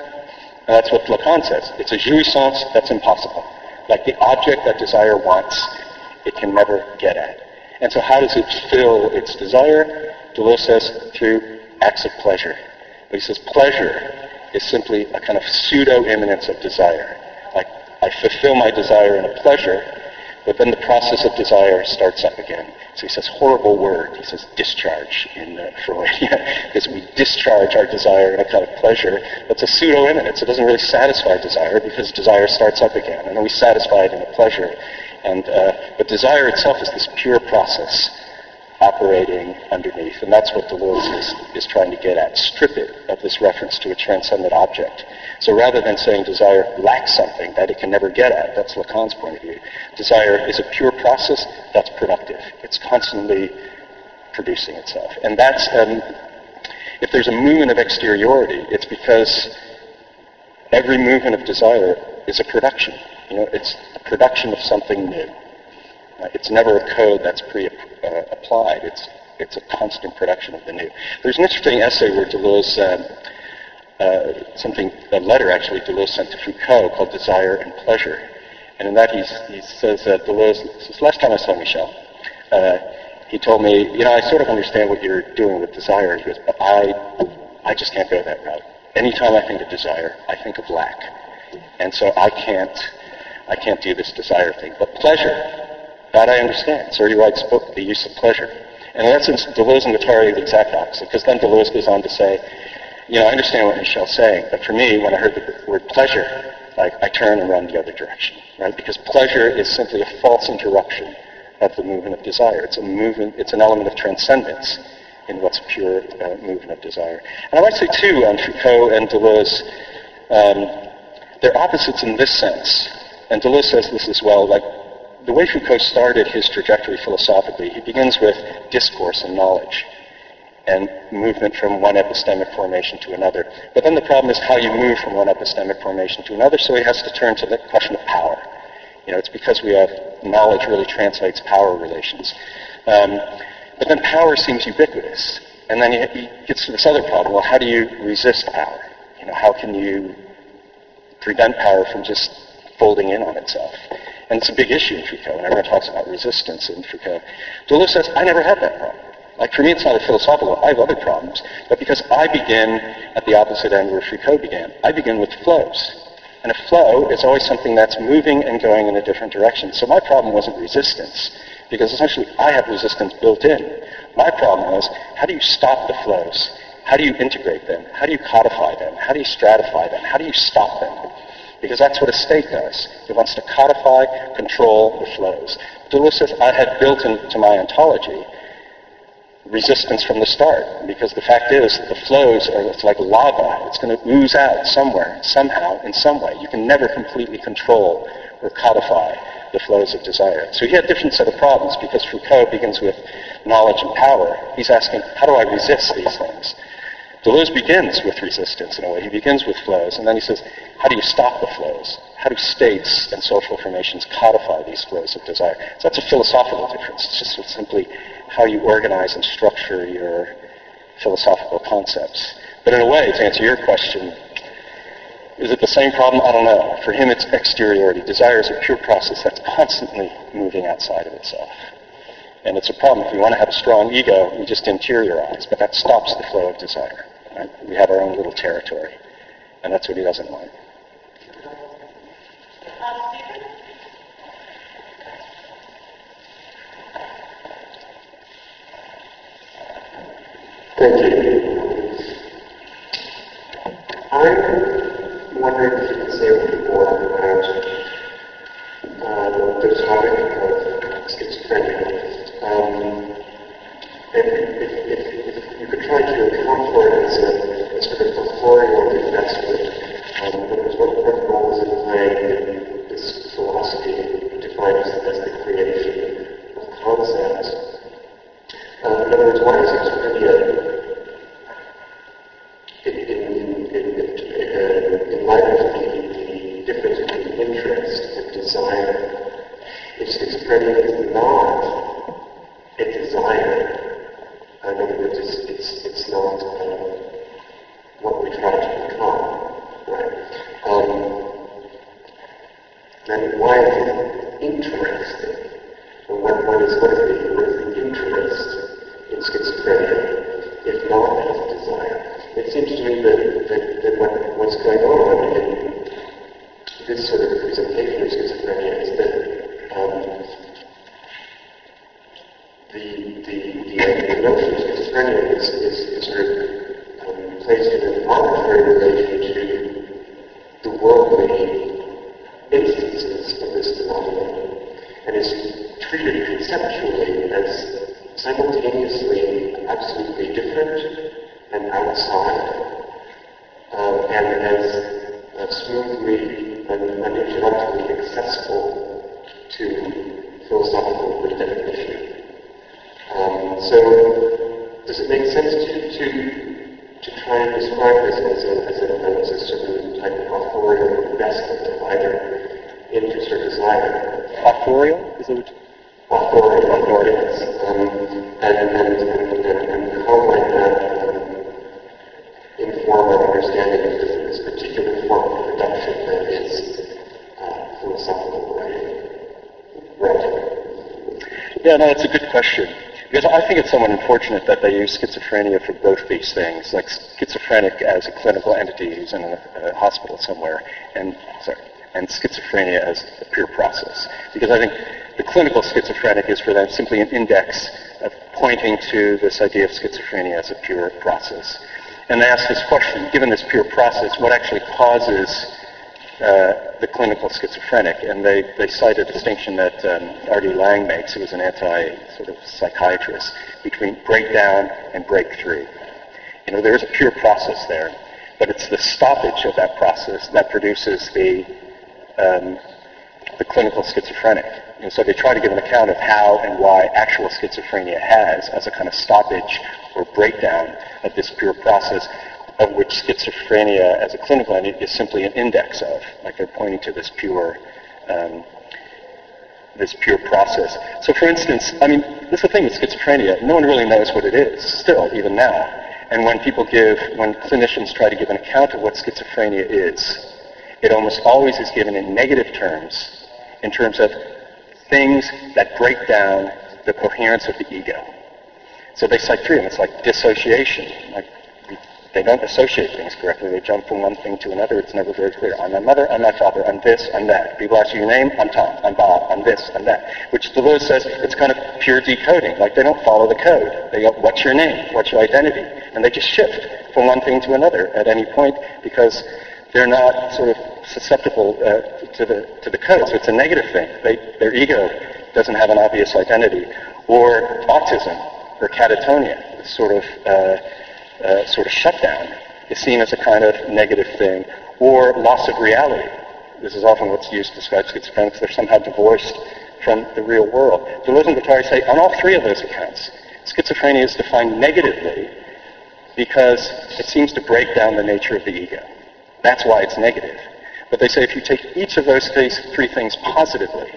And that's what Lacan says. It's a jouissance that's impossible. Like the object that desire wants, it can never get at. And so how does it fill its desire? Deleuze says through acts of pleasure. But he says pleasure is simply a kind of pseudo-immanence of desire. Like I fulfill my desire in a pleasure, but then the process of desire starts up again. So he says horrible word. He says discharge in uh, Freud. because [laughs] we discharge our desire in a kind of pleasure that's a pseudo-immanence. It doesn't really satisfy desire because desire starts up again. And we satisfy it in a pleasure. And, uh, but desire itself is this pure process operating underneath. And that's what Deleuze is, is trying to get at. Strip it of this reference to a transcendent object. So rather than saying desire lacks something that it can never get at, that's Lacan's point of view, desire is a pure process that's productive. It's constantly producing itself. And that's, um, if there's a movement of exteriority, it's because every movement of desire is a production. You know, it's a production of something new. It's never a code that's pre-applied. It's, it's a constant production of the new. There's an interesting essay where Deleuze, um, uh, something, a letter actually Deleuze sent to Foucault called Desire and Pleasure. And in that he, says that Deleuze, says, last time I saw Michel, uh, he told me, you know, I sort of understand what you're doing with desire. He goes, but I, I just can't go that route. Anytime I think of desire, I think of lack. And so I can't, I can't do this desire thing. But pleasure, that I understand. So he writes book, The Use of Pleasure. And in essence, Deleuze and Guattari the exact opposite, because then Deleuze goes on to say, you know, I understand what Michel's saying, but for me, when I heard the word pleasure, like, I turn and run the other direction, right? Because pleasure is simply a false interruption of the movement of desire. It's a movement, it's an element of transcendence in what's pure uh, movement of desire. And I might say, too, on Foucault and Deleuze, um, they're opposites in this sense. And Deleuze says this as well, like, the way Foucault started his trajectory philosophically, he begins with discourse and knowledge and movement from one epistemic formation to another. But then the problem is how you move from one epistemic formation to another, so he has to turn to the question of power. You know, it's because we have knowledge really translates power relations. Um, but then power seems ubiquitous. And then he, gets to this other problem. Well, how do you resist power? You know, how can you prevent power from just folding in on itself? And it's a big issue in Foucault, and everyone talks about resistance in Foucault. Deleuze says, I never had that problem. Like for me, it's not a philosophical. I have other problems, but because I begin at the opposite end where Foucault began, I begin with flows. And a flow is always something that's moving and going in a different direction. So my problem wasn't resistance. because essentially I have resistance built in. My problem was, how do you stop the flows? How do you integrate them? How do you codify them? How do you stratify them? How do you stop them? Because that's what a state does. It wants to codify, control the flows. Deleuze says, I had built into my ontology resistance from the start, because the fact is the flows are it's like lava. It's going to ooze out somewhere, somehow, in some way. You can never completely control or codify the flows of desire. So he had a different set of problems because Foucault begins with knowledge and power. He's asking, how do I resist these things? Deleuze begins with resistance in a way. He begins with flows, and then he says, how do you stop the flows? How do states and social formations codify these flows of desire? So that's a philosophical difference. It's just simply how you organize and structure your philosophical concepts. But in a way, to answer your question, is it the same problem? I don't know. For him, it's exteriority. Desire is a pure process that's constantly moving outside of itself. And it's a problem. If we want to have a strong ego, we just interiorize, but that stops the flow of desire. Right? We have our own little territory. And that's what he doesn't want. Thank you. I'm wondering if you can say a little more about uh, the topic of schizophrenia. Um, and if, if, if you could try to account for it as a, as sort of authorial investment, um, what, what role is it playing in this philosophy defined as, as the creation of concepts? Uh, in other words, why is schizophrenia unfortunate that they use schizophrenia for both these things, like schizophrenic as a clinical entity who's in a, a hospital somewhere, and sorry, and schizophrenia as a pure process. Because I think the clinical schizophrenic is for them simply an index of pointing to this idea of schizophrenia as a pure process. And they ask this question, given this pure process, what actually causes uh, the clinical schizophrenic? And they, they cite a distinction that um, R.D. Laing makes, who was an anti-sort of psychiatrist, between breakdown and breakthrough. You know, there is a pure process there, but it's the stoppage of that process that produces the, um, the clinical schizophrenic. And so they try to give an account of how and why actual schizophrenia has as a kind of stoppage or breakdown of this pure process, of which schizophrenia as a clinical entity is simply an index of. Like they're pointing to this pure, um, this pure process. So for instance, I mean, this is the thing with schizophrenia. No one really knows what it is, still, even now. And when people give, when clinicians try to give an account of what schizophrenia is, it almost always is given in negative terms, in terms of things that break down the coherence of the ego. So they cite three, of them. it's like dissociation, like They don't associate things correctly. They jump from one thing to another. It's never very clear. I'm my mother, I'm my father, I'm this, I'm that. People ask you your name, I'm Tom, I'm Bob, I'm this, I'm that. Which Deleuze says it's kind of pure decoding. Like they don't follow the code. They go, what's your name? What's your identity? And they just shift from one thing to another at any point because they're not sort of susceptible uh, to the to the code. So it's a negative thing. They, their ego doesn't have an obvious identity. Or autism or catatonia, this sort of uh, uh, sort of shutdown, is seen as a kind of negative thing. Or loss of reality. This is often what's used to describe schizophrenics. They're somehow divorced from the real world. Deleuze and Guattari say on all three of those accounts, schizophrenia is defined negatively because it seems to break down the nature of the ego. That's why it's negative. But they say if you take each of those three things positively,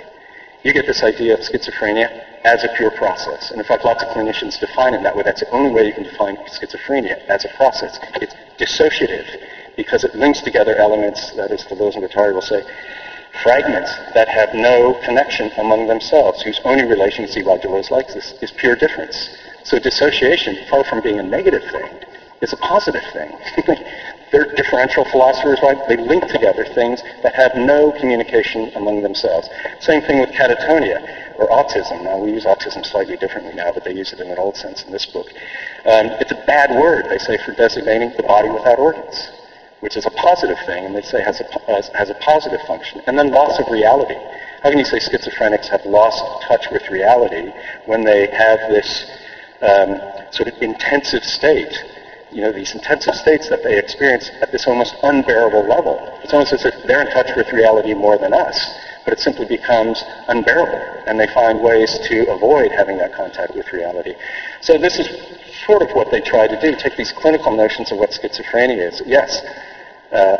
you get this idea of schizophrenia as a pure process. And in fact, lots of clinicians define it that way. That's the only way you can define schizophrenia as a process. It's dissociative because it links together elements, that is, Deleuze and Guattari will say, fragments that have no connection among themselves, whose only relation, you see why Deleuze likes this, is pure difference. So dissociation, far from being a negative thing, is a positive thing. [laughs] They're differential philosophers, right? They link together things that have no communication among themselves. Same thing with catatonia or autism. Now, we use autism slightly differently now, but they use it in an old sense in this book. Um, it's a bad word, they say, for designating the body without organs, which is a positive thing, and they say has a, has, has a positive function. And then loss of reality. How can you say schizophrenics have lost touch with reality when they have this um, sort of intensive state you know, these intensive states that they experience at this almost unbearable level. It's almost as if they're in touch with reality more than us, but it simply becomes unbearable, and they find ways to avoid having that contact with reality. So this is sort of what they try to do, take these clinical notions of what schizophrenia is. Yes, uh,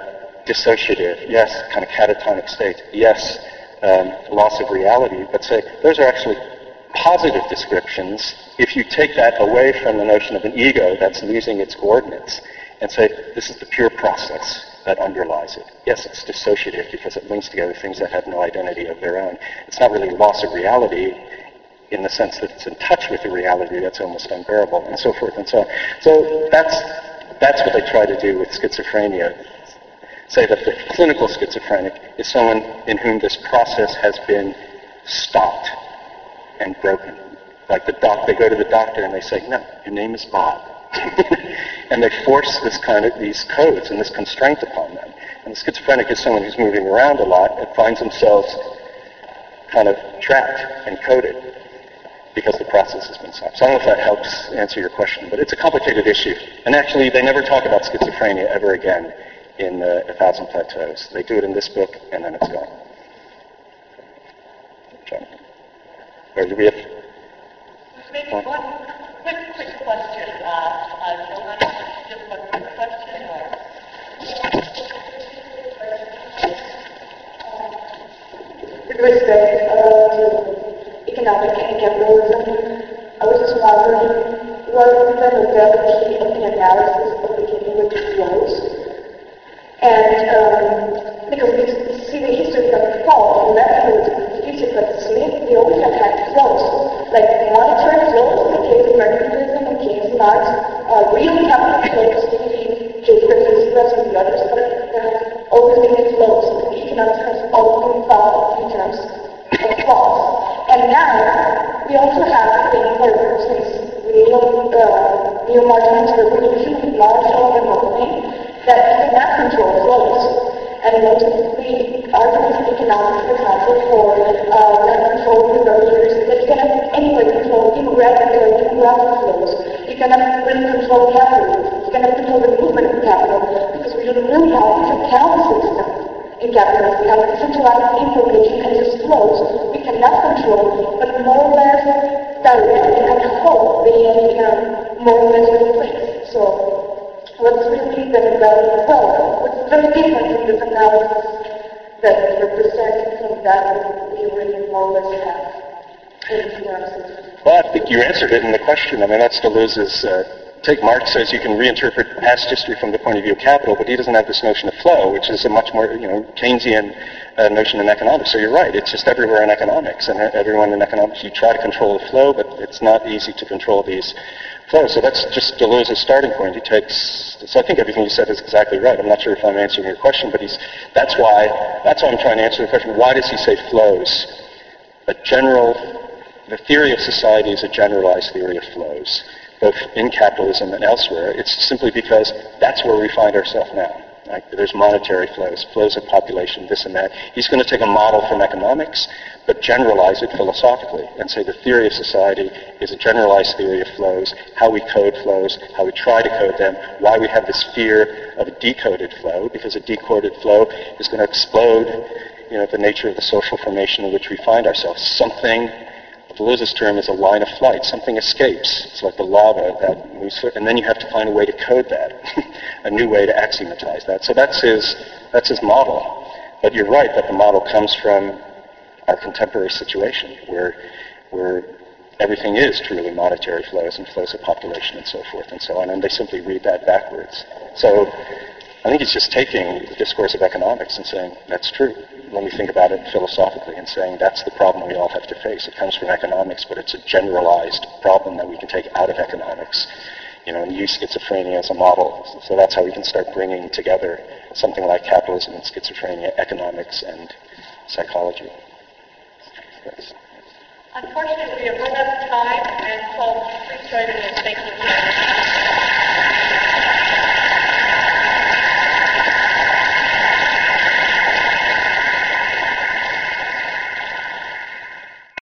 dissociative, yes, kind of catatonic state, yes, um, loss of reality, but say those are actually positive descriptions if you take that away from the notion of an ego that's losing its coordinates and say this is the pure process that underlies it. Yes, it's dissociative because it links together things that have no identity of their own. It's not really loss of reality in the sense that it's in touch with the reality that's almost unbearable, and so forth and so on. So that's that's what they try to do with schizophrenia. Say that the clinical schizophrenic is someone in whom this process has been stopped and broken. Like the doc, they go to the doctor and they say, no, your name is Bob. [laughs] and they force this kind of, these codes and this constraint upon them. And the schizophrenic is someone who's moving around a lot and finds themselves kind of trapped and coded because the process has been stopped. So I don't know if that helps answer your question, but it's a complicated issue. And actually, they never talk about schizophrenia ever again in uh, A Thousand Plateaus. They do it in this book, and then it's gone. Or do we have... Maybe one quick, quick question. Uh, uh, one, just one quick question or... With respect uh, economic and capitalism, I was just wondering what is the modality of the analysis of beginning with flows? And um, because we see the history of the and that was participate, we always have had flows, like monetary flows in the case of mercantilism and Keynes Marx, uh, real capital flows in case of Hillsborough and the others, but there have always been flows. Economics has always been thought in terms of flows. And now, we also have a thing since neo, uh, neo-Marxist revolution with Marshall and Motley, that we cannot control flows. And most of the arguments in economics, for example, for control that you cannot anyway control uh, demographic flows. You cannot really control capital. You cannot control the movement of capital because we don't really have a account system in capital. We have centralized information and just flows we cannot control, but more or less direct and they in a more or less. So what's really the development? Well, what's very different from this analysis that represents from that well, I think you answered it in the question. I mean, that's Deleuze's uh, take. Marx says you can reinterpret past history from the point of view of capital, but he doesn't have this notion of flow, which is a much more, you know, Keynesian uh, notion in economics. So you're right. It's just everywhere in economics, and everyone in economics, you try to control the flow, but it's not easy to control these flows. So that's just Deleuze's starting point. He takes, so I think everything you said is exactly right. I'm not sure if I'm answering your question, but he's, that's why, that's why I'm trying to answer the question. Why does he say flows? A general, the theory of society is a generalized theory of flows, both in capitalism and elsewhere. It's simply because that's where we find ourselves now. Right? There's monetary flows, flows of population, this and that. He's going to take a model from economics, but generalize it philosophically and say the theory of society is a generalized theory of flows, how we code flows, how we try to code them, why we have this fear of a decoded flow, because a decoded flow is going to explode you know, the nature of the social formation in which we find ourselves. Something Deleuze's term is a line of flight. Something escapes. It's like the lava that moves, and then you have to find a way to code that, [laughs] a new way to axiomatize that. So that's his, that's his model. But you're right that the model comes from our contemporary situation, where, where everything is truly monetary flows and flows of population and so forth and so on, and they simply read that backwards. So I think he's just taking the discourse of economics and saying, that's true when we think about it philosophically and saying that's the problem we all have to face. It comes from economics, but it's a generalized problem that we can take out of economics, you know, and use schizophrenia as a model. So that's how we can start bringing together something like capitalism and schizophrenia, economics and psychology. Yes. Unfortunately, we have run out of time, and so please join me in thanking